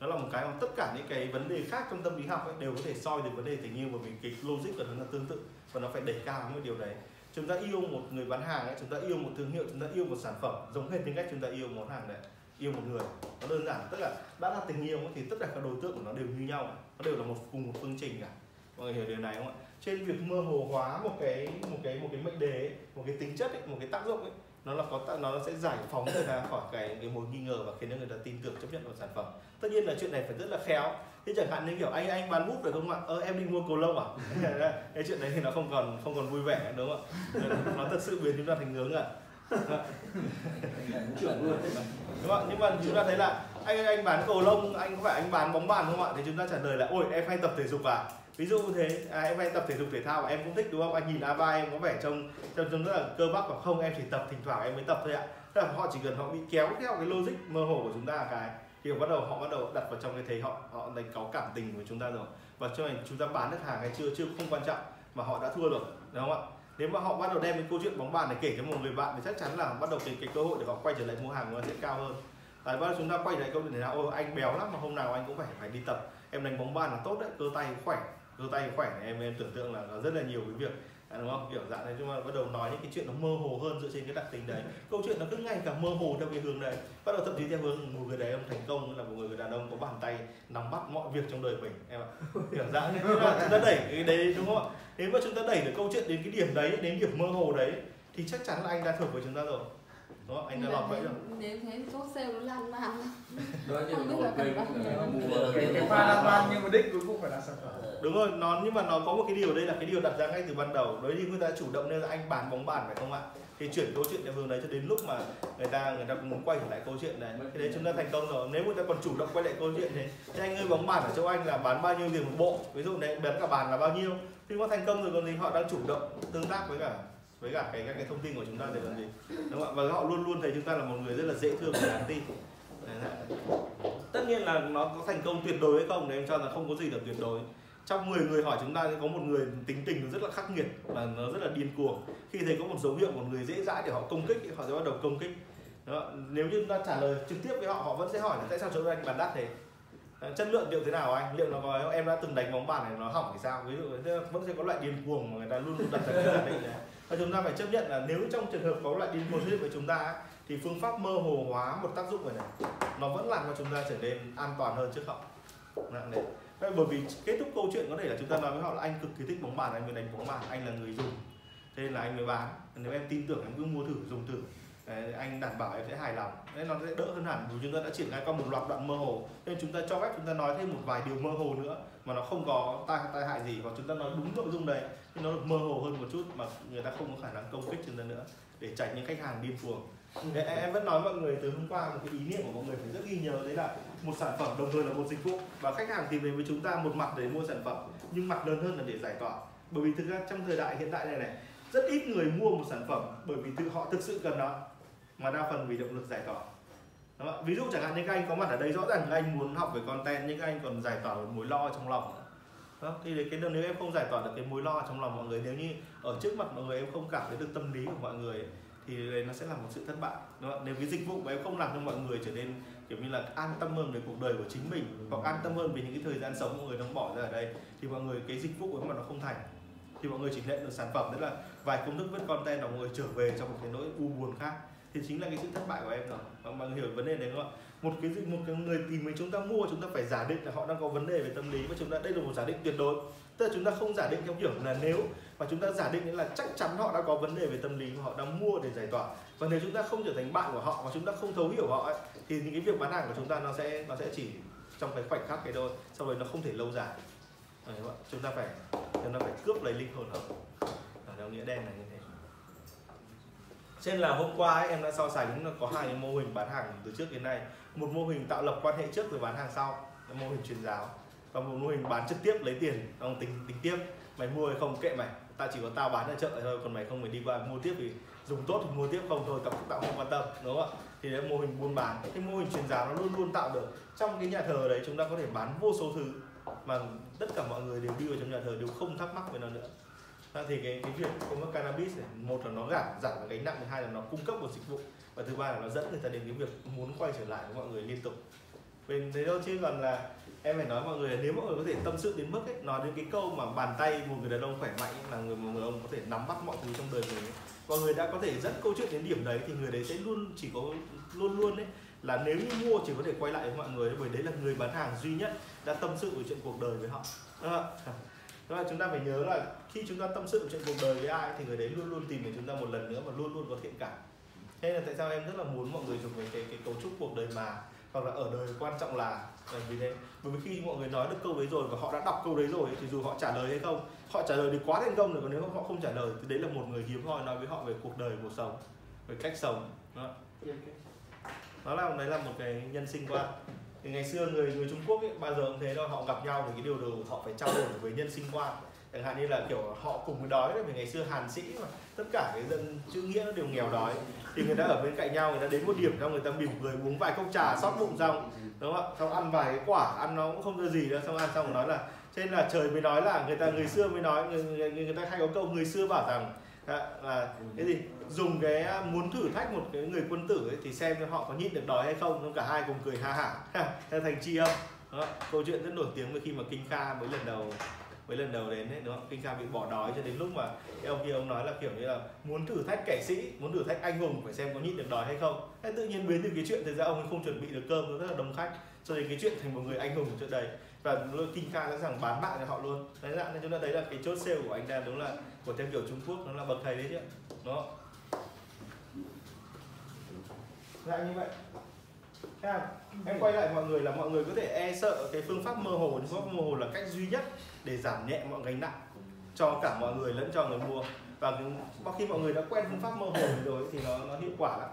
Nó là một cái mà tất cả những cái vấn đề khác trong tâm lý học ấy đều có thể soi được vấn đề tình yêu bởi vì cái logic của nó là tương tự và nó phải đẩy cao cái điều đấy chúng ta yêu một người bán hàng ấy, chúng ta yêu một thương hiệu chúng ta yêu một sản phẩm giống hệt như cách chúng ta yêu món hàng đấy yêu một người. Nó đơn giản tức là đã là tình yêu ấy, thì tất cả các đối tượng của nó đều như nhau nó đều là một cùng một phương trình cả. Mọi người hiểu điều này không ạ? Trên việc mơ hồ hóa một cái một cái một cái mệnh đề ấy, một cái tính chất ấy, một cái tác dụng ấy nó là có nó sẽ giải phóng người ta khỏi cái cái mối nghi ngờ và khiến cho người ta tin tưởng chấp nhận vào sản phẩm. Tất nhiên là chuyện này phải rất là khéo. Thế chẳng hạn như kiểu anh anh bán bút phải không ạ? Ơ em đi mua cầu lông à? Cái chuyện đấy thì nó không còn không còn vui vẻ đúng không ạ? Nó thật sự biến chúng ta thành ngướng ạ chuẩn luôn. Đúng không nhưng mà chúng ta thấy là anh anh bán cầu lông anh có phải anh bán bóng bàn không ạ? Thì chúng ta trả lời là ôi em hay tập thể dục à ví dụ như thế à, em hay tập thể dục thể thao và em cũng thích đúng không? Anh nhìn ava em có vẻ trông trông trông rất là cơ bắp và không em chỉ tập thỉnh thoảng em mới tập thôi ạ. Tức là họ chỉ cần họ bị kéo theo cái logic mơ hồ của chúng ta cái thì bắt đầu họ bắt đầu đặt vào trong cái thế họ họ đánh có cảm tình của chúng ta rồi. Và cho nên chúng ta bán được hàng hay chưa chưa không quan trọng mà họ đã thua rồi đúng không ạ? Nếu mà họ bắt đầu đem cái câu chuyện bóng bàn này kể cho một người bạn thì chắc chắn là bắt đầu cái, cái cơ hội để họ quay trở lại mua hàng nó sẽ cao hơn. Tại bắt đầu chúng ta quay lại câu chuyện này là ôi anh béo lắm mà hôm nào anh cũng phải phải đi tập. Em đánh bóng bàn là tốt đấy cơ tay khỏe cơ tay khỏe này em em tưởng tượng là nó rất là nhiều cái việc à, đúng không? Kiểu dạng này chúng ta bắt đầu nói những cái chuyện nó mơ hồ hơn dựa trên cái đặc tính đấy. Câu chuyện nó cứ ngày càng mơ hồ theo cái hướng đấy. Bắt đầu thậm chí theo hướng một người đàn ông thành công là một người đàn ông có bàn tay nắm bắt mọi việc trong đời mình em ạ. Kiểu dạng như là chúng ta đẩy cái đấy đúng không ạ? Nếu mà chúng ta đẩy được câu chuyện đến cái điểm đấy đến điểm mơ hồ đấy thì chắc chắn là anh đã thuộc với chúng ta rồi. Đúng không? Anh đã lọt nếu- rồi. Nếu thế thì chốt sale nó lan man. Không biết một là cần cũng bao nhiêu. cái pha lan man nhưng mà đích cuối cùng phải là sản phẩm đúng rồi, nó, nhưng mà nó có một cái điều đây là cái điều đặt ra ngay từ ban đầu. Đấy thì người ta chủ động nên là anh bán bóng bàn phải không ạ? Thì chuyển câu chuyện theo hướng đấy cho đến lúc mà người ta người ta muốn quay trở lại câu chuyện này. Thì đấy, chúng ta thành công rồi. Nếu người ta còn chủ động quay lại câu chuyện thế thì anh ơi, bóng bàn ở châu anh là bán bao nhiêu tiền một bộ? Ví dụ này bán cả bàn là bao nhiêu? Thì có thành công rồi, còn gì, họ đang chủ động tương tác với cả với cả cái, các cái thông tin của chúng ta để làm gì? Đúng không ạ? Và họ luôn luôn thấy chúng ta là một người rất là dễ thương và đáng tin. Tất nhiên là nó có thành công tuyệt đối hay không, thì em cho là không có gì là tuyệt đối trong 10 người hỏi chúng ta thì có một người tính tình nó rất là khắc nghiệt và nó rất là điên cuồng. Khi thấy có một dấu hiệu một người dễ dãi để họ công kích thì họ sẽ bắt đầu công kích. Đó. nếu như chúng ta trả lời trực tiếp với họ họ vẫn sẽ hỏi là tại sao chỗ anh bán đắt thế? Ờ, chất lượng liệu thế nào anh? Liệu nó có em đã từng đánh bóng bàn này nó hỏng thì sao? Ví dụ vẫn sẽ có loại điên cuồng mà người ta luôn luôn đặt ra cái giả định này và chúng ta phải chấp nhận là nếu trong trường hợp có loại điên cuồng xuất hiện với chúng ta ấy, thì phương pháp mơ hồ hóa một tác dụng này này nó vẫn làm cho chúng ta trở nên an toàn hơn trước họ Vậy bởi vì kết thúc câu chuyện có thể là chúng ta nói với họ là anh cực kỳ thích bóng bàn anh mới đánh bóng bàn anh là người dùng. Thế nên là anh mới bán. Nếu em tin tưởng em cứ mua thử dùng thử. Đấy, anh đảm bảo em sẽ hài lòng. Đấy nó sẽ đỡ hơn hẳn vì chúng ta đã triển khai qua một loạt đoạn mơ hồ. Nên chúng ta cho phép chúng ta nói thêm một vài điều mơ hồ nữa mà nó không có tai tai hại gì hoặc chúng ta nói đúng nội dung đấy thì nó được mơ hồ hơn một chút mà người ta không có khả năng công kích chúng ta nữa để tránh những khách hàng điên cuồng Đấy, em vẫn nói mọi người từ hôm qua một cái ý niệm của mọi người phải rất ghi nhớ đấy là một sản phẩm đồng thời là một dịch vụ. Và khách hàng tìm đến với chúng ta một mặt để mua sản phẩm nhưng mặt lớn hơn là để giải tỏa. Bởi vì thực ra trong thời đại hiện đại này này rất ít người mua một sản phẩm bởi vì tự họ thực sự cần nó mà đa phần vì động lực giải tỏa. Đúng không? ví dụ chẳng hạn những các anh có mặt ở đây rõ ràng các anh muốn học về content nhưng các anh còn giải tỏa một mối lo trong lòng. Thì đấy cái nếu em không giải tỏa được cái mối lo trong lòng mọi người nếu như ở trước mặt mọi người em không cảm thấy được tâm lý của mọi người ấy, thì đấy nó sẽ là một sự thất bại, đúng không? nếu cái dịch vụ mà em không làm cho mọi người trở nên kiểu như là an tâm hơn về cuộc đời của chính mình, hoặc an tâm hơn về những cái thời gian sống mọi người đang bỏ ra ở đây, thì mọi người, cái dịch vụ của mà nó không thành. Thì mọi người chỉ nhận được sản phẩm đấy là vài công thức viết content và mọi người trở về trong một cái nỗi u buồn khác. Thì chính là cái sự thất bại của em rồi và mọi người hiểu vấn đề đấy không ạ? Một cái dịch, một cái người tìm với chúng ta mua, chúng ta phải giả định là họ đang có vấn đề về tâm lý và chúng ta, đây là một giả định tuyệt đối tức là chúng ta không giả định theo kiểu là nếu mà chúng ta giả định là chắc chắn họ đã có vấn đề về tâm lý mà họ đang mua để giải tỏa. Và nếu chúng ta không trở thành bạn của họ và chúng ta không thấu hiểu họ ấy, thì những cái việc bán hàng của chúng ta nó sẽ nó sẽ chỉ trong cái khoảnh khắc cái thôi sau đấy nó không thể lâu dài. Đấy, chúng ta phải chúng ta phải cướp lấy linh hồn họ. Ở theo nghĩa đen là như thế. Trên là hôm qua ấy, em đã so sánh có hai cái mô hình bán hàng từ trước đến nay. Một mô hình tạo lập quan hệ trước rồi bán hàng sau mô hình truyền giáo còn một mô hình bán trực tiếp lấy tiền xong tính tính tiếp. Mày mua hay không kệ mày. Tao chỉ có tao bán ở chợ thôi còn mày không phải đi qua mua tiếp thì dùng tốt thì mua tiếp. Không thôi tao tao không quan tâm đúng không ạ? Thì đấy mô hình buôn bán. Cái mô hình truyền giáo nó luôn luôn tạo được. Trong cái nhà thờ đấy chúng ta có thể bán vô số thứ mà tất cả mọi người đều đi vào trong nhà thờ đều không thắc mắc về nó nữa. À, thì cái cái việc công cấp cannabis này một là nó giảm giảm cái gánh nặng thứ hai là nó cung cấp một dịch vụ và thứ ba là nó dẫn người ta đến cái việc muốn quay trở lại với mọi người liên tục. Bên thế thôi chứ còn là em phải nói mọi người là nếu mọi người có thể tâm sự đến mức ấy, nói đến cái câu mà bàn tay một người đàn ông khỏe mạnh là người một người ông có thể nắm bắt mọi thứ trong đời mình ấy. mọi người đã có thể dẫn câu chuyện đến điểm đấy thì người đấy sẽ luôn chỉ có luôn luôn đấy là nếu như mua chỉ có thể quay lại với mọi người bởi đấy là người bán hàng duy nhất đã tâm sự về chuyện cuộc đời với họ. Đó là chúng ta phải nhớ là khi chúng ta tâm sự chuyện cuộc đời với ai thì người đấy luôn luôn tìm đến chúng ta một lần nữa và luôn luôn có thiện cảm. Thế nên là tại sao em rất là muốn mọi người dùng cái cái, cái cấu trúc cuộc đời mà hoặc là ở đời quan trọng là là vì thế. Bởi vì khi mọi người nói được câu đấy rồi và họ đã đọc câu đấy rồi thì dù họ trả lời hay không họ trả lời thì quá thành công rồi còn nếu họ không trả lời thì đấy là một người hiếm hoi nói với họ về cuộc đời cuộc sống về cách sống đó nó là đấy là một cái nhân sinh quan thì ngày xưa người người Trung Quốc ấy, bao giờ cũng thế đâu họ gặp nhau thì cái điều đầu họ phải trao đổi về nhân sinh quan chẳng hạn như là kiểu họ cùng đói đấy vì ngày xưa Hàn sĩ mà tất cả cái dân chữ nghĩa nó đều nghèo đói. Thì người ta ở bên cạnh nhau người ta đến một điểm xong người ta mỉm cười uống vài cốc trà xót bụng xong đúng không ạ? Xong ăn vài cái quả ăn nó cũng không ra gì đâu xong ăn xong rồi nói là cho nên là trời mới nói là người ta người xưa mới nói người, người, người ta hay có câu người xưa bảo rằng là, cái gì? Dùng cái à, muốn thử thách một cái người quân tử ấy, thì xem họ có nhịn được đói hay không. Xong cả hai cùng cười ha hả. Thành tri âm đó. câu chuyện rất nổi tiếng với khi mà kinh kha mới lần đầu mới lần đầu đến đấy, đúng không? Kinh bị bỏ đói cho đến lúc mà cái ông kia ông nói là kiểu như là muốn thử thách kẻ sĩ, muốn thử thách anh hùng, phải xem có nhịn được đói hay không. Thế tự nhiên biến từ cái chuyện, thực ra ông ấy không chuẩn bị được cơm nó rất là đông khách, cho đến cái chuyện thành một người anh hùng trước đây. Và luôn kinh kha sẵn sàng bán mạng cho họ luôn. Đấy là nên chúng ta thấy là cái chốt sale của anh ta đúng là của theo kiểu Trung Quốc, nó là bậc thầy đấy chứ đó dạng như vậy. Em quay lại mọi người là mọi người có thể e sợ cái phương pháp mơ hồ phương pháp mơ hồ là cách duy nhất để giảm nhẹ mọi gánh nặng cho cả mọi người lẫn cho người mua. Và khi mọi người đã quen phương pháp mơ hồ rồi thì nó nó hiệu quả lắm.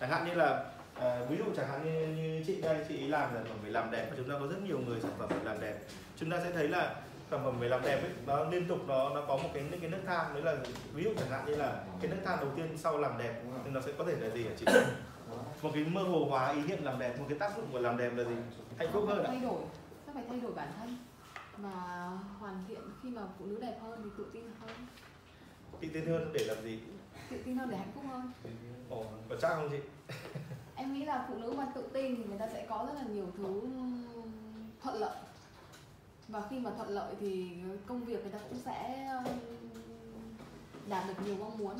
Chẳng hạn như là à, ví dụ chẳng hạn như, như chị đây chị làm sản phẩm về làm đẹp và chúng ta có rất nhiều người sản phẩm về làm đẹp. Chúng ta sẽ thấy là sản phẩm về làm đẹp ấy nó liên tục nó nó có một cái cái nước thang. Đấy là ví dụ chẳng hạn như là cái nước thang đầu tiên sau làm đẹp thì nó sẽ có thể là gì hả chị một cái mơ hồ hóa ý niệm làm đẹp một cái tác dụng của làm đẹp là gì? Hạnh phúc hơn thay đổi các phải thay đổi bản thân. Mà hoàn thiện khi mà phụ nữ đẹp hơn thì tự tin hơn. Tự tin hơn để làm gì? Tự tin hơn để hạnh phúc hơn. Ồ có chắc không chị? Em nghĩ là phụ nữ mà tự tin thì người ta sẽ có rất là nhiều thứ thuận lợi. Và khi mà thuận lợi thì công việc người ta cũng sẽ um, đạt được nhiều mong muốn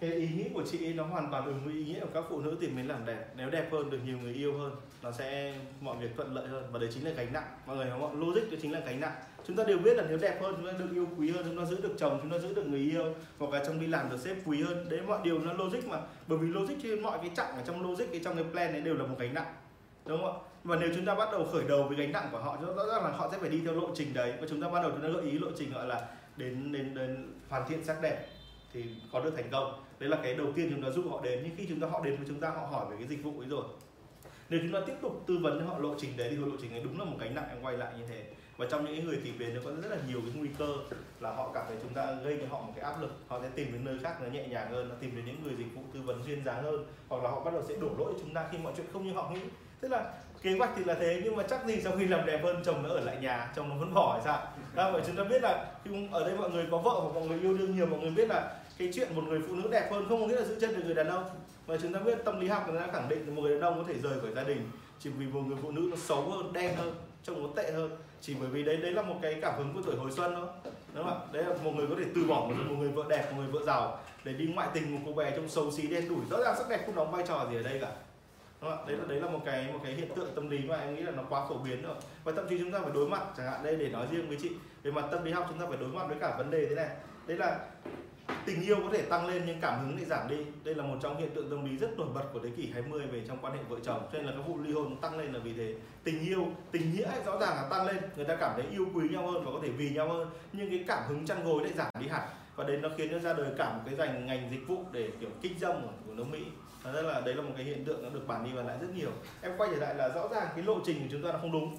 cái ý nghĩ của chị ấy nó hoàn toàn đúng với ý nghĩa của các phụ nữ tìm đến làm đẹp. Nếu đẹp hơn, được nhiều người yêu hơn, nó sẽ mọi việc thuận lợi hơn. Và đấy chính là gánh nặng. Mọi người hiểu không logic đó chính là gánh nặng. Chúng ta đều biết là nếu đẹp hơn, chúng ta được yêu quý hơn, chúng ta giữ được chồng, chúng ta giữ được người yêu, hoặc là trong đi làm được sếp quý hơn. Đấy, mọi điều nó logic mà. Bởi vì logic trên mọi cái chặng ở trong logic, cái trong cái plan đấy đều là một gánh nặng. Đúng không ạ? Và nếu chúng ta bắt đầu khởi đầu với gánh nặng của họ rõ ràng là họ sẽ phải đi theo lộ trình đấy. Và chúng ta bắt đầu chúng ta gợi ý lộ trình gọi là đến đến đến hoàn thiện sắc đẹp thì có được thành công đấy là cái đầu tiên chúng ta giúp họ đến nhưng khi chúng ta họ đến với chúng ta họ hỏi về cái dịch vụ ấy rồi. Nếu chúng ta tiếp tục tư vấn cho họ lộ trình đấy thì lộ trình ấy đúng là một gánh nặng em quay lại như thế. Và trong những người tìm đến nó có rất là nhiều cái nguy cơ là họ cảm thấy chúng ta gây cho họ một cái áp lực. Họ sẽ tìm đến nơi khác nó nhẹ nhàng hơn nó tìm đến những người dịch vụ tư vấn duyên dáng hơn hoặc là họ bắt đầu sẽ đổ lỗi chúng ta khi mọi chuyện không như họ nghĩ. Tức là kế hoạch thì là thế nhưng mà chắc gì sau khi làm đẹp hơn chồng nó ở lại nhà chồng nó vẫn bỏ hay sao? Đó, vậy chúng ta biết là khi ở đây mọi người có vợ hoặc mọi người yêu đương nhiều mọi người biết là cái chuyện một người phụ nữ đẹp hơn không có nghĩa là giữ chân được người đàn ông. Và chúng ta biết tâm lý học người ta khẳng định là một người đàn ông có thể rời khỏi gia đình chỉ vì một người phụ nữ nó xấu hơn đen hơn trông nó tệ hơn. Chỉ bởi vì đấy đấy là một cái cảm hứng của tuổi hồi xuân thôi. Đúng không ạ? Đấy là một người có thể từ bỏ một, một người vợ đẹp một người vợ giàu để đi ngoại tình một cô bé trông xấu xí đen đủi. Rõ ràng sắc đẹp không đóng vai trò gì ở đây cả. Đúng không ạ? đấy là đấy là một cái một cái hiện tượng tâm lý mà em nghĩ là nó quá phổ biến rồi. Và thậm chí chúng ta phải đối mặt chẳng hạn đây để nói riêng với chị về mặt tâm lý học chúng ta phải đối mặt với cả vấn đề thế này. Đấy là tình yêu có thể tăng lên nhưng cảm hứng lại giảm đi. Đây là một trong hiện tượng tâm lý rất nổi bật của thế kỷ 20 về trong quan hệ vợ chồng cho nên là các vụ ly hôn tăng lên là vì thế. Tình yêu tình nghĩa rõ ràng là tăng lên người ta cảm thấy yêu quý nhau hơn và có thể vì nhau hơn nhưng cái cảm hứng chăn gối lại giảm đi hẳn. Và đấy nó khiến cho ra đời cả một cái dành ngành dịch vụ để kiểu kinh doanh của, của nước Mỹ. Thật ra là đấy là một cái hiện tượng nó được bàn đi bàn lại rất nhiều. Em quay trở lại là rõ ràng cái lộ trình của chúng ta là không đúng.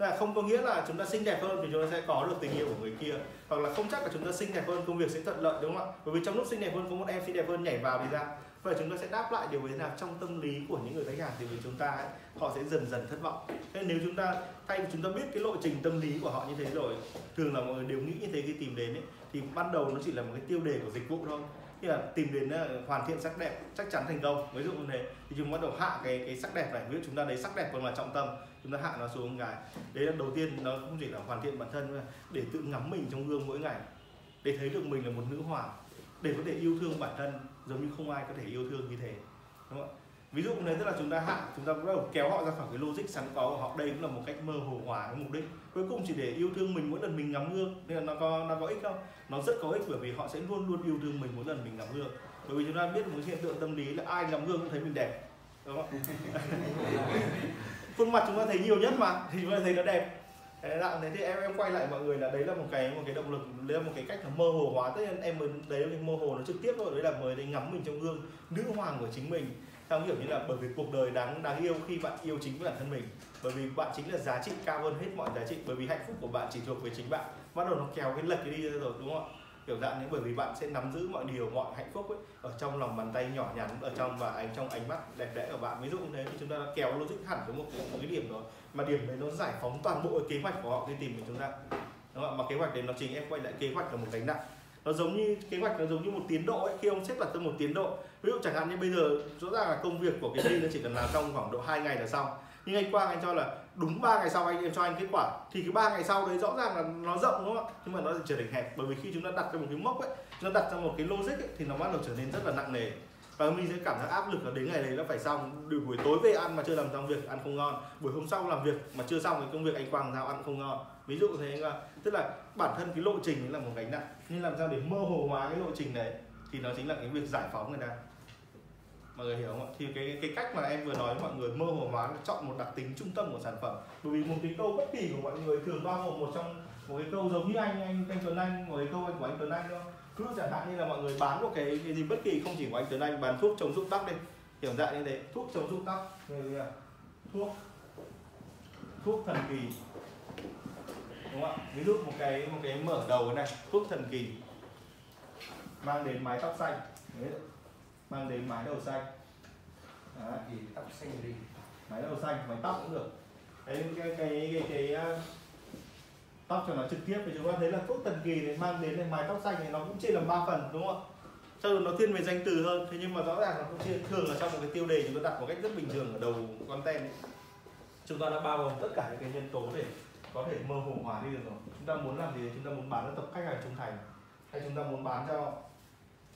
Tức là không có nghĩa là chúng ta xinh đẹp hơn thì chúng ta sẽ có được tình yêu của người kia. Hoặc là không chắc là chúng ta xinh đẹp hơn công việc sẽ thuận lợi đúng không ạ? Bởi vì trong lúc xinh đẹp hơn có một em xinh đẹp hơn nhảy vào thì ra. Vậy chúng ta sẽ đáp lại điều ấy nào trong tâm lý của những người khách hàng thì vì chúng ta ấy, họ sẽ dần dần thất vọng. Nên nếu chúng ta thay vì chúng ta biết cái lộ trình tâm lý của họ như thế rồi thường là mọi người đều nghĩ như thế khi tìm đến ấy, thì ban đầu nó chỉ là một cái tiêu đề của dịch vụ thôi như là tìm đến ờ, hoàn thiện sắc đẹp chắc chắn thành công. Ví dụ như thế thì chúng bắt đầu hạ cái cái sắc đẹp này. Ví dụ chúng ta lấy sắc đẹp còn là trọng tâm, chúng ta hạ nó xuống cái. Đấy là đầu tiên, nó không chỉ là hoàn thiện bản thân mà để tự ngắm mình trong gương mỗi ngày. Để thấy được mình là một nữ hoàng, để có thể yêu thương bản thân giống như không ai có thể yêu thương như thế. Đúng không ạ? Ví dụ này tức là chúng ta hạ, chúng ta bắt đầu kéo họ ra khỏi cái logic sẵn có của họ. Đây cũng là một cách mơ hồ hóa cái mục đích. Cuối cùng chỉ để yêu thương mình mỗi lần mình ngắm gương. Nên là nó có nó có ích không? Nó rất có ích bởi vì họ sẽ luôn luôn yêu thương mình mỗi lần mình ngắm gương. Bởi vì chúng ta biết một hiện tượng tâm lý là ai ngắm gương cũng thấy mình đẹp. Đúng không? Khuôn mặt chúng ta thấy nhiều nhất mà, thì chúng ta thấy nó đẹp. Thế là thế thì em em quay lại mọi người là đấy là một cái một cái động lực, đấy là một cái cách là mơ hồ hóa. Tất nhiên em mới, đấy là cái mơ hồ nó trực tiếp rồi đấy là mới đấy ngắm mình trong gương. Nữ hoàng của chính mình theo hiểu như là bởi vì cuộc đời đáng đáng yêu khi bạn yêu chính bản thân mình. Bởi vì bạn chính là giá trị cao hơn hết mọi giá trị bởi vì hạnh phúc của bạn chỉ thuộc về chính bạn. Bắt đầu nó kéo cái lệch cái đi rồi đúng không ạ? Kiểu dạng như bởi vì bạn sẽ nắm giữ mọi điều mọi hạnh phúc ấy ở trong lòng bàn tay nhỏ nhắn ở trong và ánh trong ánh mắt đẹp đẽ của bạn. Ví dụ như thế thì chúng ta đã kéo logic hẳn với một cái, một cái điểm đó mà điểm đấy nó giải phóng toàn bộ cái kế hoạch của họ đi tìm của chúng ta. Đúng không ạ? Mà kế hoạch đấy nó chính em quay lại kế hoạch là một gánh nặng nó giống như kế hoạch nó giống như một tiến độ ấy khi ông xếp đặt ra một tiến độ. Ví dụ chẳng hạn như bây giờ rõ ràng là công việc của cái team nó chỉ cần làm trong khoảng độ 2 ngày là xong. Nhưng anh Quang anh cho là đúng 3 ngày sau anh em cho anh kết quả. Thì cái ba ngày sau đấy rõ ràng là nó rộng đúng không ạ? Nhưng mà nó trở thành hẹp. Bởi vì khi chúng ta đặt ra một cái mốc ấy chúng ta đặt ra một cái logic ấy, thì nó bắt đầu trở nên rất là nặng nề. Và mình sẽ cảm thấy áp lực là đến ngày đấy nó phải xong. Được buổi tối về ăn mà chưa làm xong việc ăn không ngon. Buổi hôm sau làm việc mà chưa xong cái công việc anh Quang sao ăn không ngon ví dụ thế là tức là bản thân cái lộ trình ấy là một gánh nặng. Nhưng làm sao để mơ hồ hóa cái lộ trình đấy thì nó chính là cái việc giải phóng người ta. Mọi người hiểu không ạ? Thì cái cái cách mà em vừa nói với mọi người mơ hồ hóa chọn một đặc tính trung tâm của sản phẩm. Bởi vì một cái câu bất kỳ của mọi người thường bao gồm một trong một cái câu giống như anh anh anh Tuấn Anh một cái câu anh của anh Tuấn Anh thôi. Cứ chẳng hạn như là mọi người bán một cái, cái gì bất kỳ không chỉ của anh Tuấn Anh bán thuốc chống rụng tóc đi. Hiểu dạng như thế. Thuốc chống rụng tóc. Thuốc. Thuốc thần kỳ đúng không ạ ví dụ một cái một cái mở đầu cái này thuốc thần kỳ mang đến mái tóc xanh Đấy. mang đến mái đầu xanh Đấy. thì tóc xanh đi mái đầu xanh mái tóc cũng được đấy cái cái cái, cái, uh, tóc cho nó trực tiếp thì chúng ta thấy là thuốc thần kỳ này mang đến mái tóc xanh thì nó cũng chia làm ba phần đúng không ạ sau đó nó thiên về danh từ hơn thế nhưng mà rõ ràng nó cũng chia thường là trong một cái tiêu đề chúng ta đặt một cách rất bình thường ở đầu content ấy. chúng ta đã bao gồm tất cả những cái nhân tố để có thể mơ hồ hóa đi được rồi. Chúng ta muốn làm gì chúng ta muốn bán cho tập khách hàng trung thành. Hay chúng ta muốn bán cho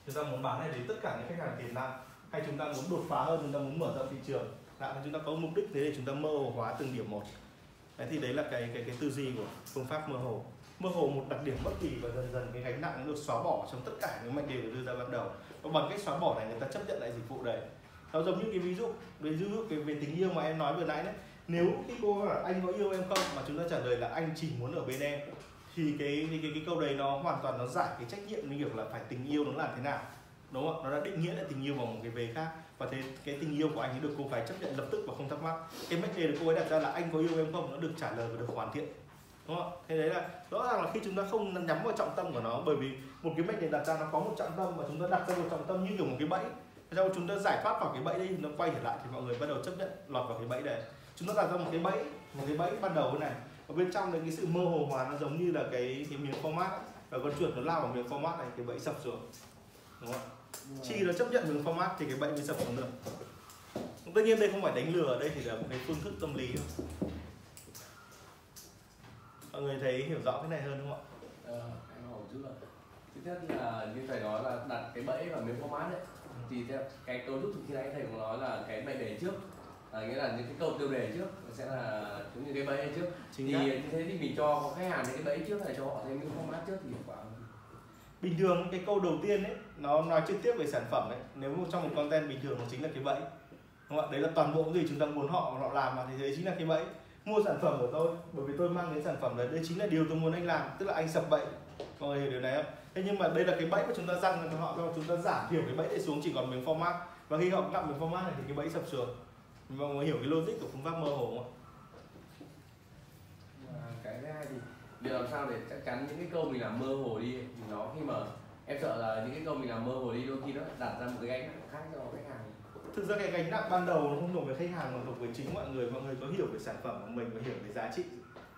chúng ta muốn bán này đến tất cả những khách hàng tiềm năng. Hay chúng ta muốn đột phá hơn chúng ta muốn mở rộng thị trường. Đã, chúng ta có mục đích thế để chúng ta mơ hồ hóa từng điểm một. Đấy thì đấy là cái cái cái tư duy của phương pháp mơ hồ. Mơ hồ một đặc điểm bất kỳ và dần dần cái gánh nặng nó được xóa bỏ trong tất cả những mệnh đề được đưa ra ban đầu. Và bằng cách xóa bỏ này người ta chấp nhận lại dịch vụ đấy. Nó giống như cái ví dụ ví dụ cái về tình yêu mà em nói vừa nãy đấy nếu khi cô hỏi anh có yêu em không? Mà chúng ta trả lời là anh chỉ muốn ở bên em. Thì cái cái cái, cái câu đấy nó hoàn toàn nó giải cái trách nhiệm như kiểu là phải tình yêu nó làm thế nào. Đúng không? Nó đã định nghĩa lại tình yêu vào một cái về khác. Và thế cái tình yêu của anh ấy được cô phải chấp nhận lập tức và không thắc mắc. Cái mệnh đề được cô ấy đặt ra là anh có yêu em không? Nó được trả lời và được hoàn thiện. Đúng không? Thế đấy là rõ ràng là khi chúng ta không nhắm vào trọng tâm của nó bởi vì một cái mệnh đề đặt ra nó có một trọng tâm và chúng ta đặt ra một trọng tâm như kiểu một cái bẫy. Sau chúng ta giải thoát vào cái bẫy đấy nó quay trở lại thì mọi người bắt đầu chấp nhận lọt vào cái bẫy đấy chúng ta đặt ra một cái bẫy một cái bẫy ban đầu này. Ở bên trong đấy cái sự mơ hồ hóa nó giống như là cái cái miếng format ấy. và con chuột nó lao vào miếng format này cái bẫy sập xuống. Đúng không ạ? Chi nó chấp nhận miếng format thì cái bẫy mới sập xuống được. Tất nhiên đây không phải đánh lừa đây chỉ là một cái phương thức tâm lý thôi. mọi người thấy hiểu rõ cái này hơn không ạ? Ờ, em hỏi một chút là thứ nhất là như thầy nói là đặt cái bẫy vào miếng format ấy thì theo cái cấu trúc khi nãy thầy cũng nói là cái mệnh đề trước à, nghĩa là những cái câu tiêu đề trước sẽ là giống như cái bẫy trước. Chính thì như thế thì mình cho khách hàng những cái bẫy trước này cho họ thêm cái format trước thì hiệu quả hơn. Bình thường cái câu đầu tiên ấy nó nói trực tiếp về sản phẩm ấy. Nếu trong một content bình thường nó chính là cái bẫy. Đúng không ạ? Đấy là toàn bộ cái gì chúng ta muốn họ họ làm mà thì đấy chính là cái bẫy. Mua sản phẩm của tôi bởi vì tôi mang đến sản phẩm đấy. Đây chính là điều tôi muốn anh làm tức là anh sập bẫy. Mọi người hiểu điều này không? Thế nhưng mà đây là cái bẫy mà chúng ta răng cho họ cho chúng ta giảm thiểu cái bẫy để xuống chỉ còn miếng format. Và khi họ gặm miếng format này thì cái bẫy sập xuống mọi người hiểu cái logic của phương pháp mơ hồ không ạ? Cái thứ hai thì liệu làm sao để chắc chắn những cái câu mình làm mơ hồ đi thì nó khi mà em sợ là những cái câu mình làm mơ hồ đi đôi khi nó đặt ra một cái gánh nặng khác cho khách hàng. Thực ra cái gánh nặng ban đầu nó không thuộc về khách hàng mà thuộc về chính mọi người. Mọi người có hiểu về sản phẩm của mình và hiểu về giá trị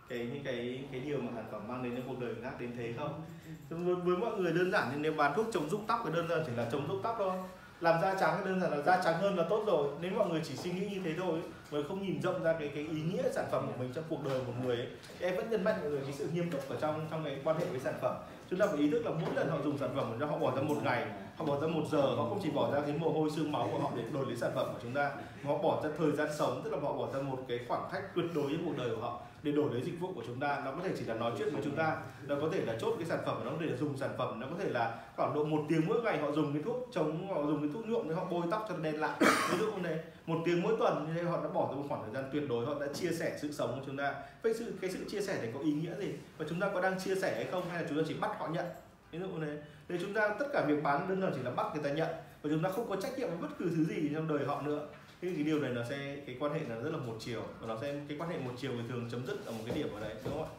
cái những cái cái điều mà sản phẩm mang đến cho cuộc đời người khác đến thế không? Với, với mọi người đơn giản thì nếu bán thuốc chống rụng tóc thì đơn giản chỉ là chống rụng tóc thôi làm da trắng đơn giản là da trắng hơn là tốt rồi. Nếu mọi người chỉ suy nghĩ như thế thôi mà không nhìn rộng ra cái cái ý nghĩa sản phẩm của mình trong cuộc đời một người ấy, em vẫn nhấn mạnh mọi người cái sự nghiêm túc ở trong trong cái quan hệ với sản phẩm. Chúng ta phải ý thức là mỗi lần họ dùng sản phẩm của họ bỏ ra một ngày họ bỏ ra một giờ họ không chỉ bỏ ra cái mồ hôi xương máu của họ để đổi lấy sản phẩm của chúng ta mà họ bỏ ra thời gian sống tức là họ bỏ ra một cái khoảng cách tuyệt đối trong cuộc đời của họ để đổi lấy dịch vụ của chúng ta, nó có thể chỉ là nói chuyện với chúng ta, nó có thể là chốt cái sản phẩm, nó có thể là dùng sản phẩm, nó có thể là khoảng độ một tiếng mỗi ngày họ dùng cái thuốc chống, họ dùng cái thuốc nhuộm để họ bôi tóc cho nó đen lại. Ví dụ như thế một tiếng mỗi tuần như thế, họ đã bỏ ra một khoảng thời gian tuyệt đối, họ đã chia sẻ sự sống của chúng ta. Vậy sự, cái sự chia sẻ này có ý nghĩa gì? Và chúng ta có đang chia sẻ hay không, hay là chúng ta chỉ bắt họ nhận? Ví dụ như thế để chúng ta, tất cả việc bán đơn giản chỉ là bắt người ta nhận, và chúng ta không có trách nhiệm với bất cứ thứ gì trong đời họ nữa thì cái điều này nó sẽ cái quan hệ là rất là một chiều. Và nó sẽ cái quan hệ một chiều thì thường chấm dứt ở một cái điểm ở đấy đúng không ạ?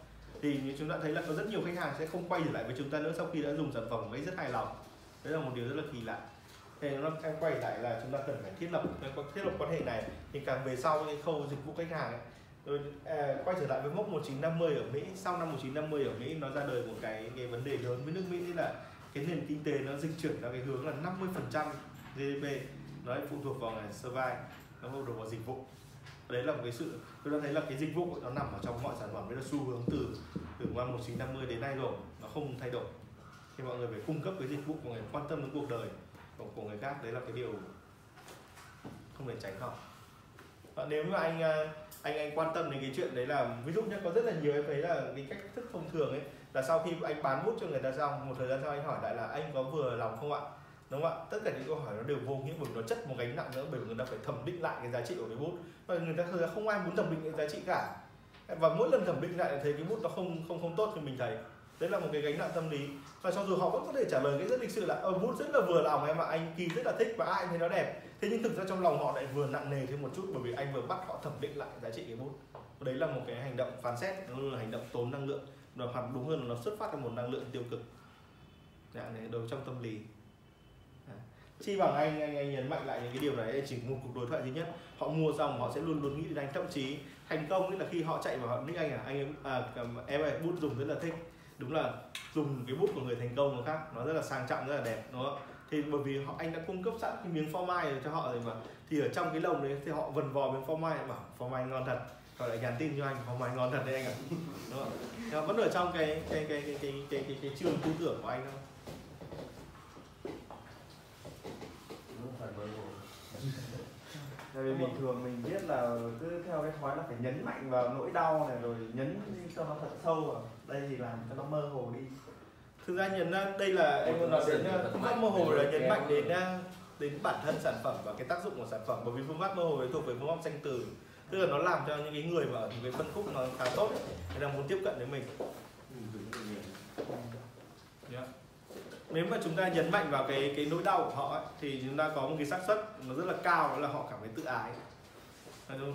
Thì như chúng ta thấy là có rất nhiều khách hàng sẽ không quay trở lại với chúng ta nữa sau khi đã dùng sản phẩm ấy rất hài lòng. Đấy là một điều rất là kỳ lạ. Thì nó em quay lại là chúng ta cần phải thiết lập thiết lập quan hệ này. Thì càng về sau cái khâu dịch vụ khách hàng ấy, rồi à, quay trở lại với mốc 1950 ở Mỹ. Sau năm 1950 ở Mỹ nó ra đời một cái cái vấn đề lớn với nước Mỹ là cái nền kinh tế nó dịch chuyển ra cái hướng là 50% GDP đấy phụ thuộc vào ngành survey nó phụ thuộc vào dịch vụ. Đấy là một cái sự tôi đã thấy là cái dịch vụ nó nằm ở trong mọi sản phẩm đấy là xu hướng từ từ năm 1950 đến nay rồi nó không thay đổi. Thì mọi người phải cung cấp cái dịch vụ của người quan tâm đến cuộc đời của, của người khác đấy là cái điều không thể tránh khỏi. Và nếu mà anh à, anh anh quan tâm đến cái chuyện đấy là ví dụ như có rất là nhiều em thấy là cái cách thức thông thường ấy là sau khi anh bán bút cho người ta xong một thời gian sau anh hỏi lại là anh có vừa lòng không ạ? Đúng không ạ? Tất cả những câu hỏi nó đều vô nghĩa bởi nó chất một gánh nặng nữa bởi vì người ta phải thẩm định lại cái giá trị của cái bút. Và người ta không ai muốn thẩm định cái giá trị cả. Và mỗi lần thẩm định lại thấy cái bút nó không không không tốt thì mình thấy đấy là một cái gánh nặng tâm lý. Và cho dù họ vẫn có thể trả lời cái rất lịch sự là ờ, bút rất là vừa lòng em ạ anh kỳ rất là thích và ai thấy nó đẹp. Thế nhưng thực ra trong lòng họ lại vừa nặng nề thêm một chút bởi vì anh vừa bắt họ thẩm định lại giá trị cái bút. Đấy là một cái hành động phán xét nó là hành động tốn năng lượng. Và hoặc đúng hơn là nó xuất phát từ một năng lượng tiêu cực. Dạng này đầu trong tâm lý chi bằng anh anh anh nhấn mạnh lại những cái điều này chỉ một cuộc đối thoại duy nhất. Họ mua xong họ sẽ luôn luôn nghĩ đến anh thậm chí thành công nghĩa là khi họ chạy vào họ nick anh à anh à, em ơi bút dùng rất là thích. Đúng là dùng cái bút của người thành công nó khác nó rất là sang trọng rất là đẹp đúng không? Thì bởi vì họ anh đã cung cấp sẵn cái miếng phô mai cho họ rồi mà. Thì ở trong cái lồng đấy thì họ vần vò miếng phô mai bảo phô mai ngon thật. Họ lại nhắn tin cho anh phô mai ngon thật đấy anh ạ. Đúng không? Vẫn ở trong cái cái cái cái cái cái cái, cái trường tư tưởng của anh thôi Đúng phải mơ hồ. Tại vì bình thường mình biết là cứ theo cái thói là phải nhấn mạnh vào nỗi đau này rồi nhấn cho nó thật sâu vào. Đây thì làm cho nó mơ hồ đi. Thực ra nhấn ra đây là em muốn nói đến phương pháp mơ hồ là nhấn mạnh đến đến bản thân sản phẩm và cái tác dụng của sản phẩm. Bởi vì phương pháp mơ hồ ấy thuộc về phương pháp danh từ tức là nó làm cho những cái người mà ở những cái phân khúc nó khá tốt ấy, người ta muốn tiếp cận đến mình. Yeah nếu mà chúng ta nhấn mạnh vào cái cái nỗi đau của họ ấy, thì chúng ta có một cái xác suất nó rất là cao đó là họ cảm thấy tự ái.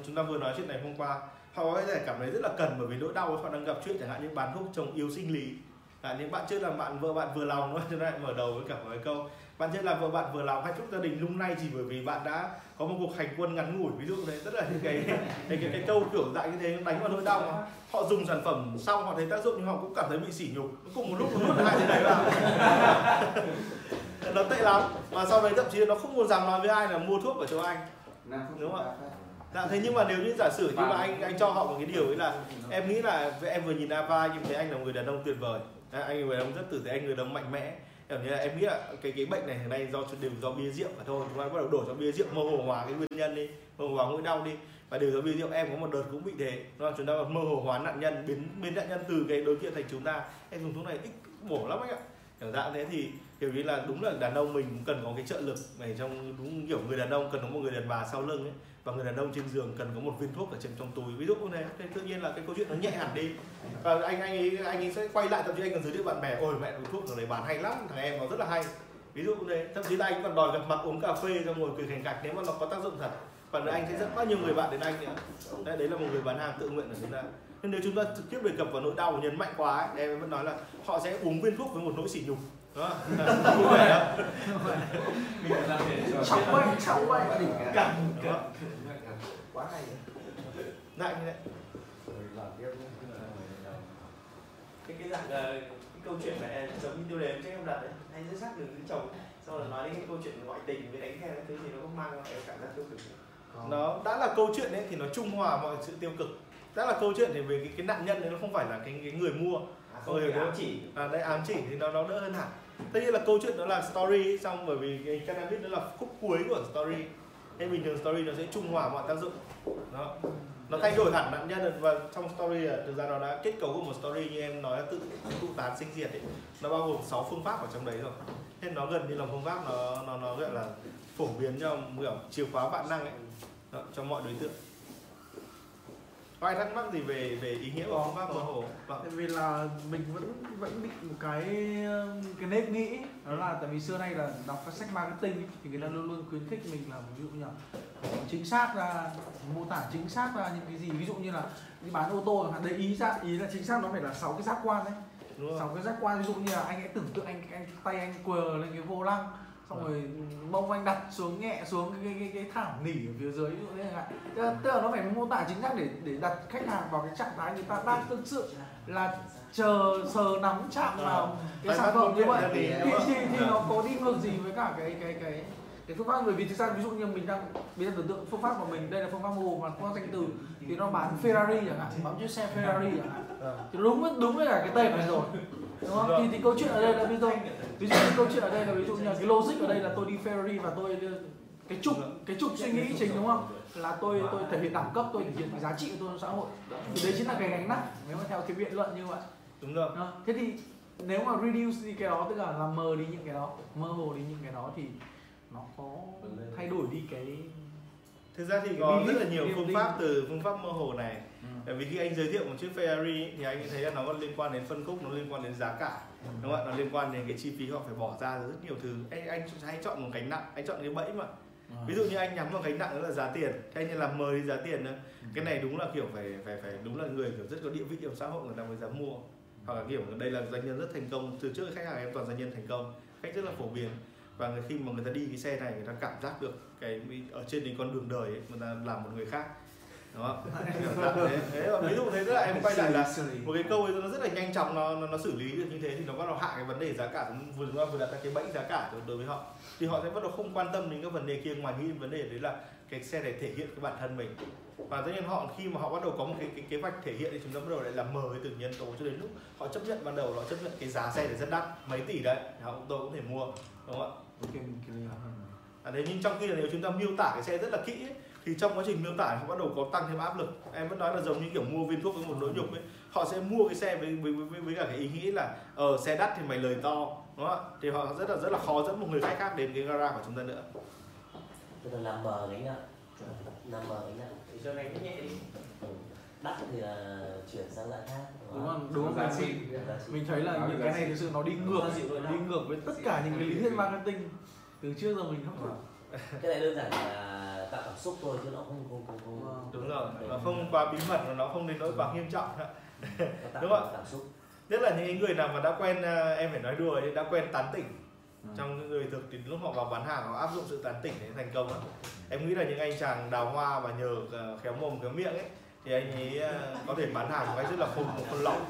Chúng ta vừa nói chuyện này hôm qua họ có thể cảm thấy rất là cần bởi vì nỗi đau họ đang gặp chuyện chẳng hạn như bán thuốc chồng yếu sinh lý. Là những bạn chưa làm bạn vợ bạn vừa lòng thôi cho nên lại mở đầu với cả một cái câu bạn chưa làm vợ bạn vừa lòng hạnh phúc gia đình lung nay chỉ bởi vì bạn đã có một cuộc hành quân ngắn ngủi. Ví dụ thế rất là những cái cái, cái, cái câu kiểu dạng như thế đánh vào nỗi đau mà. Họ dùng sản phẩm xong họ thấy tác dụng nhưng họ cũng cảm thấy bị sỉ nhục. Cùng một lúc nó nuốt hai cái đấy vào. Nó tệ lắm. Mà sau đấy thậm chí nó không muốn dám nói với ai là mua thuốc ở chỗ anh. Đúng không ạ? Dạ, thế nhưng mà nếu như giả sử như mà anh anh cho họ một cái điều ấy là em nghĩ là em vừa nhìn Ava anh thấy anh là một người đàn ông tuyệt vời. Đấy, anh người đàn ông rất tử tế anh người đàn ông mạnh mẽ kiểu như là em nghĩ là cái cái bệnh này hiện nay do đều do bia rượu mà thôi. Chúng ta bắt đầu đổ cho bia rượu mơ hồ hóa cái nguyên nhân đi, mơ hồ hóa nỗi đau đi. Và đều do bia rượu, em có một đợt cũng bị thế. Đúng chúng ta mơ hồ hóa nạn nhân, biến biến nạn nhân từ cái đối tượng thành chúng ta. Em dùng thuốc này ích bổ lắm anh ạ. Kiểu dạng thế thì kiểu như là đúng là đàn ông mình cũng cần có cái trợ lực này trong đúng kiểu người đàn ông cần có một người đàn bà sau lưng ấy và người đàn ông trên giường cần có một viên thuốc ở trên trong túi. Ví dụ như thế thì tự nhiên là cái câu chuyện nó nhẹ hẳn đi. Và anh anh ấy anh ấy sẽ quay lại thậm chí anh còn giới thiệu bạn bè ôi mẹ uống thuốc thằng này bán hay lắm thằng em nó rất là hay. Ví dụ như thế thậm chí là anh còn đòi gặp mặt uống cà phê xong ngồi cười khành cạch nếu mà nó có tác dụng thật. Và anh sẽ dẫn bao nhiêu người bạn đến anh nữa đấy, đấy là một người bán hàng tự nguyện của chúng ta nên nếu chúng ta trực tiếp đề cập vào nỗi đau nhấn mạnh quá ấy, em vẫn nói là họ sẽ uống viên thuốc với một nỗi sỉ nhục đó vui vẻ đó mình phải làm để cho cháu quay cháu quay đỉnh cả quá hay lại như thế cái cái dạng ờ, cái câu chuyện mà em giống như tiêu đề em chắc em đặt đấy anh rất sắc được với chồng. Sau rồi nói đến cái câu chuyện ngoại tình với đánh cái thứ gì nó cũng mang lại cảm giác tiêu cực. Nó đã là câu chuyện ấy thì nó trung hòa mọi sự tiêu cực. Đã là câu chuyện thì về cái, cái nạn nhân đấy nó không phải là cái, cái người mua không đúng. ám chỉ. À, đây ám chỉ thì nó nó đỡ hơn hẳn. Tất nhiên là câu chuyện đó là story xong bởi vì cái cannabis đó là khúc cuối của story. Nên bình thường story nó sẽ trung hòa mọi tác dụng. Đó. Nó thay đổi hẳn nạn nhân và trong story là thực ra nó đã kết cấu của một story như em nói là tự tự tán sinh diệt ấy. Nó bao gồm 6 phương pháp ở trong đấy rồi. Nên nó gần như là phương pháp nó nó nó gọi là phổ biến cho kiểu chìa khóa vạn năng ấy. Đó, cho mọi đối tượng có ai thắc mắc gì về về ý nghĩa của phương pháp mơ hồ? Vâng. Tại vì là mình vẫn vẫn bị một cái cái nếp nghĩ đó là tại vì xưa nay là đọc các sách marketing ấy, thì người ta luôn luôn khuyến khích mình là ví dụ như là chính xác ra mô tả chính xác ra những cái gì. Ví dụ như là đi bán ô tô đấy ý ra ý là chính xác nó phải là sáu cái giác quan đấy. Sáu cái giác quan ví dụ như là anh hãy tưởng tượng anh, anh tay anh quờ lên cái vô lăng xong rồi mông anh đặt xuống nhẹ xuống cái cái, cái, cái thảm nỉ ở phía dưới ví dụ như vậy tức là, tức là nó phải mô tả chính xác để để đặt khách hàng vào cái trạng thái người ta đang thực sự là chờ sờ nắm chạm vào cái Phải sản phẩm như vậy. thì, thì, thì nó có đi ngược gì với cả cái cái cái cái phương pháp. Bởi vì thực ra ví dụ như mình đang mình đang tưởng tượng phương pháp của mình đây là phương pháp mô mà phương pháp danh từ thì nó bán Ferrari chẳng hạn bán chiếc xe Ferrari chẳng hạn. Thì đúng đúng với cả cái tên này rồi đúng không? Thì, thì câu chuyện ở đây là ví dụ ví dụ câu chuyện ở đây là ví dụ như cái logic ở đây là tôi đi Ferrari và tôi cái trục cái trục suy nghĩ chính đúng không? Là tôi tôi thể hiện đẳng cấp tôi thể hiện cái giá trị của tôi trong xã hội. Thì đấy chính là cái gánh nặng nếu mà theo cái biện luận như vậy. Đúng rồi. Đó. thế thì nếu mà reduce đi cái đó tức là làm mờ đi những cái đó mơ hồ đi những cái đó thì nó có thay đổi đi cái thực ra thì có rất là nhiều phương pháp từ phương pháp mơ hồ này bởi vì khi anh giới thiệu một chiếc Ferrari thì anh thấy là nó có liên quan đến phân khúc nó liên quan đến giá cả đúng không ạ? Nó liên quan đến cái chi phí họ phải bỏ ra rất nhiều thứ. Anh anh hay chọn một gánh nặng anh chọn cái bẫy mà. Ví dụ như anh nhắm vào gánh nặng đó là giá tiền thế anh làm mời đi giá tiền nữa cái này đúng là kiểu phải phải phải đúng là người kiểu rất có địa vị trong xã hội người ta mới dám mua. Hoặc là kiểu đây là doanh nhân rất thành công từ trước khách hàng em toàn doanh nhân thành công khách rất là phổ biến. Và khi mà người ta đi cái xe này người ta cảm giác được cái ở trên cái con đường đời ấy, người ta làm một người khác đúng không thế. thế ví dụ thế tức là em quay lại là một cái câu ấy nó rất là nhanh chóng nó nó, nó xử lý được như thế thì nó bắt đầu hạ cái vấn đề giá cả vừa vừa vừa đặt ra cái bẫy giá cả đối- với họ. Thì họ sẽ bắt đầu không quan tâm đến các vấn đề kia ngoài nghĩ vấn đề đấy là cái xe này thể hiện cái bản thân mình. Và tất nhiên họ khi mà họ bắt đầu có một cái cái kế hoạch thể hiện thì chúng ta bắt đầu lại làm mờ cái từng nhân tố cho đến lúc họ chấp nhận ban đầu họ chấp nhận cái giá xe này rất đắt mấy tỷ đấy họ cũng tôi cũng thể mua đúng không ạ? À đấy, nhưng trong khi là nếu chúng ta miêu tả cái xe rất là kỹ ấy, thì trong quá trình miêu tả họ bắt đầu có tăng thêm áp lực. Em vẫn nói là giống như kiểu mua viên thuốc với một nỗi nhục ấy. Họ sẽ mua cái xe với với, với, với cả cái ý nghĩ là ờ xe đắt thì mày lời to đúng không ạ? Thì họ rất là rất là khó dẫn một người khách khác đến cái gara của chúng ta nữa. Tức là làm mờ gánh nặng làm mờ gánh nặng thì cho gánh nhẹ đi. Ừ. đắt thì là chuyển sang dạng khác đúng không đúng không? Giá trị. mình thấy là những cái này thực sự nó đi ngược đi ngược với tất cả những cái lý thuyết marketing từ trước giờ mình không phải cái này đơn giản là tạo cảm xúc thôi chứ nó không không không không Vâng. đúng rồi nó không quá bí mật và nó không đến nỗi quá nghiêm trọng Đúng không cảm xúc nhất là những người nào mà đã quen ờ, em phải nói đùa ấy, đã quen tán tỉnh Ừ. trong những người thực thì lúc họ vào bán hàng họ áp dụng sự tán tỉnh để thành công á em nghĩ là những anh chàng đào hoa mà nhờ ờ, khéo mồm khéo miệng ấy thì anh ấy ờ, có thể bán hàng một cách rất là khôn một con lỏng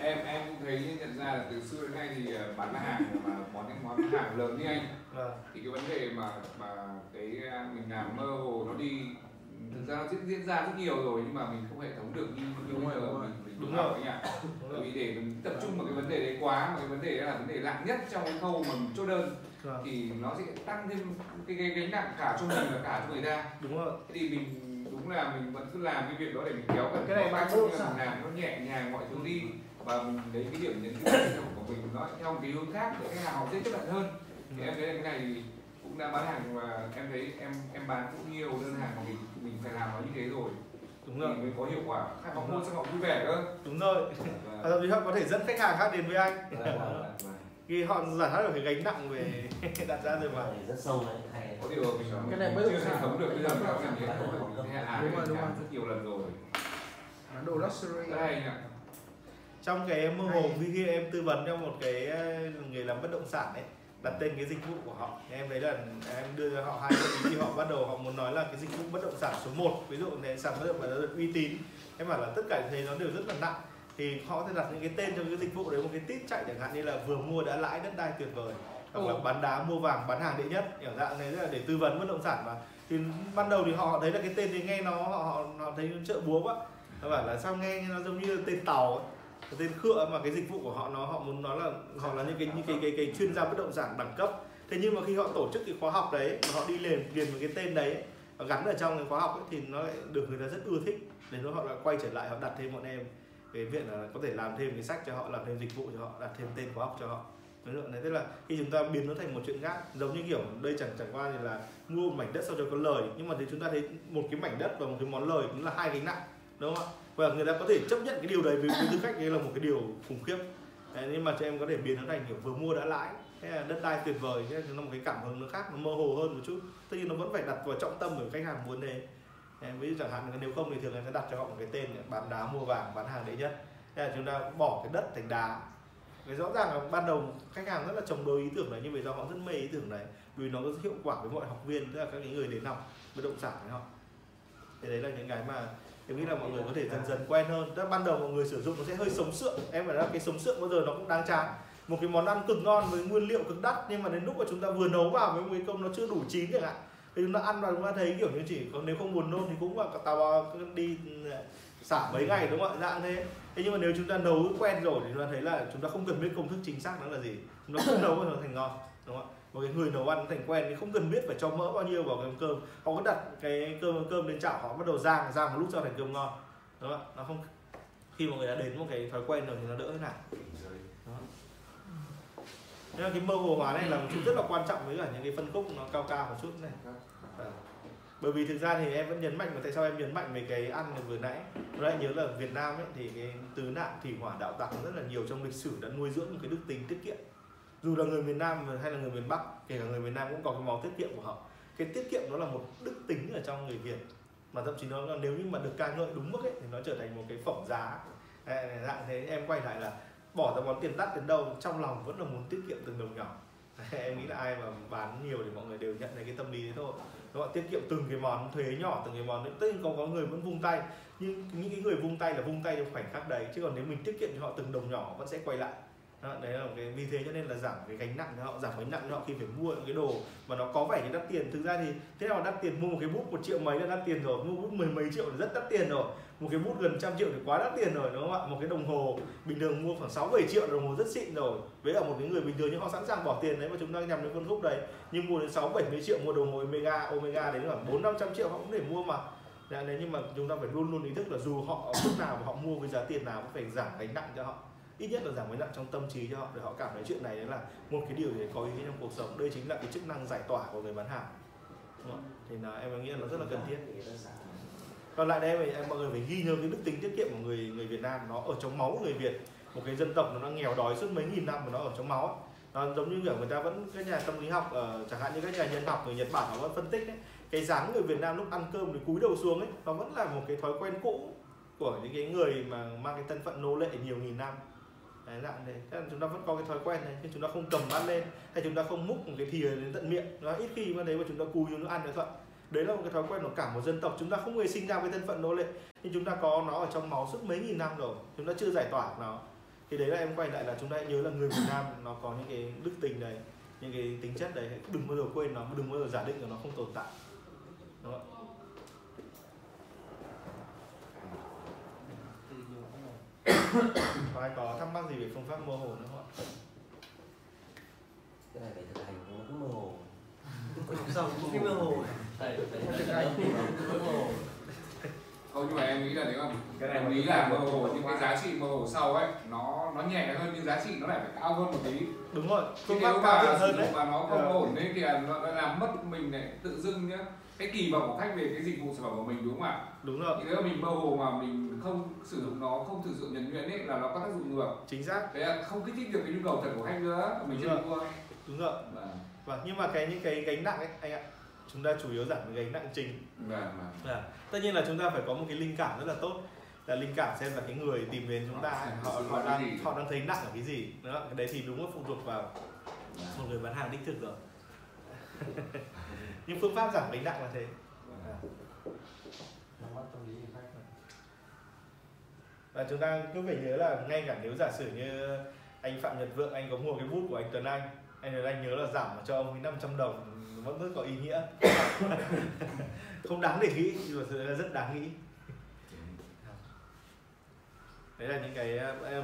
em em cũng thấy nhận ra là từ xưa đến nay thì ờ, bán hàng mà món những món hàng lớn như anh Vâng. thì cái vấn đề mà mà cái à, mình làm mơ hồ nó đi thực ra nó diễn diễn ra rất nhiều rồi nhưng mà mình không hệ thống được như như Đúng rồi, giờ đúng rồi. mình mình Đúng đúng rồi. rồi anh ạ Đúng bởi rồi. vì để mình tập trung vào cái vấn đề đấy quá mà cái vấn đề đó là vấn đề nặng nhất trong cái khâu mà mình chốt đơn Vâng. thì nó sẽ tăng thêm cái cái gánh nặng cả cho mình và cả cho người ta. Đúng rồi. Thế thì mình đúng là mình vẫn cứ làm cái việc đó để mình kéo gần Cái này bạn cũng bất như động là mình làm nó nhẹ nhàng mọi thứ đi. Và mình lấy cái điểm nhấn cái của mình nó theo một cái hướng khác để khách hàng họ dễ tiếp cận hơn. Thì em thấy là cái này thì cũng đã bán hàng và em thấy em em bán cũng nhiều đơn hàng mà mình. Mình phải làm nó như thế rồi. Đúng rồi. Mới có hiệu quả. Khách họ mua xong họ vui vẻ cơ. Đúng rồi. Và thậm chí họ có thể dẫn khách hàng khác đến với anh khi họ giải thoát được cái gánh nặng về đặt ra rồi mà. Cái rất sâu đấy hay đấy. có điều mình Cái này bất chưa sản. thống được bây giờ mình đã làm thống rồi hệ án Đúng rồi, đúng rồi. rất nhiều lần rồi. Bán đồ luxury hay nhỉ. Trong cái mơ hồ khi khi em tư vấn cho một cái ờ, người làm bất động sản ấy đặt tên cái dịch vụ của họ. Thì em thấy là em đưa cho họ hai gợi ý thì họ bắt đầu họ muốn nói là cái dịch vụ bất động sản số 1 ví dụ cái sản bất động sản uy tín. Em bảo là tất cả thế nó đều rất là nặng thì họ có thể đặt những cái tên cho cái dịch vụ đấy một cái tít chạy chẳng hạn như là vừa mua đã lãi đất đai tuyệt vời hoặc là bán đá mua vàng bán hàng đệ nhất kiểu dạng này là để tư vấn bất động sản mà. Thì ban đầu thì họ thấy là cái tên thì nghe nó họ họ, họ thấy chợ búa quá. Họ bảo là sao nghe nó giống như tên tàu ấy tên khựa mà cái dịch vụ của họ nó họ muốn nói là họ là những cái những cái cái, cái chuyên gia bất động sản đẳng cấp. Thế nhưng mà khi họ tổ chức cái khóa học đấy mà họ đi liền liền với cái tên đấy và gắn ở trong cái khóa học ấy, thì nó lại được người ta rất ưa thích. Để nó họ lại quay trở lại họ đặt thêm bọn em cái việc là có thể làm thêm cái sách cho họ làm thêm dịch vụ cho họ đặt thêm tên khóa học cho họ. Cái lượng này tức là khi chúng ta biến nó thành một chuyện khác giống như kiểu đây chẳng chẳng qua thì là mua một mảnh đất sau cho có lời. Nhưng mà thì chúng ta thấy một cái mảnh đất và một cái món lời cũng là hai gánh nặng đúng không ạ? Và người ta có thể chấp nhận cái điều đấy với, với tư cách đấy là một cái điều khủng khiếp. Đấy, nhưng mà cho em có thể biến nó thành kiểu vừa mua đã lãi hay là đất đai tuyệt vời thế là một cái cảm hứng nó khác nó mơ hồ hơn một chút. Tất nhiên nó vẫn phải đặt vào trọng tâm của khách hàng muốn thế em ví dụ chẳng hạn nếu không thì thường người ta đặt cho họ một cái tên bán đá mua vàng, bán hàng đấy nhất. Thế là chúng ta bỏ cái đất thành đá. Cái rõ ràng là ban đầu khách hàng rất là chống đối ý tưởng này nhưng vì do họ rất mê ý tưởng này vì nó có hiệu quả với mọi học viên, tức là các cái người đến học bất động sản với họ. Thì đấy là những cái mà em nghĩ là mọi người có thể dần dần quen hơn. Tức là ban đầu mọi người sử dụng nó sẽ hơi sống sượng. Em phải nói là cái sống sượng bao giờ nó cũng đáng chán. Một cái món ăn cực ngon với nguyên liệu cực đắt, nhưng mà đến lúc mà chúng ta vừa nấu vào với một cái công nó chưa đủ chín chẳng hạn thì chúng ta ăn và chúng ta thấy kiểu như chỉ còn nếu không buồn nôn thì cũng là tao đi ừ, xả mấy ngày đúng không ạ? Dạng thế. Thế nhưng mà nếu chúng ta nấu quen rồi thì chúng ta thấy là chúng ta không cần biết công thức chính xác nó là gì. Chúng ta cứ nấu nó thành ngon, đúng không ạ? Một cái người nấu ăn thành quen thì không cần biết phải cho mỡ bao nhiêu vào cái cơm. Họ có đặt cái cơm cơm lên chảo, họ bắt đầu rang rang một lúc cho thành cơm ngon, đúng không ạ? Nó không, khi mà người đã đến một cái thói quen rồi thì nó đỡ thế nào? Nên là cái mơ hồ hóa này là một chút rất là quan trọng với cả những cái phân khúc nó cao cao một chút này. Vâng. bởi vì thực ra thì em vẫn nhấn mạnh và tại sao em nhấn mạnh về cái ăn này vừa nãy? Nó lại nhớ là Việt Nam ấy thì cái tứ nạn thủy hỏa đạo tặc rất là nhiều trong lịch sử đã nuôi dưỡng một cái đức tính tiết kiệm. Dù là người miền Nam hay là người miền Bắc kể cả người miền Nam cũng có cái máu tiết kiệm của họ. Cái tiết kiệm nó là một đức tính ở trong người Việt mà thậm chí nó là nếu như mà được ca ngợi đúng mức ấy thì nó trở thành một cái phẩm giá. Dạng thế em quay lại là bỏ ra món tiền đắt đến đâu trong lòng vẫn là muốn tiết kiệm từng đồng nhỏ. Em nghĩ là ai mà bán nhiều thì mọi người đều nhận thấy cái tâm lý đấy thôi. Các bạn tiết kiệm từng cái món thuế nhỏ từng cái món tất nhiên có có người vẫn vung tay nhưng những cái người vung tay là vung tay trong khoảnh khắc đấy. Chứ còn nếu mình tiết kiệm cho họ từng đồng nhỏ vẫn sẽ quay lại. Đó, đấy là cái vì thế cho nên là giảm cái gánh nặng cho họ giảm gánh nặng cho họ khi phải mua những cái đồ mà nó có vẻ như đắt tiền. Thực ra thì thế nào đắt tiền? Mua một cái bút một triệu mấy là đắt tiền rồi. Mua bút mười mấy triệu là rất đắt tiền rồi một cái bút gần trăm triệu thì quá đắt tiền rồi đúng không ạ? Một cái đồng hồ bình thường mua khoảng 6 7 triệu đồng hồ rất xịn rồi. Với ở một cái người bình thường nhưng họ sẵn sàng bỏ tiền đấy mà chúng ta nhằm đến phân khúc đấy. Nhưng mua đến 6 70 triệu mua đồng hồ Omega Omega đến khoảng 4 500 triệu họ cũng để mua mà. Đấy, đấy nhưng mà chúng ta phải luôn luôn ý thức là dù họ lúc nào họ mua với giá tiền nào cũng phải giảm gánh nặng cho họ. Ít nhất là giảm gánh nặng trong tâm trí cho họ để họ cảm thấy chuyện này là một cái điều gì có ý nghĩa trong cuộc sống. Đây chính là cái chức năng giải tỏa của người bán hàng. Đúng không? ạ? thì là em nghĩ là nó rất là cần thiết còn lại đây em mọi người phải ghi nhớ cái đức tính tiết kiệm của người người Việt Nam. Nó ở trong máu người Việt. Một cái dân tộc nó đang nghèo đói suốt mấy nghìn năm mà nó ở trong máu ấy. nó giống như kiểu người ta vẫn các nhà tâm lý học uh, chẳng hạn như các nhà nhân học người Nhật Bản họ vẫn phân tích ấy, cái dáng người Việt Nam lúc ăn cơm thì cúi đầu xuống ấy nó vẫn là một cái thói quen cũ của những cái người mà mang cái thân phận nô lệ nhiều nghìn năm. Đấy dạng này Thế là chúng ta vẫn có cái thói quen này nhưng chúng ta không cầm bát lên hay chúng ta không múc một cái thìa đến tận miệng. Nó ít khi mà đấy mà chúng ta cúi xuống nó ăn được thuận đấy là một cái thói quen của cả một dân tộc chúng ta không hề sinh ra với thân phận nô lệ nhưng chúng ta có nó ở trong máu suốt mấy nghìn năm rồi, chúng ta chưa giải tỏa nó. Thì đấy là em quay lại là chúng ta hãy nhớ là người Việt Nam nó có những cái đức tình đấy, những cái tính chất đấy. Đừng bao giờ quên nó, đừng bao giờ giả định là nó không tồn tại. Đúng không? Có ai có thắc mắc gì về phương pháp mơ hồ nữa không ạ? cái này phải thực hành nó cũng mơ hồ. Mơ hồ mơ hồ không nhưng mà em nghĩ là nếu mà Cái này em nghĩ là mơ hồ những cái giá trị mơ hồ sau ấy nó nó nhẹ hơn nhưng giá trị nó lại phải cao hơn một tí. Đúng rồi, chứ nếu mà sử dụng mà nó không Ờ. ổn đấy thì nó làm mất mình này tự dưng nhá. Cái kỳ vọng của khách về cái dịch vụ sản phẩm của mình đúng không ạ? Đúng rồi, thì nếu mà mình mơ hồ mà mình không sử dụng nó không thực sự nhuần nhuyễn ấy là nó có tác dụng ngược. Chính xác, đấy là không kích thích được cái nhu cầu thật của khách nữa mình chưa mua đúng rồi vâng Vâng, nhưng mà cái những cái gánh nặng ấy anh ạ Chúng ta chủ yếu giảm cái gánh nặng chính vâng vâng. À, Tất nhiên là chúng ta phải có một cái linh cảm rất là tốt. Là linh cảm xem là cái người tìm đến chúng ta Họ họ họ đang họ đang thấy nặng ở cái gì. Đó cái đấy thì đúng là phụ thuộc vào một người bán hàng đích thực rồi. Nhưng phương pháp giảm gánh nặng là thế. Khách và chúng ta cứ phải nhớ là ngay cả nếu giả sử như anh Phạm Nhật Vượng anh có mua cái bút của anh Tuấn Anh anh Anh nhớ là giảm cho ông ấy 500 đồng vẫn rất có ý nghĩa. Không đáng để nghĩ nhưng mà ra là rất đáng nghĩ. Đấy là những cái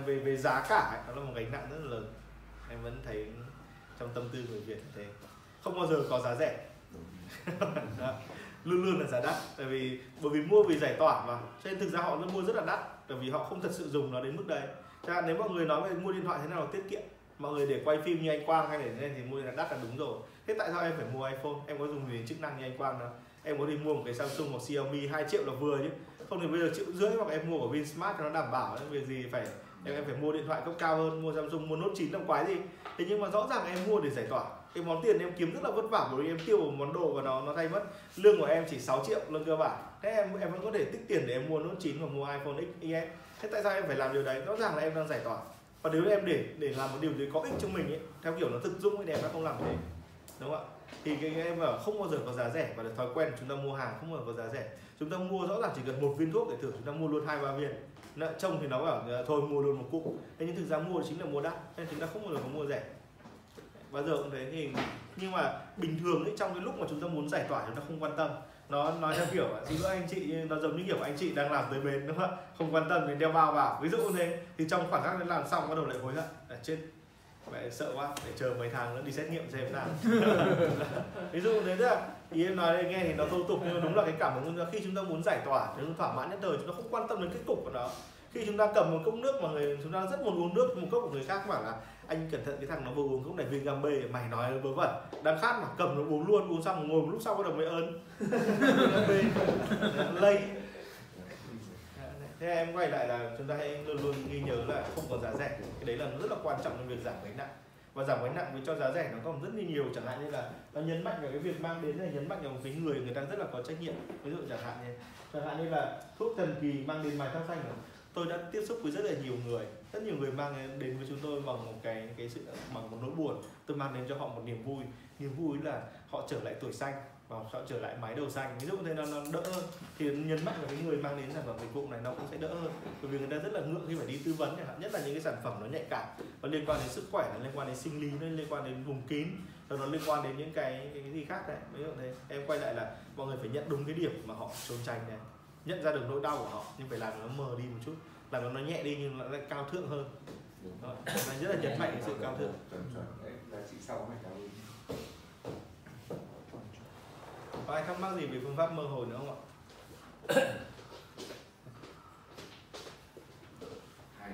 về về giá cả ấy, nó là một gánh nặng rất là lớn. Em vẫn thấy trong tâm tư người Việt thế. Không bao giờ có giá rẻ. Luôn luôn là giá đắt. Tại vì bởi vì mua vì giải tỏa mà. Cho nên thực ra họ mua rất là đắt. Bởi vì họ không thật sự dùng nó đến mức đấy. Chẳng hạn nếu mọi người nói về mua điện thoại thế nào là tiết kiệm mọi người để quay phim như anh Quang hay để nên thì mua là đắt là đúng rồi. Thế tại sao em phải mua iPhone? Em có dùng gì chức năng như anh Quang đâu em có đi mua một cái Samsung hoặc Xiaomi 2 triệu là vừa chứ không thì bây giờ triệu rưỡi hoặc em mua của Vinsmart cho nó đảm bảo nên việc gì phải em em phải mua điện thoại cấp cao hơn, mua Samsung, mua Note 9 làm quái gì. Thế nhưng mà rõ ràng em mua để giải tỏa. Cái món tiền em kiếm rất là vất vả bởi vì em tiêu một món đồ và nó nó thay mất. Lương của em chỉ 6 triệu lương cơ bản thế em em vẫn có thể tích tiền để em mua Note 9 và mua iPhone XS thế tại sao em phải làm điều đấy? Rõ ràng là em đang giải tỏa và nếu em để để làm một điều gì có ích cho mình ấy theo kiểu nó thực dụng thì em đã không làm thế đúng không ạ? Thì cái, em bảo không bao giờ có giá rẻ và là thói quen chúng ta mua hàng không bao giờ có giá rẻ. Chúng ta mua rõ ràng chỉ cần một viên thuốc để thử chúng ta mua luôn hai ba viên. Nợ, trông thì nó bảo ờ, thôi mua luôn một cục. Thế nhưng thực ra mua chính là mua đắt nên chúng ta không bao giờ có mua rẻ. Bao giờ cũng thế thì nhưng mà bình thường ấy trong cái lúc mà chúng ta muốn giải tỏa chúng ta không quan tâm nó nói theo kiểu xin lỗi anh chị, nó giống như kiểu anh chị đang làm tới bến đúng không ạ? Không quan tâm đến đeo bao vào. Ví dụ như thế, thì trong khoảng khắc đấy làm xong, bắt đầu lại hối hận. Là chết. Mẹ sợ quá. Để chờ mấy tháng nữa đi xét nghiệm xem nào. Ví dụ thế, tức ý em nói đây, nghe thì nó thô tục, nhưng mà đúng là cái cảm hứng khi chúng ta muốn giải tỏa chúng ta thỏa mãn nhất thời, chúng ta không quan tâm đến kết cục của nó khi chúng ta cầm một cốc nước mà người chúng ta rất muốn uống nước, một cốc của người khác, bảo là, anh cẩn thận, cái thằng nó vừa uống cốc này, viên gam bê mày nói vớ vẩn. Đang khát mà cầm nó uống luôn, uống xong ngồi một lúc sau bắt đầu mới ơn gam lây. Thế em quay lại là chúng ta hãy luôn luôn ghi nhớ là không có giá rẻ. Cái đấy là rất là quan trọng trong việc giảm gánh nặng. Và giảm gánh nặng với cho giá rẻ nó còn rất là nhiều, chẳng hạn như là nó nhấn mạnh vào cái việc mang đến là nhấn mạnh vào một cái người người ta rất là có trách nhiệm. Ví dụ chẳng hạn như chẳng hạn như là thuốc thần kỳ mang đến mài tóc xanh tôi đã tiếp xúc với rất là nhiều người rất nhiều người mang đến với chúng tôi bằng một cái cái sự bằng một nỗi buồn. Tôi mang đến cho họ một niềm vui. Niềm vui là họ trở lại tuổi xanh và họ trở lại mái đầu xanh. Ví dụ thế nó, nó đỡ hơn. Thì nhấn mạnh vào cái người mang đến sản phẩm dịch vụ này nó cũng sẽ đỡ hơn. Bởi vì người ta rất là ngượng khi phải đi tư vấn chẳng hạn nhất là những cái sản phẩm nó nhạy cảm. Và liên quan đến sức khỏe nó liên quan đến sinh lý nó liên quan đến vùng kín rồi nó liên quan đến những cái cái, cái gì khác đấy. Ví dụ thế. Em quay lại là mọi người phải nhận đúng cái điểm mà họ trốn tránh này nhận ra được nỗi đau của họ nhưng phải làm nó mờ đi một chút làm nó nó nhẹ đi nhưng nó lại cao thượng hơn Đó. Nó rất là nhấn mạnh cái sự cao thượng Đấy, là chị sau này cảm ơn có ai thắc mắc gì về phương pháp mơ hồ nữa không ạ Hay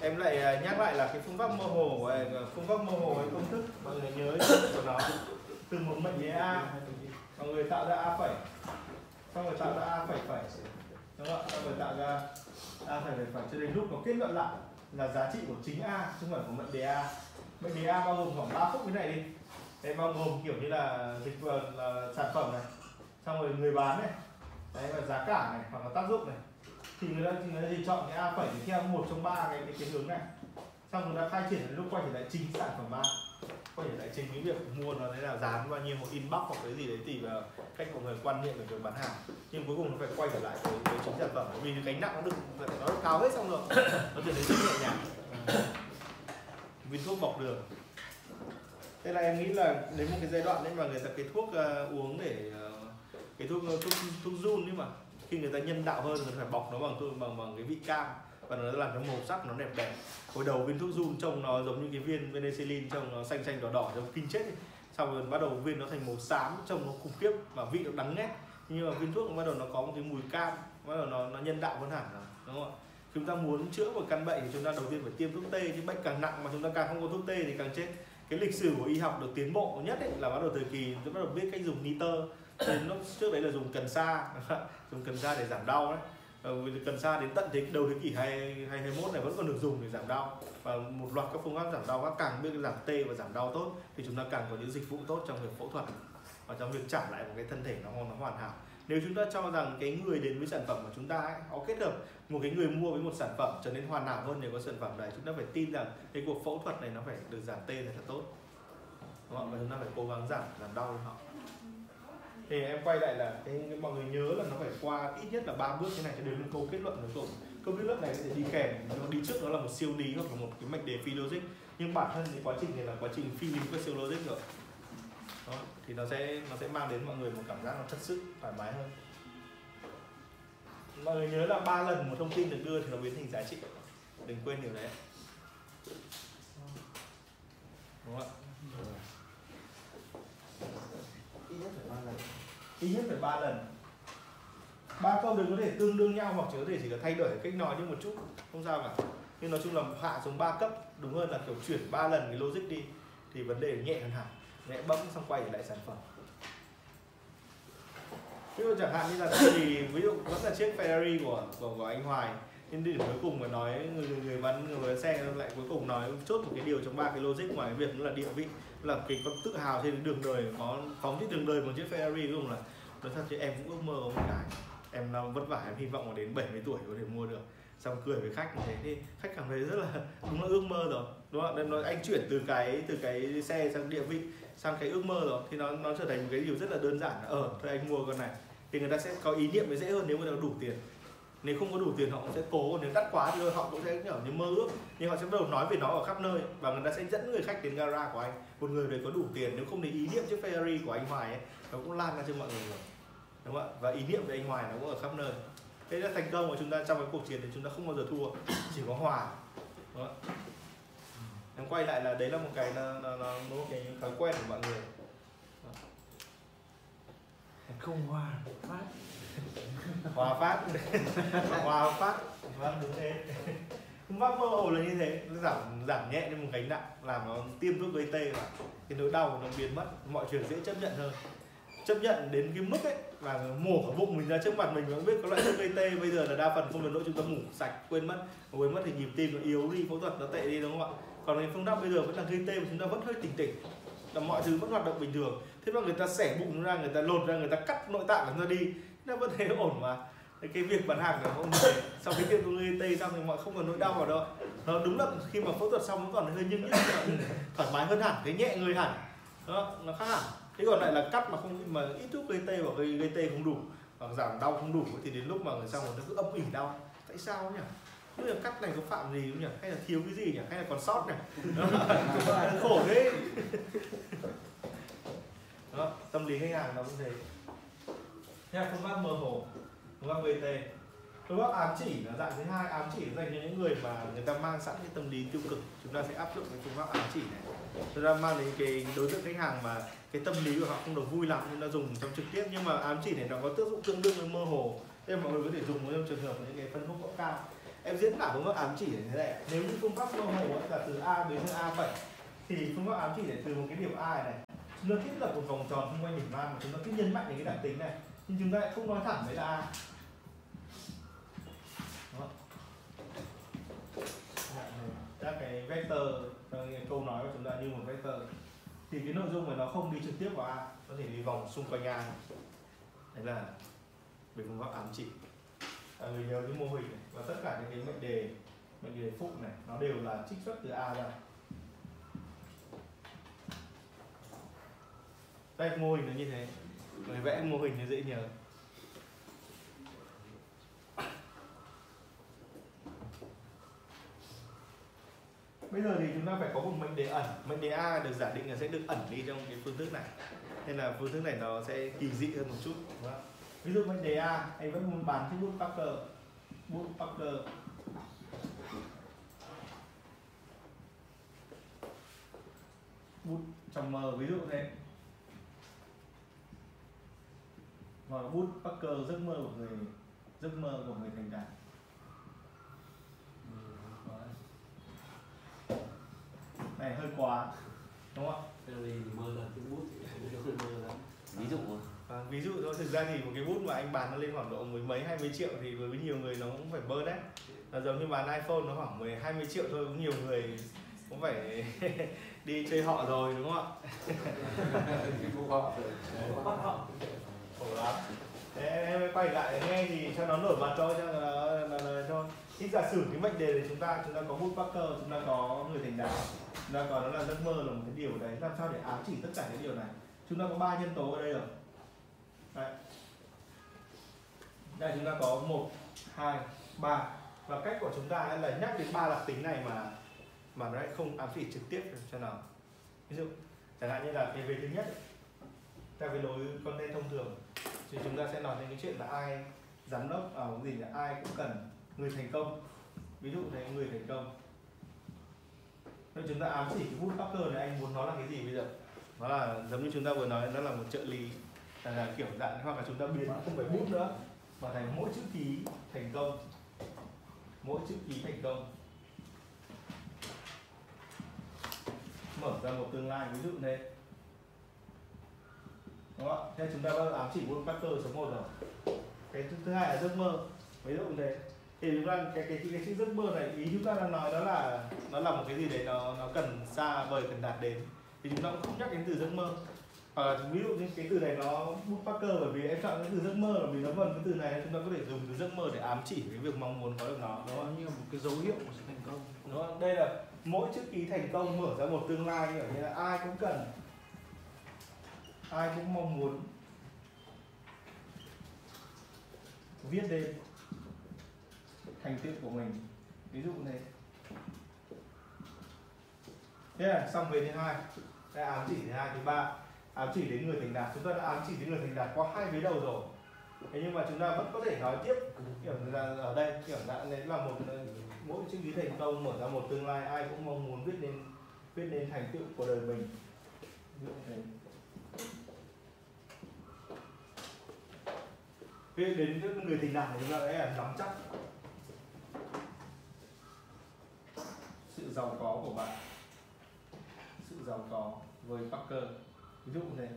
em lại à, nhắc lại là cái phương pháp mơ hồ của em, phương pháp mơ hồ hay công thức mọi người nhớ của nó. Từ một mệnh đề a mọi người tạo ra a phẩy. Xong rồi tạo ra a phẩy phẩy. Đúng không ạ? Xong rồi tạo ra a phẩy phẩy phẩy. Cho đến lúc nó kết luận lại là giá trị của chính a chứ không phải của mệnh đề a. Mệnh đề a bao gồm khoảng 3 phút cái này đi. Đấy bao gồm kiểu như là dịch vụ là sản phẩm này. Xong rồi người bán này. Đấy và giá cả này hoặc là tác dụng này thì người ta thì người ta thì chọn cái a phẩy thì theo một trong ba cái, cái cái hướng này. Xong người ta khai triển lúc quay trở lại chính sản phẩm a. Quay trở lại chính cái việc mua nó đấy là dán bao nhiêu một inbox hoặc cái gì đấy tùy vào cách của người quan niệm về việc bán hàng. Nhưng cuối cùng nó phải quay trở lại với, với chính sản phẩm. Vì gánh nặng nó được nó được tháo hết xong rồi. Nó trở nên rất nhẹ nhàng. Viên thuốc bọc đường. Thế là em nghĩ là đến một cái giai đoạn đấy mà người ta cái thuốc uh, uống để uh, cái thuốc thuốc thuốc run ấy mà khi người ta nhân đạo hơn người ta phải bọc nó bằng tôi bằng bằng cái vị cam và nó làm cho màu sắc nó đẹp đẹp hồi đầu viên thuốc run trông nó giống như cái viên penicillin trông nó xanh xanh đỏ đỏ, trông kinh chết ấy. xong rồi bắt đầu viên nó thành màu xám, trông nó khủng khiếp và vị nó đắng ngắt. Nhưng mà viên thuốc bắt đầu nó có một cái mùi cam, bắt đầu nó nó nhân đạo hơn hẳn rồi, đúng không ạ? Chúng ta muốn chữa một căn bệnh thì chúng ta đầu tiên phải tiêm thuốc tê, chứ bệnh càng nặng mà chúng ta càng không có thuốc tê thì càng chết. Cái lịch sử của y học được tiến bộ nhất ấy là bắt đầu thời kỳ, bắt đầu biết cách dùng nitơ đến lúc trước đấy là dùng cần sa. Dùng cần sa để giảm đau đấy ờ, cần sa đến tận thế đầu thế kỷ 2021 này vẫn còn được dùng để giảm đau. Và một loạt các phương pháp giảm đau các càng biết giảm tê và giảm đau tốt thì chúng ta càng có những dịch vụ tốt trong việc phẫu thuật và trong việc trả lại một cái thân thể nó nó hoàn hảo. Nếu chúng ta cho rằng cái người đến với sản phẩm của chúng ta ấy, họ kết hợp một cái người mua với một sản phẩm trở nên hoàn hảo hơn nhờ có sản phẩm này chúng ta phải tin rằng cái cuộc phẫu thuật này nó phải được giảm tê thật tốt. Đúng không? và chúng ta phải cố gắng giảm giảm đau cho họ thì em quay lại là cái, mọi người nhớ là nó phải qua ít nhất là ba bước thế này cho đến câu kết luận cuối cùng. Câu kết luận này sẽ đi kèm nó đi trước đó là một siêu lý hoặc là một cái mạch đề phi logic. Nhưng bản thân cái quá trình này là quá trình phi lý và siêu logic rồi. Đó, thì nó sẽ nó sẽ mang đến mọi người một cảm giác nó thật sự thoải mái hơn. Mọi người nhớ là ba lần một thông tin được đưa thì nó biến thành giá trị. Đừng quên điều đấy. Đúng không ạ ít nhất phải ba lần ít nhất phải ba lần. Ba câu đừng có thể tương đương nhau hoặc chỉ có thể chỉ là thay đổi cách nói đi một chút không sao cả. Nhưng nói chung là hạ xuống 3 cấp đúng hơn là kiểu chuyển 3 lần cái logic đi thì vấn đề nhẹ hơn hẳn. Nhẹ bấm xong quay lại sản phẩm. Ví dụ chẳng hạn như là thì ví dụ vẫn là chiếc Ferrari của của, của anh Hoài nhưng điểm cuối cùng mà nói người người, bán người bán xe lại cuối cùng nói chốt một cái điều trong ba cái logic ngoài cái việc là địa vị là cái con tự hào trên đường đời có phóng trên đường đời bằng chiếc Ferrari cuối cùng là nói thật chứ em cũng ước mơ có một cái. Em vất vả, em hy vọng là đến 70 tuổi có thể mua được. Xong cười với khách như thế thì khách cảm thấy rất là, đúng là ước mơ rồi. Đúng không nên nói, anh chuyển từ cái từ cái xe sang địa vị, sang cái ước mơ rồi. Thì nó nó trở thành một cái điều rất là đơn giản ở ờ thôi anh mua con này. Thì người ta sẽ có ý niệm mới dễ hơn nếu mà đủ tiền. Nếu không có đủ tiền họ cũng sẽ cố, nếu đắt quá thì họ cũng sẽ, kiểu, như mơ ước. Nhưng họ sẽ bắt đầu nói về nó ở khắp nơi và người ta sẽ dẫn người khách đến gara của anh. Một người đấy có đủ tiền, nếu không thì ý niệm chiếc Ferrari của anh Hoài ấy, nó cũng lan ra cho mọi người rồi đúng không ạ? Và ý niệm về anh Hoài nó cũng ở khắp nơi. Thế là thành công của chúng ta trong cái cuộc chiến thì chúng ta không bao giờ thua chỉ có hòa. Đúng không ạ? Em quay lại là đấy là một cái nó nó nó một cái thói quen của mọi người. Không hòa phát. Hòa phát. Hòa phát. Vâng đúng thế. Pháp mơ hồ là như thế. Nó giảm giảm nhẹ đi một gánh nặng làm nó tiêm thuốc gây tê và cái nỗi đau nó biến mất. Mọi chuyện dễ chấp nhận hơn chấp nhận đến cái mức ấy là mổ cả bụng mình ra trước mặt mình vẫn biết có loại thuốc gây tê. Bây giờ là đa phần không đến nỗi chúng ta ngủ sạch quên mất. Quên mất thì nhịp tim nó yếu đi phẫu thuật nó tệ đi đúng không ạ? Còn cái phương pháp bây giờ vẫn là gây tê mà chúng ta vẫn hơi tỉnh tỉnh. Là mọi thứ vẫn hoạt động bình thường. Thế mà người ta xẻ bụng ra người ta lột ra người ta cắt nội tạng của chúng ta đi nó vẫn thấy ổn mà. Cái việc bán hàng của ông này sau cái tiêm thuốc gây tê xong thì mọi không còn nỗi đau vào đâu. Nó đúng là khi mà phẫu thuật xong nó còn hơi nhưng nhất thoải mái hơn hẳn thấy nhẹ người hẳn. Đó, nó khác hẳn thế còn lại là cắt mà không mà ít thuốc gây tê hoặc gây, gây tê không đủ hoặc giảm đau không đủ thì đến lúc mà người rồi nó cứ âm ỉ đau. Tại sao nhỉ? Bây giờ cắt này có phạm gì không nhỉ? Hay là thiếu cái gì nhỉ? Hay là còn sót nhỉ? Khổ đấy. Đó, tâm lý khách hàng nó cũng thế. Nha, phương pháp mơ hồ Phương pháp gây tê. Phương pháp ám chỉ là dạng thứ hai. Ám chỉ dành cho những người mà người ta mang sẵn cái tâm lý tiêu cực. Chúng ta sẽ áp dụng cái phương pháp ám chỉ này Thật ra mang đến cái đối tượng khách hàng mà cái tâm lý của họ không được vui lắm nên nó dùng trong trực tiếp, nhưng mà ám chỉ này nó có tác dụng tương đương với mơ hồ. Nên mọi người có thể dùng trong trường hợp những cái phân khúc góc cao em diễn tả phương pháp ám chỉ này thế này. Nếu như phương pháp mơ hồ là từ a đến a 7 thì phương pháp ám chỉ này từ một cái điểm a này chúng ta thiết lập một vòng tròn xung quanh điểm a mà chúng ta cứ nhấn mạnh đến cái đặc tính này. Nhưng chúng ta lại không nói thẳng đấy là a Đó các cái vector cái câu nói của chúng ta như một vector thì cái nội dung mà nó không đi trực tiếp vào a có thể đi vòng xung quanh a. Đấy là về phương pháp ám chỉ. À, người nhớ những mô hình này và tất cả những cái mệnh đề mệnh đề phụ này nó đều là trích xuất từ a ra. Đây mô hình nó như thế. Người vẽ mô hình nó dễ nhớ. Bây giờ thì chúng ta phải có một mệnh đề ẩn. Mệnh đề a được giả định là sẽ được ẩn đi trong cái phương thức này. Nên là phương thức này nó sẽ kỳ dị hơn một chút, đúng không? ví dụ mệnh đề a, anh vẫn muốn bán chiếc bút Parker. Bút Parker. Bút trong mơ ví dụ thế. Hoặc bút Parker giấc mơ của người giấc mơ của người thành đạt. Này hơi quá. Đúng không? Ví dụ À, ví dụ thôi thực ra thì một cái bút mà anh bán nó lên khoảng độ mười mấy hai mươi triệu thì với nhiều người nó cũng phải bơ đấy. Là giống như bán iPhone nó khoảng 10 20 triệu thôi cũng nhiều người cũng phải đi chơi họ rồi đúng không ạ? Khổ lắm. Thế em quay lại nghe thì cho nó nổi bật thôi cho nó, nó, nó, cho thì giả sử cái mệnh đề thì chúng ta chúng ta có bút Parker chúng ta có người thành đạt chúng ta có nó là giấc mơ là một cái điều đấy làm sao để ám chỉ tất cả những điều này? Chúng ta có ba nhân tố ở đây rồi. Đấy. Đây chúng ta có 1, 2, 3 Và cách của chúng ta là nhắc đến ba đặc tính này mà mà nó lại không ám chỉ trực tiếp cho nào Ví dụ chẳng hạn như là cái về thứ nhất theo cái lối con content thông thường thì chúng ta sẽ nói đến cái chuyện là ai giám đốc ở à, gì là ai cũng cần người thành công. Ví dụ này người thành công. Nên chúng ta ám chỉ cái bút Parker này anh muốn nó là cái gì bây giờ? Nó là giống như chúng ta vừa nói nó là một trợ lý. Là, là kiểu dạng hoặc là chúng ta biến không phải bút nữa. Mà thành mỗi chữ ký thành công. Mỗi chữ ký thành công. Mở ra một tương lai ví dụ này đúng không ạ? Thế chúng ta đã ám chỉ bút Parker số 1 rồi. Cái thứ, thứ hai là giấc mơ. Ví dụ này thì chúng ta cái cái cái chữ giấc mơ này ý chúng ta đang nói đó là nó là một cái gì đấy nó nó cần xa vời cần đạt đến. Thì chúng ta cũng không nhắc đến từ giấc mơ. Hoặc là ví dụ như cái từ này nó bút Parker bởi vì em chọn cái từ giấc mơ bởi vì nó gần cái từ này chúng ta có thể dùng từ giấc mơ để ám chỉ cái việc mong muốn có được nó nó như một cái dấu hiệu của sự thành công. Đúng không? đây là mỗi chữ ký thành công mở ra một tương lai kiểu như là ai cũng cần ai cũng mong muốn viết lên thành tựu của mình. Ví dụ này. Thế là xong về thứ hai. Đây, ám chỉ thứ hai, thứ ba. Ám chỉ đến người thành đạt. Chúng ta đã ám chỉ đến người thành đạt qua hai vế đầu rồi. Thế nhưng mà chúng ta vẫn có thể nói tiếp. Kiểu là ở đây, kiểu là đấy là một ờ, mỗi chữ ký thành công mở ra một tương lai. Ai cũng mong muốn viết đến viết nên thành tựu của đời mình. Viết đến người thành đạt thì chúng ta sẽ nắm chắc sự giàu có của bạn. Sự giàu có với Parker. Ví dụ này.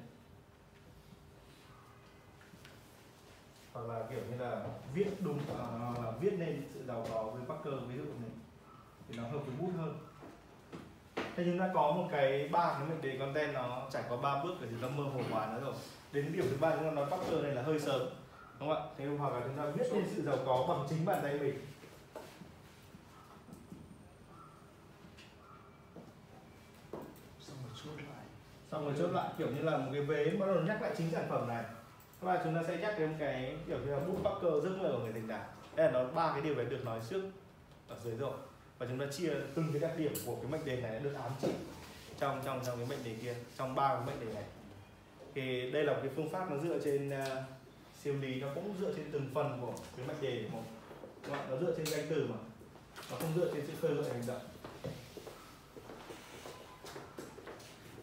Thế hoặc là kiểu như là viết đúng à, là viết nên sự giàu có với Parker ví dụ này. Thế thì nó hợp với bút hơn. Thế chúng ta có một cái ba cái mệnh đề content nó trải qua ba bước để chúng ta mơ hồ hóa nó rồi. Đến điểm thứ ba chúng ta nói Parker này là hơi sớm đúng không ạ? Thế hoặc là chúng ta viết nên sự giàu có bằng chính bàn tay mình xong rồi chốt lại xong rồi chốt lại kiểu như là một cái vế bắt đầu nhắc lại chính sản phẩm này. Và chúng ta sẽ nhắc đến cái kiểu như là bút Parker giấc mơ của người thành đạt đây là nó ba cái điều đấy được nói trước ở dưới rồi. Và chúng ta chia từng cái đặc điểm của cái mệnh đề này được ám chỉ trong trong trong cái mệnh đề kia trong ba cái mệnh đề này. Thì đây là một cái phương pháp nó dựa trên uh, siêu lý nó cũng dựa trên từng phần của cái mệnh đề một nó. Dựa trên danh từ mà. Nó không dựa trên sự khơi gợi hành động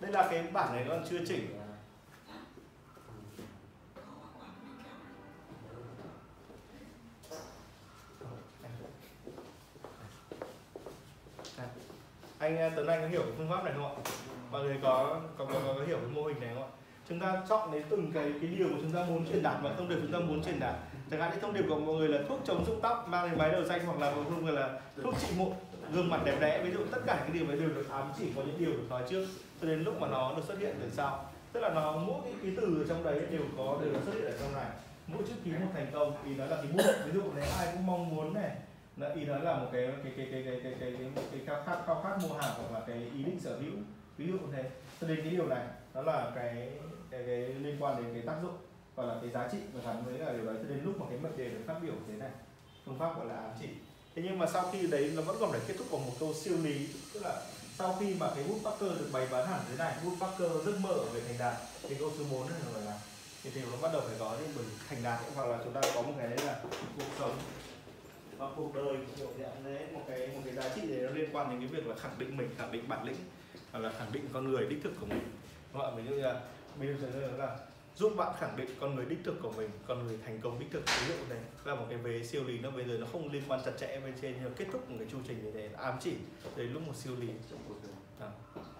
đây là cái bản này nó còn chưa chỉnh à? anh à, Tuấn Anh có hiểu phương pháp này không ạ? Mọi người có có, có, có, có hiểu cái mô hình này không ạ? Chúng ta chọn đến từng cái cái điều mà chúng ta muốn truyền đạt và thông điệp chúng ta muốn truyền đạt. Chẳng hạn như thông điệp của mọi người là thuốc chống rụng tóc mang đến máy đầu xanh hoặc là mọi người là thuốc trị mụn gương mặt đẹp đẽ ví dụ tất cả những điều ấy đều được ám chỉ có những điều được nói trước cho đến lúc mà nó được xuất hiện từ sau. Tức là nó mỗi cái ký từ ở trong đấy đều có đều được xuất hiện ở trong này. Mỗi chữ ký một thành công thì nó là cái bút ví dụ này ai cũng mong muốn này nó ý nó là một cái cái cái cái cái cái cái cái, cái khao khát khao khát mua hàng hoặc là cái ý định sở hữu. Ví dụ như thế cho nên cái điều này nó là cái cái, cái liên quan đến cái tác dụng gọi là cái giá trị và gắn với là điều đấy. Cho đến lúc mà cái mệnh đề được phát biểu thế này phương pháp gọi là ám chỉ thế nhưng mà sau khi đấy nó vẫn còn phải kết thúc bằng một câu siêu lý, tức là sau khi mà cái bút Parker được bày bán hẳn thế này bút Parker giấc mơ ở về thành đạt. Thì câu số 4 này là là thì thì nó bắt đầu phải có những bởi thành đạt hoặc là chúng ta có một cái đấy là cuộc sống và cuộc đời đấy, một cái một cái giá trị đấy nó liên quan đến cái việc là khẳng định mình, khẳng định bản lĩnh, hoặc là khẳng định con người, đích thực của mình. Gọi không ví dụ như là bây giờ là giúp bạn khẳng định con người đích thực của mình, con người thành công đích thực. Ví dụ này là một cái vế siêu lý nó bây giờ nó không liên quan chặt chẽ bên trên, nhưng kết thúc một cái chu trình như thế ám chỉ. Đấy, lúc một siêu lý. À.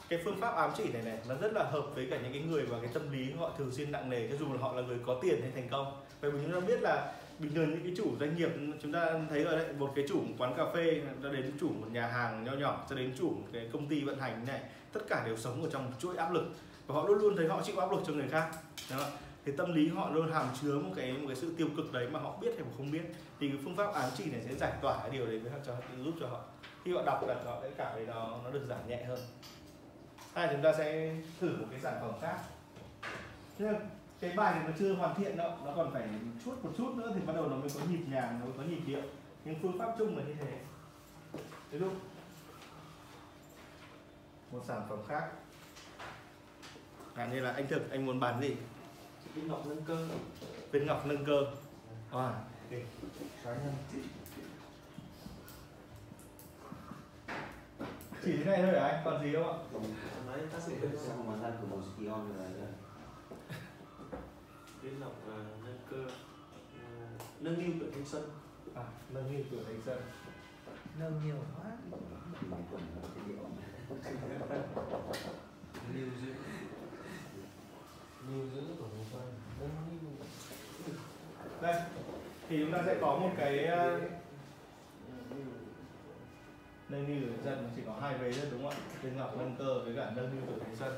cái phương pháp ám chỉ này này, nó rất là hợp với cả những cái người mà cái tâm lý họ thường xuyên nặng nề, cho dù là họ là người có tiền hay thành công. Bởi vì chúng ta biết là bình thường những cái chủ doanh nghiệp, chúng ta thấy rồi đấy một cái chủ quán cà phê cho đến chủ một nhà hàng nho nhỏ, cho đến chủ một cái công ty vận hành này, tất cả đều sống ở trong một chuỗi áp lực và họ luôn luôn thấy họ chịu áp lực cho người khác. Đúng không? thì tâm lý họ luôn hàm chứa một cái một cái sự tiêu cực đấy mà họ biết hay không biết. Thì cái phương pháp ám chỉ này sẽ giải tỏa cái điều đấy với họ, cho, giúp cho họ. Khi họ đọc là họ sẽ cảm thấy nó nó được giảm nhẹ hơn. Hay chúng ta sẽ thử một cái sản phẩm khác. Nhưng cái bài này nó chưa hoàn thiện đâu. Nó còn phải chút một chút nữa thì bắt đầu nó mới có nhịp nhàng, nó mới có nhịp điệu. Nhưng phương pháp chung là như thế. Tiếp tục một sản phẩm khác. Chẳng như là anh thực anh muốn bán gì? Viên ngọc nâng cơ. Viên ngọc nâng cơ. À, chỉ thế này thôi hả anh? Còn gì không ạ? Nói tác dụng Cái sang mà ra của một Skion rồi là viên ngọc à, nâng cơ. À, nâng niu tuổi thanh xuân. À, nâng niu tuổi thanh xuân. Nâng nhiều quá là cái điệu lưu giữ của đây, thì chúng ta sẽ có một cái nâng niu tuổi thanh chỉ có hai vế thôi, đúng không ạ? Tên ngọc nâng cơ với cả nâng niu tuổi thanh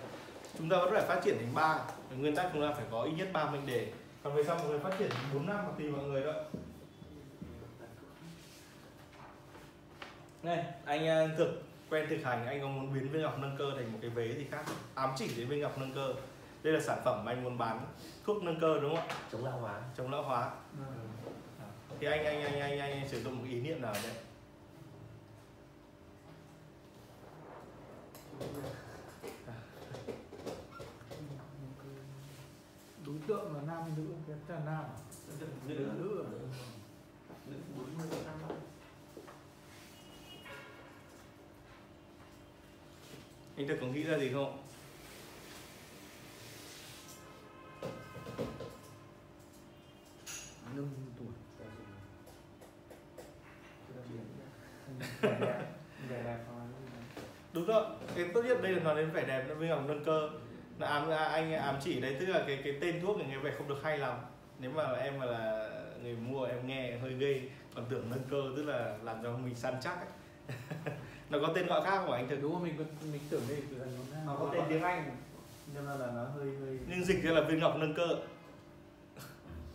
chúng ta vẫn phải phát triển thành ba. Nguyên tắc chúng ta phải có ít nhất ba mệnh đề. Còn về sau mọi người phát triển thành bốn năm hoặc tùy mọi người đó này, anh ờ, thực, quen thực hành, anh có muốn biến viên ngọc nâng cơ thành một cái vế gì khác ám chỉ đến viên ngọc nâng cơ đây là sản phẩm mà anh muốn bán thuốc nâng cơ đúng không ạ? Chống lão hóa. Chống lão hóa. Thì anh anh anh anh anh sử dụng một ý niệm nào đây đối tượng là nam nữ cái là nam. Nữ. Nữ nữ. Bốn mươi năm anh thực có nghĩ ra gì không nâng tuổi. Đúng rồi cái tốt nhất đây là nói đến vẻ đẹp nó với ngọc nâng cơ. Là ám anh ám chỉ đấy tức là cái cái tên thuốc này nghe vẻ không được hay lắm. Nếu mà em mà là người mua em nghe hơi ghê. Còn tưởng nâng cơ tức là làm cho mình săn chắc ấy. nó có tên gọi khác không anh thực? Đúng không mình mình tưởng đây từ gần nó có tên tiếng anh. Cho nên là nó hơi hơi nhưng dịch ra là viên ngọc nâng cơ.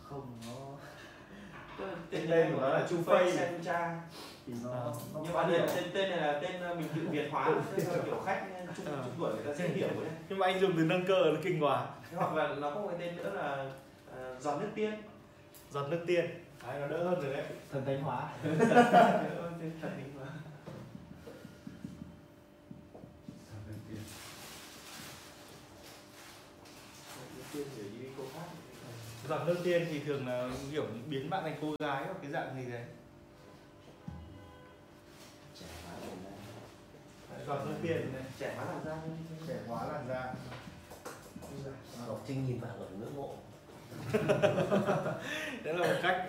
Không nó tên Tên của nó là Chu Phây. Sencha thì nó, Ờ. nó nhưng mà hiểu. tên, tên tên này là tên ờ, mình tự việt hóa tức là kiểu khách trung Ờ. trung tuổi người ta dễ hiểu đấy nhưng mà anh dùng từ nâng cơ là kinh quá hoặc là nó có một cái tên nữa là ờ, giọt nước tiên giọt nước tiên đấy, nó đỡ hơn rồi đấy thần thánh hóa tên thật định mà nước tiên rồi đi cô khác giọt nước tiên thì thường là kiểu biến bạn thành cô gái hoặc cái dạng gì đấy. Trẻ hóa giọt nước tiên này. Trẻ hóa làn da. Trẻ hóa làn da. Ngọc Trinh nhìn vào rồi ngưỡng mộ. Đấy là một cách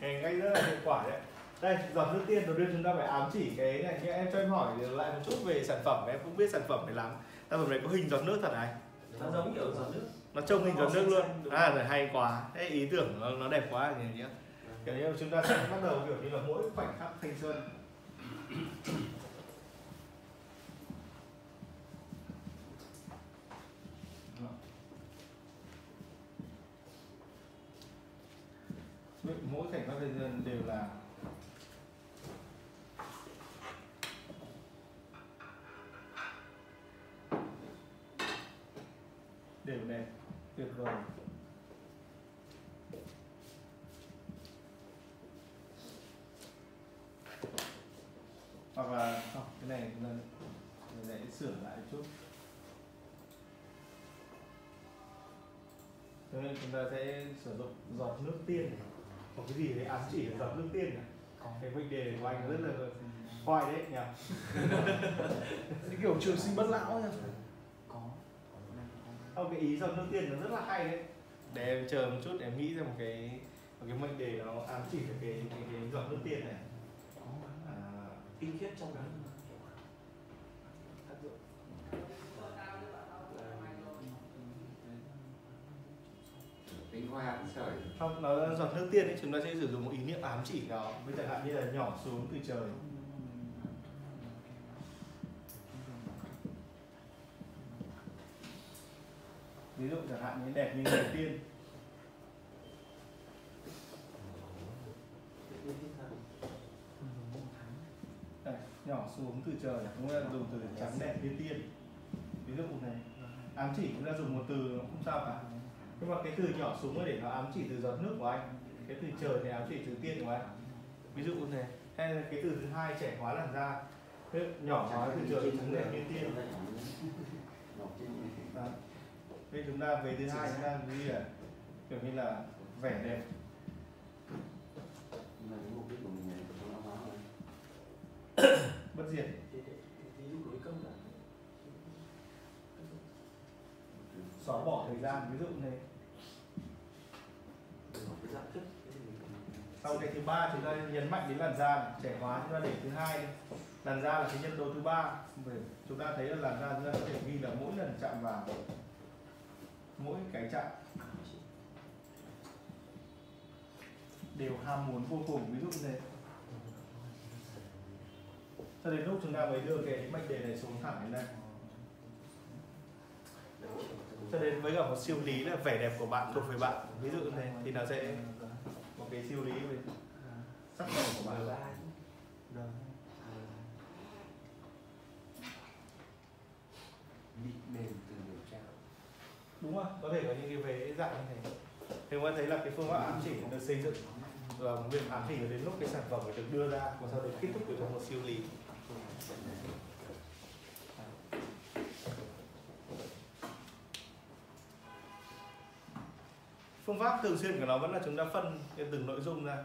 cách rất là hiệu quả đấy. Đây giọt nước tiên đầu tiên chúng ta phải ám chỉ cái này. Nhưng em cho em hỏi lại một chút về sản phẩm em không biết sản phẩm này lắm. Sản phẩm này có hình giọt nước thật này. Nó giống kiểu giọt nước nó trông hình giọt nước luôn. À rồi. hay quá. Thế ý tưởng nó, nó đẹp quá nhỉ nhỉ? Kiểu như chúng ta sẽ bắt đầu kiểu như là mỗi khoảnh khắc thanh xuân. Mỗi khoảnh khắc thanh xuân đều là đều đẹp tuyệt vời. Hoặc là không cái này chúng ta lại sửa lại chút. Cho nên chúng ta sẽ sử dụng giọt nước tiên này. Một cái gì đấy ám chỉ là giọt nước tiên này. Cái vấn đề của anh rất là khoai đấy nhỉ? Cái kiểu trường sinh bất lão nha Không, cái ý giọt nước tiên nó rất là hay đấy. Để em chờ một chút em nghĩ ra một cái một cái mệnh đề nó ám chỉ được cái cái, cái giọt nước tiên này. À, tinh khiết trong đó. Tác dụng. Tính hoa sởi không nó là giọt nước tiên ấy chúng ta sẽ sử dụng một ý niệm ám chỉ nó với chẳng hạn như là nhỏ xuống từ trời ví dụ chẳng hạn như đẹp như người tiên. Đây, nhỏ xuống từ trời chúng ta dùng từ trắng đẹp như tiên. Ví dụ này ám chỉ chúng ta dùng một từ nó không sao cả. Nhưng mà cái từ nhỏ xuống để nó ám chỉ từ giọt nước của anh cái từ trời thì ám chỉ từ tiên của anh. Ví dụ này hay là cái từ thứ hai trẻ hóa làn da. Nhỏ hóa từ trời trắng đẹp như tiên. Đó. Thế chúng ta về thứ hai chúng ta ghi là kiểu như là vẻ đẹp. Bất diệt. Xóa bỏ thời gian ví dụ này sau cái thứ ba chúng ta nhấn mạnh đến làn da này. trẻ hóa chúng ta để thứ hai đây. làn da là cái nhân tố thứ ba. Chúng ta thấy là làn da chúng ta có thể ghi là mỗi lần chạm vào mỗi cái chạm đều ham muốn vô cùng. Ví dụ như thế. Cho đến lúc chúng ta mới đưa cái mệnh đề này xuống thẳng đến đây. Cho đến với cả một siêu lý là vẻ đẹp của bạn thuộc về bạn. Ví dụ như thế, thì nó sẽ một cái siêu lý về sắc màu của bạn. Bị mềm đúng không có thể có những cái vế dạng như thế. Thì chúng ta thấy là cái phương pháp ám chỉ được xây dựng và việc ám chỉ đến lúc cái sản phẩm phải được đưa ra và sau đấy kết thúc được một siêu lý. Phương pháp thường xuyên của nó vẫn là chúng ta phân cái từng nội dung ra.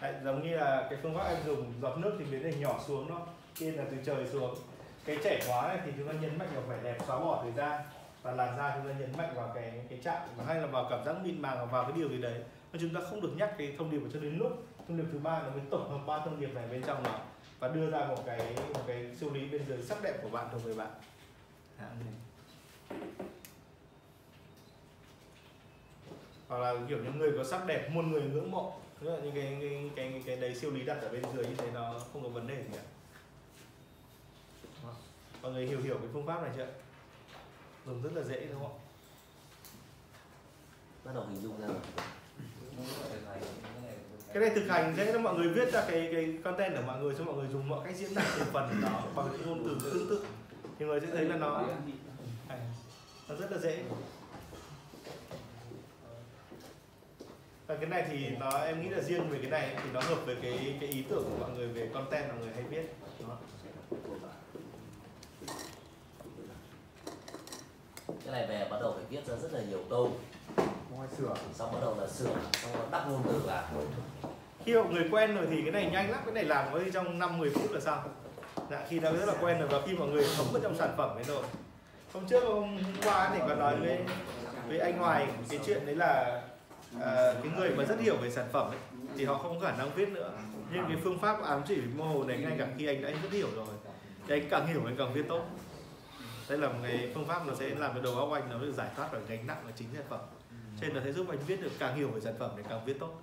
Đấy, giống như là cái phương pháp em dùng giọt nước thì biến thành nhỏ xuống đó tiên là từ trời xuống. Cái trẻ hóa này thì chúng ta nhấn mạnh vào vẻ đẹp xóa bỏ thời gian và làn da chúng ta nhấn mạnh vào cái cái chạm hay là vào cảm giác mịn màng vào cái điều gì đấy. Mà chúng ta không được nhắc cái thông điệp vào cho đến lúc thông điệp thứ ba là mới tổng hợp ba thông điệp này bên trong nó và đưa ra một cái một cái siêu lý bên dưới sắc đẹp của bạn thuộc về bạn. Dạ, Hoặc là kiểu những người có sắc đẹp muôn người ngưỡng mộ. Tức là những cái cái cái cái, cái đấy siêu lý đặt ở bên dưới như thế nó không có vấn đề gì cả. Mọi người hiểu hiểu cái phương pháp này chưa? Dùng rất là dễ đúng không? Ạ bắt đầu hình dung ra. Cái này thực hành dễ lắm mọi người viết ra cái cái content của mọi người cho mọi người dùng mọi cách diễn đạt thành phần nó bằng những ngôn từ tương tự. Thì người sẽ thấy là nó nó rất là dễ. Và cái này thì nó em nghĩ là riêng về cái này thì nó hợp với cái cái ý tưởng của mọi người về content mọi người hay viết đó. Cái này về bắt đầu phải viết ra rất là nhiều câu. Ngoài sửa. Xong bắt đầu là sửa xong rồi đắp ngôn từ vào. Khi mọi người quen rồi thì cái này nhanh lắm cái này làm có trong 5 10 phút là xong dạ, khi đã rất là quen rồi và khi mọi người thấm vào trong sản phẩm ấy rồi. Hôm trước hôm qua thì có nói với với anh Hoài cái chuyện đấy là à, cái người mà rất hiểu về sản phẩm ấy, thì họ không có khả năng viết nữa. Nhưng cái phương pháp ám chỉ mô hồ này ngay cả khi anh đã rất hiểu rồi. Thì anh càng hiểu anh càng viết tốt đây là một cái phương pháp nó sẽ làm cho đầu óc anh nó được giải thoát khỏi gánh nặng của chính sản phẩm. Cho nên nó sẽ giúp anh viết được càng hiểu về sản phẩm để càng viết tốt.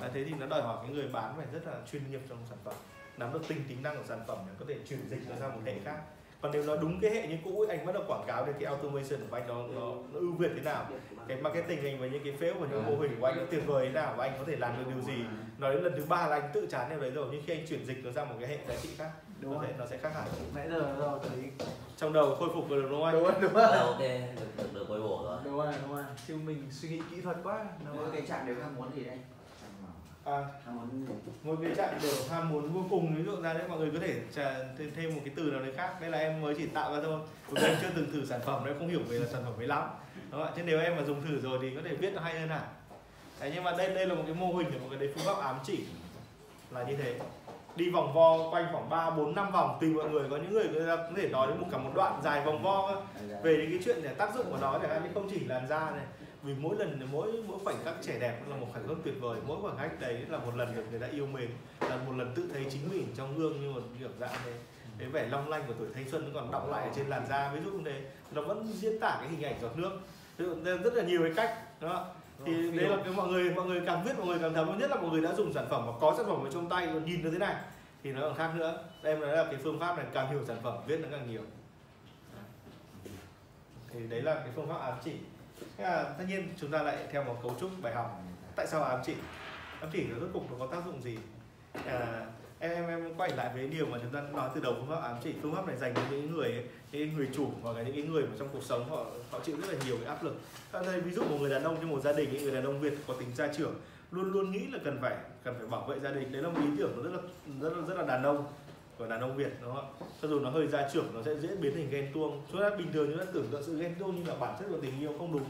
À, thế thì nó đòi hỏi cái người bán phải rất là chuyên nghiệp trong sản phẩm nắm được tinh tính năng của sản phẩm để có thể chuyển dịch nó sang một hệ khác. Còn nếu nó đúng cái hệ như cũ anh bắt đầu quảng cáo đến cái automation của anh nó nó, nó ưu việt thế nào cái marketing anh với những cái fail và những mô hình của anh nó tuyệt vời thế nào và anh có thể làm được điều gì. Nói đến lần thứ ba là anh tự chán điều đấy rồi nhưng khi anh chuyển dịch nó sang một cái hệ giá trị khác Đúng có rồi. thể nó sẽ khác hẳn. Nãy giờ rồi thấy trong đầu khôi phục rồi đúng không anh? Đúng rồi đúng Bắt rồi. ok được được được bồi bổ rồi. Đúng rồi đúng rồi. Chứ mình suy nghĩ kỹ thuật quá nó Nếu cái chạm đều ham muốn gì đây? à, Ham muốn gì? một cái trạng đều ham muốn vô cùng ví dụ ra đấy mọi người có thể trả thêm, thêm một cái từ nào đấy khác. Đây là em mới chỉ tạo ra thôi. Bởi vì em chưa từng thử sản phẩm nên không hiểu về là sản phẩm ấy lắm. Đúng không ạ? Chứ nếu em mà dùng thử rồi thì có thể viết nó hay hơn hẳn. Đấy, nhưng mà đây đây là một cái mô hình một cái đấy phương pháp ám chỉ. Là như thế đi vòng vo quanh khoảng 3, 4, 5 vòng tùy mọi người. Có những người người ta có thể nói đến một cả một đoạn dài vòng vo về đến cái chuyện để tác dụng của nó để hạn không chỉ làn da này. Vì mỗi lần mỗi mỗi khoảnh khắc trẻ đẹp là một khoảnh khắc tuyệt vời. Mỗi khoảnh khắc đấy là một lần được người ta yêu mến là một lần tự thấy chính mình trong gương như một kiểu dạng đấy. Cái vẻ long lanh của tuổi thanh xuân nó còn đọng lại ở trên làn da. Ví dụ như thế nó vẫn diễn tả cái hình ảnh giọt nước. Rất là nhiều cái cách đó thì đấy là cái mọi người mọi người càng viết mọi người càng thấm nhất là mọi người đã dùng sản phẩm và có sản phẩm ở trong tay còn nhìn nó thế này thì nó còn khác nữa. Đây là cái phương pháp này càng hiểu sản phẩm viết nó càng nhiều. Thì đấy là cái phương pháp ám chỉ. Thế là tất nhiên chúng ta lại theo một cấu trúc bài học. Tại sao ám chỉ? Ám chỉ nó rốt cục nó có tác dụng gì? À, em em quay lại với điều mà chúng ta nói từ đầu phương pháp ám chỉ phương pháp này dành cho những người ấy, những người chủ hoặc là những cái người mà trong cuộc sống họ họ chịu rất là nhiều cái áp lực đây ví dụ một người đàn ông trong một gia đình những người đàn ông Việt có tính gia trưởng luôn luôn nghĩ là cần phải cần phải bảo vệ gia đình đấy là một ý tưởng rất là rất là rất là đàn ông của đàn ông Việt đúng không ạ? Cho dù nó hơi gia trưởng nó sẽ dễ biến thành ghen tuông. Chúng ta bình thường chúng ta tưởng tượng sự ghen tuông nhưng là bản chất của tình yêu không đúng.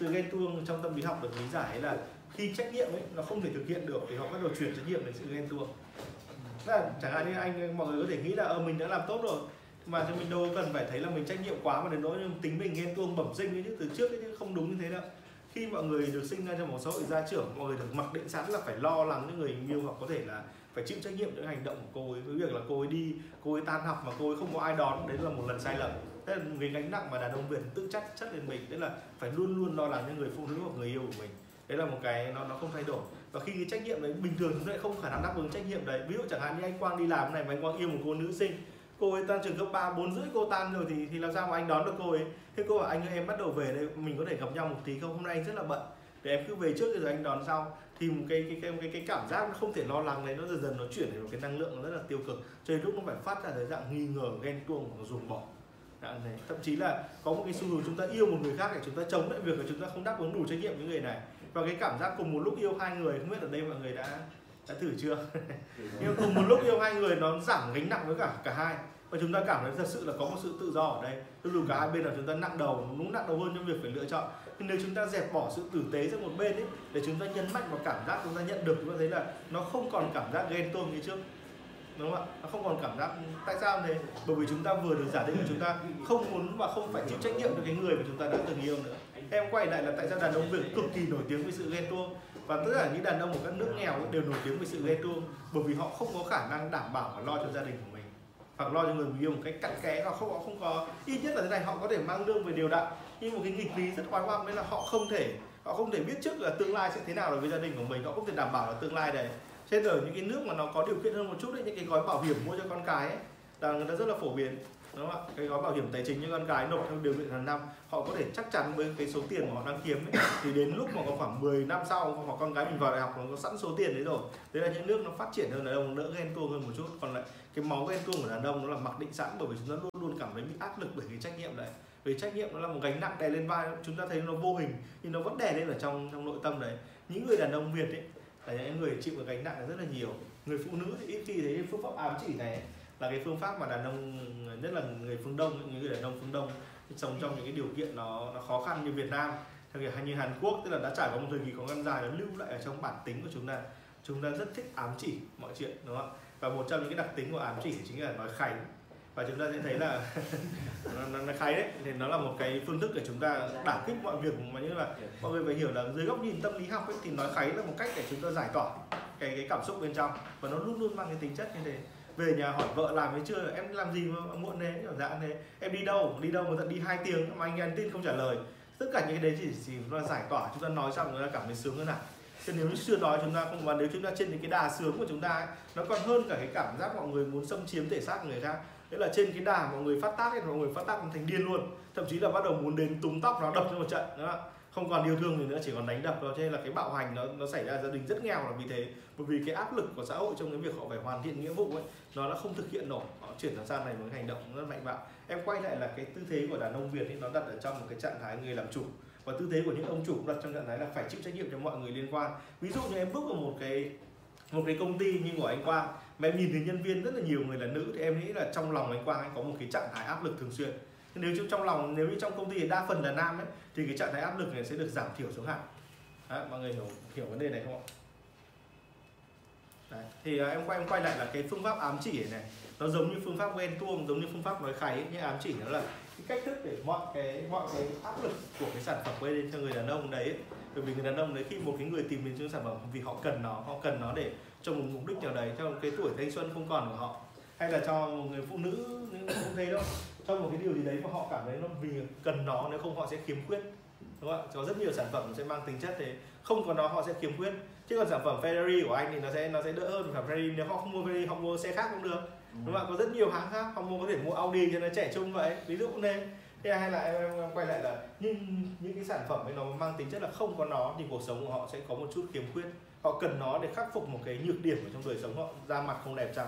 Sự ghen tuông trong tâm lý học được lý giải là khi trách nhiệm ấy nó không thể thực hiện được thì họ bắt đầu chuyển trách nhiệm đến sự ghen tuông. Tức là chẳng hạn như anh mọi người có thể nghĩ là ờ, mình đã làm tốt rồi. Mà thì mình đâu cần phải thấy là mình trách nhiệm quá mà đến nỗi tính mình ghen tuông bẩm sinh ấy chứ từ trước ấy chứ không đúng như thế đâu. Khi mọi người được sinh ra trong một xã hội gia trưởng mọi người được mặc định sẵn là phải lo lắng những người yêu hoặc có thể là phải chịu trách nhiệm những hành động của cô ấy. Với việc là cô ấy đi cô ấy tan học mà cô ấy không có ai đón đấy là một lần sai lầm. Thế là người gánh nặng mà đàn ông Việt tự trách chất lên mình đấy là phải luôn luôn lo lắng cho người phụ nữ hoặc người yêu của mình. Đấy là một cái nó nó không thay đổi và khi cái trách nhiệm đấy bình thường chúng ta lại không khả năng đáp ứng trách nhiệm đấy. Ví dụ chẳng hạn như anh Quang đi làm này mà anh Quang yêu một cô nữ sinh cô ấy tan trường cấp 3, 4 rưỡi cô tan rồi thì thì làm sao mà anh đón được cô ấy? Thế cô bảo anh ơi em bắt đầu về đây mình có thể gặp nhau một tí không? Hôm nay anh rất là bận. Để em cứ về trước rồi anh đón sau. Thì một cái cái cái cái, cái cảm giác nó không thể lo lắng đấy nó dần dần nó chuyển thành một cái năng lượng rất là tiêu cực. Cho nên lúc nó phải phát ra cái dạng nghi ngờ ghen tuông và dùng bỏ. Dạng này. Thậm chí là có một cái xu hướng chúng ta yêu một người khác để chúng ta chống lại việc là chúng ta không đáp ứng đủ trách nhiệm với người này và cái cảm giác cùng một lúc yêu hai người không biết ở đây mọi người đã đã thử chưa? Nhưng cùng một lúc yêu hai người nó giảm gánh nặng với cả cả hai. Và chúng ta cảm thấy thật sự là có một sự tự do ở đây. Cho dù cả hai bên là chúng ta nặng đầu đúng nặng đầu hơn trong việc phải lựa chọn. Nhưng nếu chúng ta dẹp bỏ sự tử tế sang một bên ấy để chúng ta nhấn mạnh vào cảm giác chúng ta nhận được chúng ta thấy là nó không còn cảm giác ghen tuông như trước. Đúng không ạ? Nó không còn cảm giác tại sao thế? Bởi vì chúng ta vừa được giả định là chúng ta không muốn và không phải chịu trách nhiệm cho cái người mà chúng ta đã từng yêu nữa em quay lại là tại sao đàn ông Việt cực kỳ nổi tiếng với sự ghen tuông? Và tất cả những đàn ông của các nước nghèo đều nổi tiếng với sự ghen tuông bởi vì họ không có khả năng đảm bảo và lo cho gia đình của mình hoặc lo cho người mình yêu một cách cặn kẽ và không họ không có ít nhất là thế này họ có thể mang lương về đều đặn. Nhưng một cái nghịch lý rất oái oăm đấy là họ không thể họ không thể biết trước là tương lai sẽ thế nào đối với gia đình của mình họ không thể đảm bảo là tương lai đấy trên ở những cái nước mà nó có điều kiện hơn một chút ấy, những cái gói bảo hiểm mua cho con cái ấy, là người ta rất là phổ biến đúng không ạ? Cái gói bảo hiểm tài chính cho con cái nộp theo điều kiện hàng năm họ có thể chắc chắn với cái số tiền mà họ đang kiếm ấy, thì đến lúc mà có khoảng 10 năm sau hoặc con gái mình vào đại học nó có sẵn số tiền đấy rồi Thế là những nước nó phát triển hơn đàn ông đỡ ghen tuông hơn một chút. Còn lại cái máu ghen tuông của đàn ông nó là mặc định sẵn bởi vì chúng ta luôn luôn cảm thấy bị áp lực bởi cái trách nhiệm đấy. Vì trách nhiệm nó là một gánh nặng đè lên vai chúng ta thấy nó vô hình nhưng nó vẫn đè lên ở trong trong nội tâm đấy. Những người đàn ông việt ấy là những người chịu cái gánh nặng rất là nhiều. Người phụ nữ thì ít khi thấy phương pháp ám chỉ này. ấy, là cái phương pháp mà đàn ông nhất là người phương đông những người đàn ông phương đông sống trong những cái điều kiện nó nó khó khăn như Việt Nam theo kiểu như Hàn Quốc tức là đã trải qua một thời kỳ khó khăn dài nó lưu lại ở trong bản tính của chúng ta. Chúng ta rất thích ám chỉ mọi chuyện đúng không ạ? Và một trong những cái đặc tính của ám chỉ chính là nói khánh và chúng ta sẽ thấy là nó, nó, nó đấy thì nó là một cái phương thức để chúng ta đả kích mọi việc mà như là mọi người phải hiểu là dưới góc nhìn tâm lý học ấy, thì nói khái là một cách để chúng ta giải tỏa cái cái cảm xúc bên trong. Và nó luôn luôn mang cái tính chất như thế về nhà hỏi vợ làm hay chưa? Em làm gì mà muộn thế? Kiểu dạng thế. Em đi đâu? Đi đâu mà tận đi hai tiếng? Mà anh nhắn tin không trả lời. Tất cả những cái đấy chỉ chỉ là giải tỏa chúng ta nói xong người ta cảm thấy sướng hơn nào chứ nếu chưa nói chúng ta không và nếu chúng ta trên những cái đà sướng của chúng ta ấy, nó còn hơn cả cái cảm giác mọi người muốn xâm chiếm thể xác của người khác. Đấy là trên cái đà mọi người phát tác thì mọi người phát tác thành điên luôn. Thậm chí là bắt đầu muốn đến túm tóc nó đập cho một trận đó không không còn yêu thương gì nữa, chỉ còn đánh đập thôi. Cho nên là cái bạo hành nó nó xảy ra, gia đình rất nghèo là vì thế. Bởi vì cái áp lực của xã hội trong cái việc họ phải hoàn thiện nghĩa vụ ấy, nó đã không thực hiện nổi. Họ chuyển sang này một cái hành động rất mạnh bạo. Em quay lại là cái tư thế của đàn ông việt ấy, nó đặt ở trong một cái trạng thái người làm chủ. Và tư thế của những ông chủ đặt trong trạng thái là phải chịu trách nhiệm cho mọi người liên quan. Ví dụ như em bước vào một cái một cái công ty như của anh Quang, mà em nhìn thấy nhân viên rất là nhiều người là nữ, thì em nghĩ là trong lòng anh Quang anh có một cái trạng thái áp lực thường xuyên nếu như trong lòng nếu như trong công ty đa phần là nam ấy thì cái trạng thái áp lực này sẽ được giảm thiểu xuống hẳn. Đấy, mọi người hiểu hiểu vấn đề này không ạ? Đấy. thì à, em quay em quay lại là cái phương pháp ám chỉ này, nó giống như phương pháp quen tuông giống như phương pháp nói kháy nhưng ám chỉ nó là cái cách thức để mọi cái mọi cái áp lực của cái sản phẩm quay lên cho người đàn ông đấy bởi vì người đàn ông đấy khi một cái người tìm đến cho sản phẩm vì họ cần nó họ cần nó để cho một mục đích nào đấy cho cái tuổi thanh xuân không còn của họ hay là cho một người phụ nữ cũng thế đâu cho một cái điều gì đấy mà họ cảm thấy nó vì cần nó, nếu không họ sẽ khiếm khuyết. Đúng không ạ? Có rất nhiều sản phẩm sẽ mang tính chất thế. Không có nó, họ sẽ khiếm khuyết. Chứ còn sản phẩm Ferrari của anh thì nó sẽ nó sẽ đỡ hơn. Sản Ferrari, nếu họ không mua Ferrari, họ mua xe khác cũng được. Đúng không ạ? Có rất nhiều hãng khác họ mua, có thể mua Audi cho nó trẻ trung vậy. Ví dụ như thế à, hay là em, em, em quay lại là nhưng những cái sản phẩm ấy nó mang tính chất là không có nó thì cuộc sống của họ sẽ có một chút khiếm khuyết. Họ cần nó để khắc phục một cái nhược điểm ở trong đời sống họ da mặt không đẹp chăng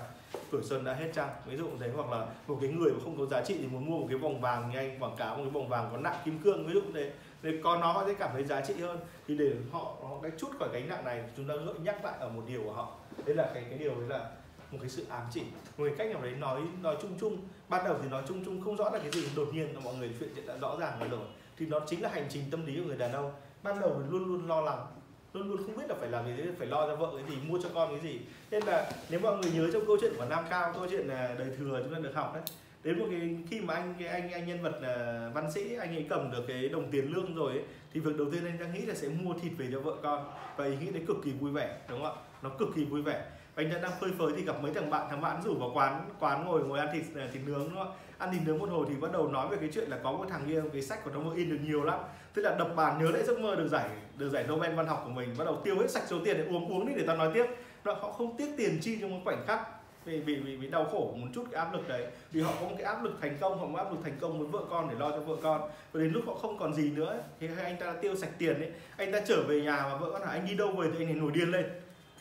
tuổi xuân đã hết chăng? Ví dụ thế hoặc là một cái người mà không có giá trị thì muốn mua một cái vòng vàng như anh quảng cáo một cái vòng vàng có nặng kim cương ví dụ thế. Để có nó họ sẽ cảm thấy giá trị hơn. Thì để họ họ cái chút khỏi gánh nặng này chúng ta gợi nhắc lại ở một điều của họ. Đấy là cái cái điều đấy là một cái sự ám chỉ. Một cái cách nào đấy nói nói chung chung. Ban đầu thì nói chung chung không rõ là cái gì đột nhiên là mọi người chuyện đã rõ ràng rồi thì nó chính là hành trình tâm lý của người đàn ông. Ban đầu thì luôn luôn lo lắng luôn luôn không biết là phải làm gì phải lo cho vợ cái gì mua cho con cái gì. Nên là nếu mọi người nhớ trong câu chuyện của nam cao câu chuyện là đời thừa chúng ta được học đấy đến một cái khi mà anh cái anh anh nhân vật là văn sĩ anh ấy cầm được cái đồng tiền lương rồi ấy, thì việc đầu tiên anh đang nghĩ là sẽ mua thịt về cho vợ con. Và ý nghĩ đấy cực kỳ vui vẻ đúng không ạ? Nó cực kỳ vui vẻ anh ta đang phơi phới thì gặp mấy thằng bạn thằng bạn rủ vào quán quán ngồi ngồi ăn thịt à, thịt nướng đúng không? ăn thịt nướng một hồi thì bắt đầu nói về cái chuyện là có một thằng kia cái sách của nó in được nhiều lắm. Tức là đập bàn nhớ lại giấc mơ được giải được giải Nobel văn học của mình bắt đầu tiêu hết sạch số tiền để uống uống đi để tao nói tiếp. Đó họ không tiếc tiền chi trong một khoảnh khắc vì vì vì, vì đau khổ một chút cái áp lực đấy. Vì họ có một cái áp lực thành công họ có áp lực thành công với vợ con để lo cho vợ con. Và đến lúc họ không còn gì nữa thì anh ta tiêu sạch tiền ấy. Anh ta trở về nhà và vợ con hỏi anh đi đâu về thì anh này nổi điên lên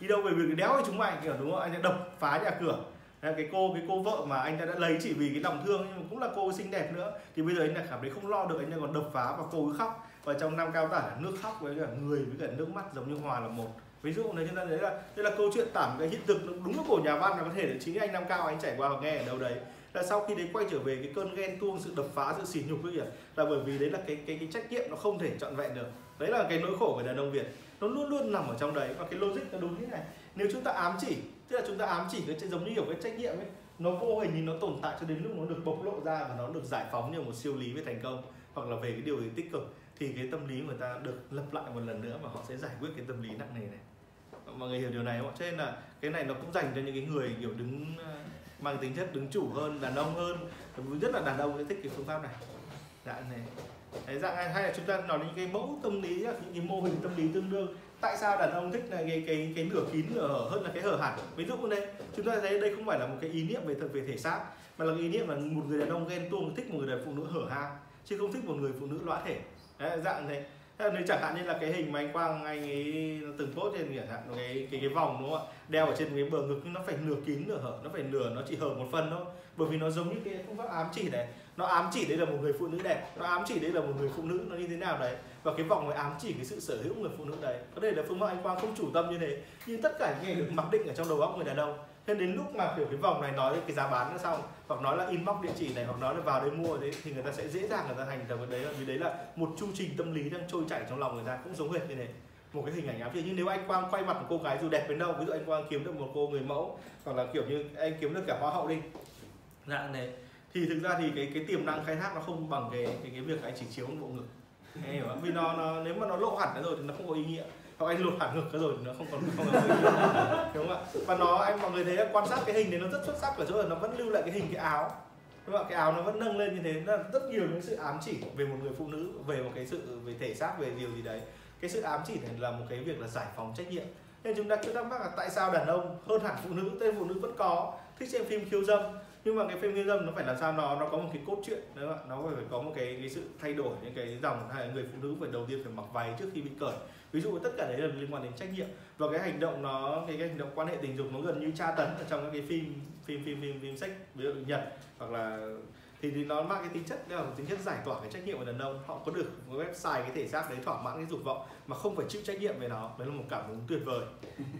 đi đâu về việc đéo thì chúng mày, kiểu, đúng không? Anh đã đập phá nhà cửa. Cái cô cái cô vợ mà anh ta đã lấy chỉ vì cái lòng thương, nhưng mà cũng là cô xinh đẹp nữa. Thì bây giờ anh ta cảm thấy không lo được, anh ta còn đập phá và cô cứ khóc. Và trong năm cao tả, nước khóc với cả người với cả nước mắt giống như hòa là một. Ví dụ này chúng ta thấy là đây là câu chuyện tảm cái hiện thực đúng là của nhà văn là có thể là chính anh nam cao anh trải qua và nghe ở đâu đấy. Là sau khi đấy quay trở về cái cơn ghen tuông, sự đập phá, sự sỉ nhục với gì là bởi vì đấy là cái cái cái trách nhiệm nó không thể trọn vẹn được. Đấy là cái nỗi khổ của đàn ông Việt nó luôn luôn nằm ở trong đấy. Và cái logic nó đúng thế này. Nếu chúng ta ám chỉ, tức là chúng ta ám chỉ cái giống như kiểu cái trách nhiệm ấy, nó vô hình nhưng nó tồn tại cho đến lúc nó được bộc lộ ra và nó được giải phóng như một siêu lý về thành công, hoặc là về cái điều gì tích cực, thì cái tâm lý người ta được lập lại một lần nữa và họ sẽ giải quyết cái tâm lý nặng nề này. Mọi người hiểu điều này không cho nên là cái này nó cũng dành cho những cái người kiểu đứng, mang tính chất đứng chủ hơn, đàn ông hơn. Rất là đàn ông sẽ thích cái phương pháp này. Dạ này. Đấy, dạng hay, hay là chúng ta nói đến những cái mẫu tâm lý những cái mô hình tâm lý tương đương. Tại sao đàn ông thích là cái cái cái nửa kín nửa hở hơn là cái hở hẳn? Ví dụ đây chúng ta thấy đây không phải là một cái ý niệm về về thể xác mà là cái ý niệm là một người đàn ông ghen tuông thích một người đàn phụ nữ hở hang chứ không thích một người phụ nữ lõa thể. Đấy, dạng này nếu chẳng hạn như là cái hình mà anh Quang anh ấy từng post trên chẳng hạn, cái cái cái vòng đúng không ạ? Đeo ở trên cái bờ ngực nhưng nó phải nửa kín nửa hở, nó phải nửa nó chỉ hở một phần thôi. Bởi vì nó giống như cái phương pháp ám chỉ này, nó ám chỉ đây là một người phụ nữ đẹp, nó ám chỉ đây là một người phụ nữ nó như thế nào đấy. Và cái vòng này ám chỉ cái sự sở hữu người phụ nữ đấy. Có thể là phương pháp anh Quang không chủ tâm như thế, nhưng tất cả những cái được mặc định ở trong đầu óc người đàn ông thế đến lúc mà kiểu cái vòng này nói cái giá bán nó xong hoặc nói là inbox địa chỉ này hoặc nói là vào đây mua đấy thì người ta sẽ dễ dàng người ta thành được đấy là vì đấy là một chu trình tâm lý đang trôi chảy trong lòng người ta cũng giống hệt như thế. Một cái hình ảnh ám thị nhưng nếu anh Quang quay mặt một cô gái dù đẹp đến đâu ví dụ anh Quang kiếm được một cô người mẫu hoặc là kiểu như anh kiếm được cả hoa hậu đi. Dạng này thì thực ra thì cái cái tiềm năng khai thác nó không bằng cái cái cái việc anh chỉ chiếu một bộ ngực. Hiểu không? vì nó, nó nếu mà nó lộ hẳn rồi thì nó không có ý nghĩa hoặc anh lột hẳn ngực ra rồi, nó không còn không còn đúng không ạ? Và nó, anh, mọi người thấy quan sát cái hình này nó rất xuất sắc ở chỗ là nó vẫn lưu lại cái hình, cái áo. Đúng không ạ? Cái áo nó vẫn nâng lên như thế. Nó rất nhiều những sự ám chỉ về một người phụ nữ, về một cái sự, về thể xác, về điều gì đấy. Cái sự ám chỉ này là một cái việc là giải phóng trách nhiệm. Nên chúng ta cứ thắc mắc là tại sao đàn ông hơn hẳn phụ nữ, tên phụ nữ vẫn có? Thích xem phim khiêu dâm nhưng mà cái phim khiêu dâm nó phải làm sao nó nó có một cái cốt truyện đấy ạ? Nó phải có một cái cái sự thay đổi những cái dòng hay người phụ nữ phải đầu tiên phải mặc váy trước khi bị cởi. Ví dụ tất cả đấy là liên quan đến trách nhiệm. Và cái hành động nó cái, cái hành động quan hệ tình dục nó gần như tra tấn ở trong các cái phim phim phim phim phim sách ví dụ nhật hoặc là thì, thì nó mang cái tính chất là tính chất giải tỏa cái trách nhiệm của đàn ông. Họ có được một website cái thể xác đấy thỏa mãn cái dục vọng mà không phải chịu trách nhiệm về nó. Đấy là một cảm hứng tuyệt vời.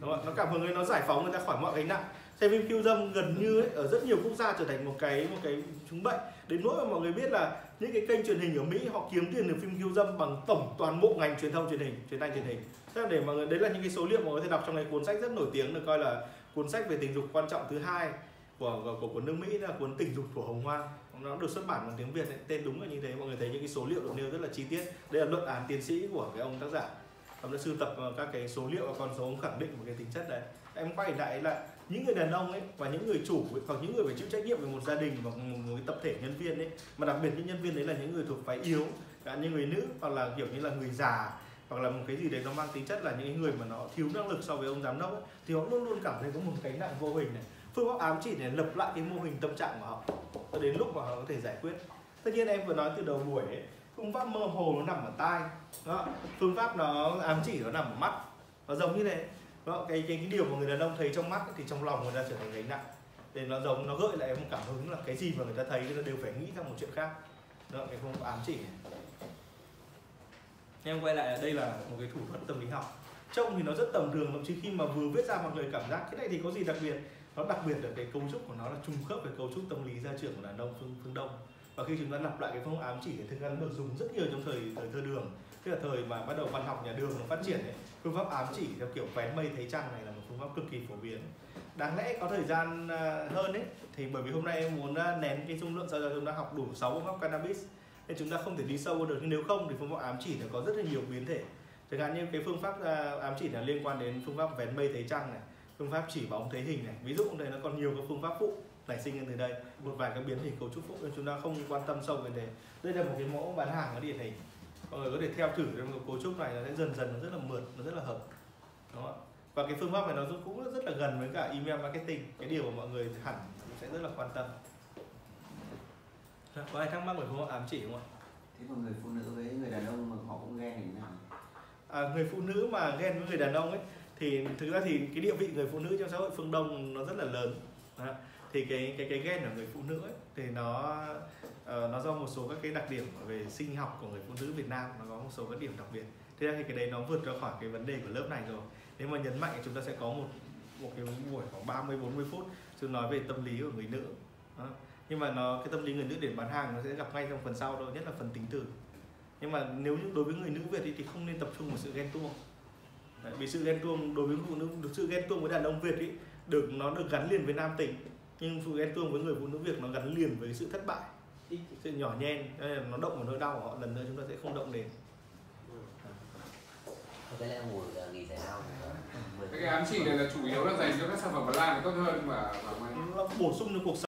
Đúng không? nó cảm hứng ấy nó giải phóng người ta khỏi mọi gánh nặng xem phim khiêu dâm gần như ấy, ở rất nhiều quốc gia trở thành một cái một cái chứng bệnh. Đến nỗi mà mọi người biết là những cái kênh truyền hình ở Mỹ họ kiếm tiền từ phim khiêu dâm bằng tổng toàn bộ ngành truyền thông truyền hình truyền thanh truyền hình. Thế là để mọi người đấy là những cái số liệu mọi người có thể đọc trong cái cuốn sách rất nổi tiếng được coi là cuốn sách về tình dục quan trọng thứ hai của của, của nước Mỹ là cuốn tình dục của Hồng Hoang. Nó được xuất bản bằng tiếng Việt ấy. tên đúng là như thế. Mọi người thấy những cái số liệu được nêu rất là chi tiết. Đây là luận án tiến sĩ của cái ông tác giả. Ông đã sưu tập ờ, các cái số liệu và con số ông khẳng định một cái tính chất đấy. Em quay lại là những người đàn ông ấy và những người chủ ấy, hoặc những người phải chịu trách nhiệm về một gia đình và một, người cái tập thể nhân viên ấy. Mà đặc biệt những nhân viên đấy là những người thuộc phái yếu cả như người nữ hoặc là kiểu như là người già hoặc là một cái gì đấy nó mang tính chất là những người mà nó thiếu năng lực so với ông giám đốc ấy, thì họ luôn luôn cảm thấy có một cái nặng vô hình này. Phương pháp ám chỉ để lập lại cái mô hình tâm trạng của họ cho đến lúc mà họ có thể giải quyết. Tất nhiên em vừa nói từ đầu buổi ấy, phương pháp mơ hồ nó nằm ở tai đó. phương pháp nó ám chỉ nó nằm ở mắt. Nó giống như thế đó. Cái, cái cái điều mà người đàn ông thấy trong mắt ấy, thì trong lòng người ta trở thành gánh nặng. Nên nó giống nó gợi lại một cảm hứng là cái gì mà người ta thấy người ta đều phải nghĩ sang một chuyện khác. Đó cái không pháp ám chỉ. Em quay lại đây là một cái thủ thuật tâm lý học. Trông thì nó rất tầm thường thậm chí khi mà vừa viết ra mọi người cảm giác cái này thì có gì đặc biệt? Nó đặc biệt ở cái cấu trúc của nó là trùng khớp với cấu trúc tâm lý gia trưởng của đàn ông phương phương đông. Và khi chúng ta lặp lại cái phương ám chỉ thì thực ra nó được dùng rất nhiều trong thời thời thơ đường tức là thời mà bắt đầu văn học nhà đường nó phát triển ấy, phương pháp ám chỉ theo kiểu vén mây thấy trăng này là một phương pháp cực kỳ phổ biến. Đáng lẽ có thời gian à, hơn ấy thì bởi vì hôm nay em muốn à, nén cái dung lượng sao cho chúng ta học đủ 6 phương pháp cannabis nên chúng ta không thể đi sâu được. Nhưng nếu không thì phương pháp ám chỉ nó có rất là nhiều biến thể. Chẳng hạn như cái phương pháp à, ám chỉ là liên quan đến phương pháp vén mây thấy trăng này phương pháp chỉ bóng thấy hình này. Ví dụ đây nó còn nhiều các phương pháp phụ nảy sinh lên từ đây một vài các biến hình cấu trúc phụ nên chúng ta không quan tâm sâu về đề. Đây là một cái mẫu bán hàng ở điển hình mọi người có thể theo thử trong cấu trúc này nó sẽ dần dần nó rất là mượt nó rất là hợp. Đúng không ạ? Và cái phương pháp này nó cũng rất là gần với cả email marketing. Cái điều mà mọi người hẳn sẽ rất là quan tâm. Có ai thắc mắc về pháp ám chỉ không ạ? Thế còn người phụ nữ với người đàn ông mà họ cũng ghen thì nào? À, người phụ nữ mà ghen với người đàn ông ấy thì thực ra thì cái địa vị người phụ nữ trong xã hội phương đông nó rất là lớn. Đó thì cái cái cái gen ở người phụ nữ ấy, thì nó uh, nó do một số các cái đặc điểm về sinh học của người phụ nữ Việt Nam nó có một số các điểm đặc biệt. Thế ra thì cái đấy nó vượt ra khỏi cái vấn đề của lớp này rồi. Nếu mà nhấn mạnh chúng ta sẽ có một một cái buổi khoảng 30 40 phút chúng nói về tâm lý của người nữ. Đó. nhưng mà nó cái tâm lý người nữ để bán hàng nó sẽ gặp ngay trong phần sau thôi nhất là phần tính từ. Nhưng mà nếu như đối với người nữ Việt thì, thì không nên tập trung vào sự ghen tuông. Đấy, vì sự ghen tuông đối với phụ nữ sự ghen tuông với đàn ông Việt ấy được nó được gắn liền với nam tính nhưng sự ghen tuông với người phụ nữ Việt nó gắn liền với sự thất bại. Sự nhỏ nhen Nên là nó động vào nỗi đau của họ lần nữa chúng ta sẽ không động đến. Cái là nghỉ giải lao cái ám chỉ này là chủ yếu là dành cho các sản phẩm Ba Lan tốt hơn mà mà nó bổ sung cho cuộc sống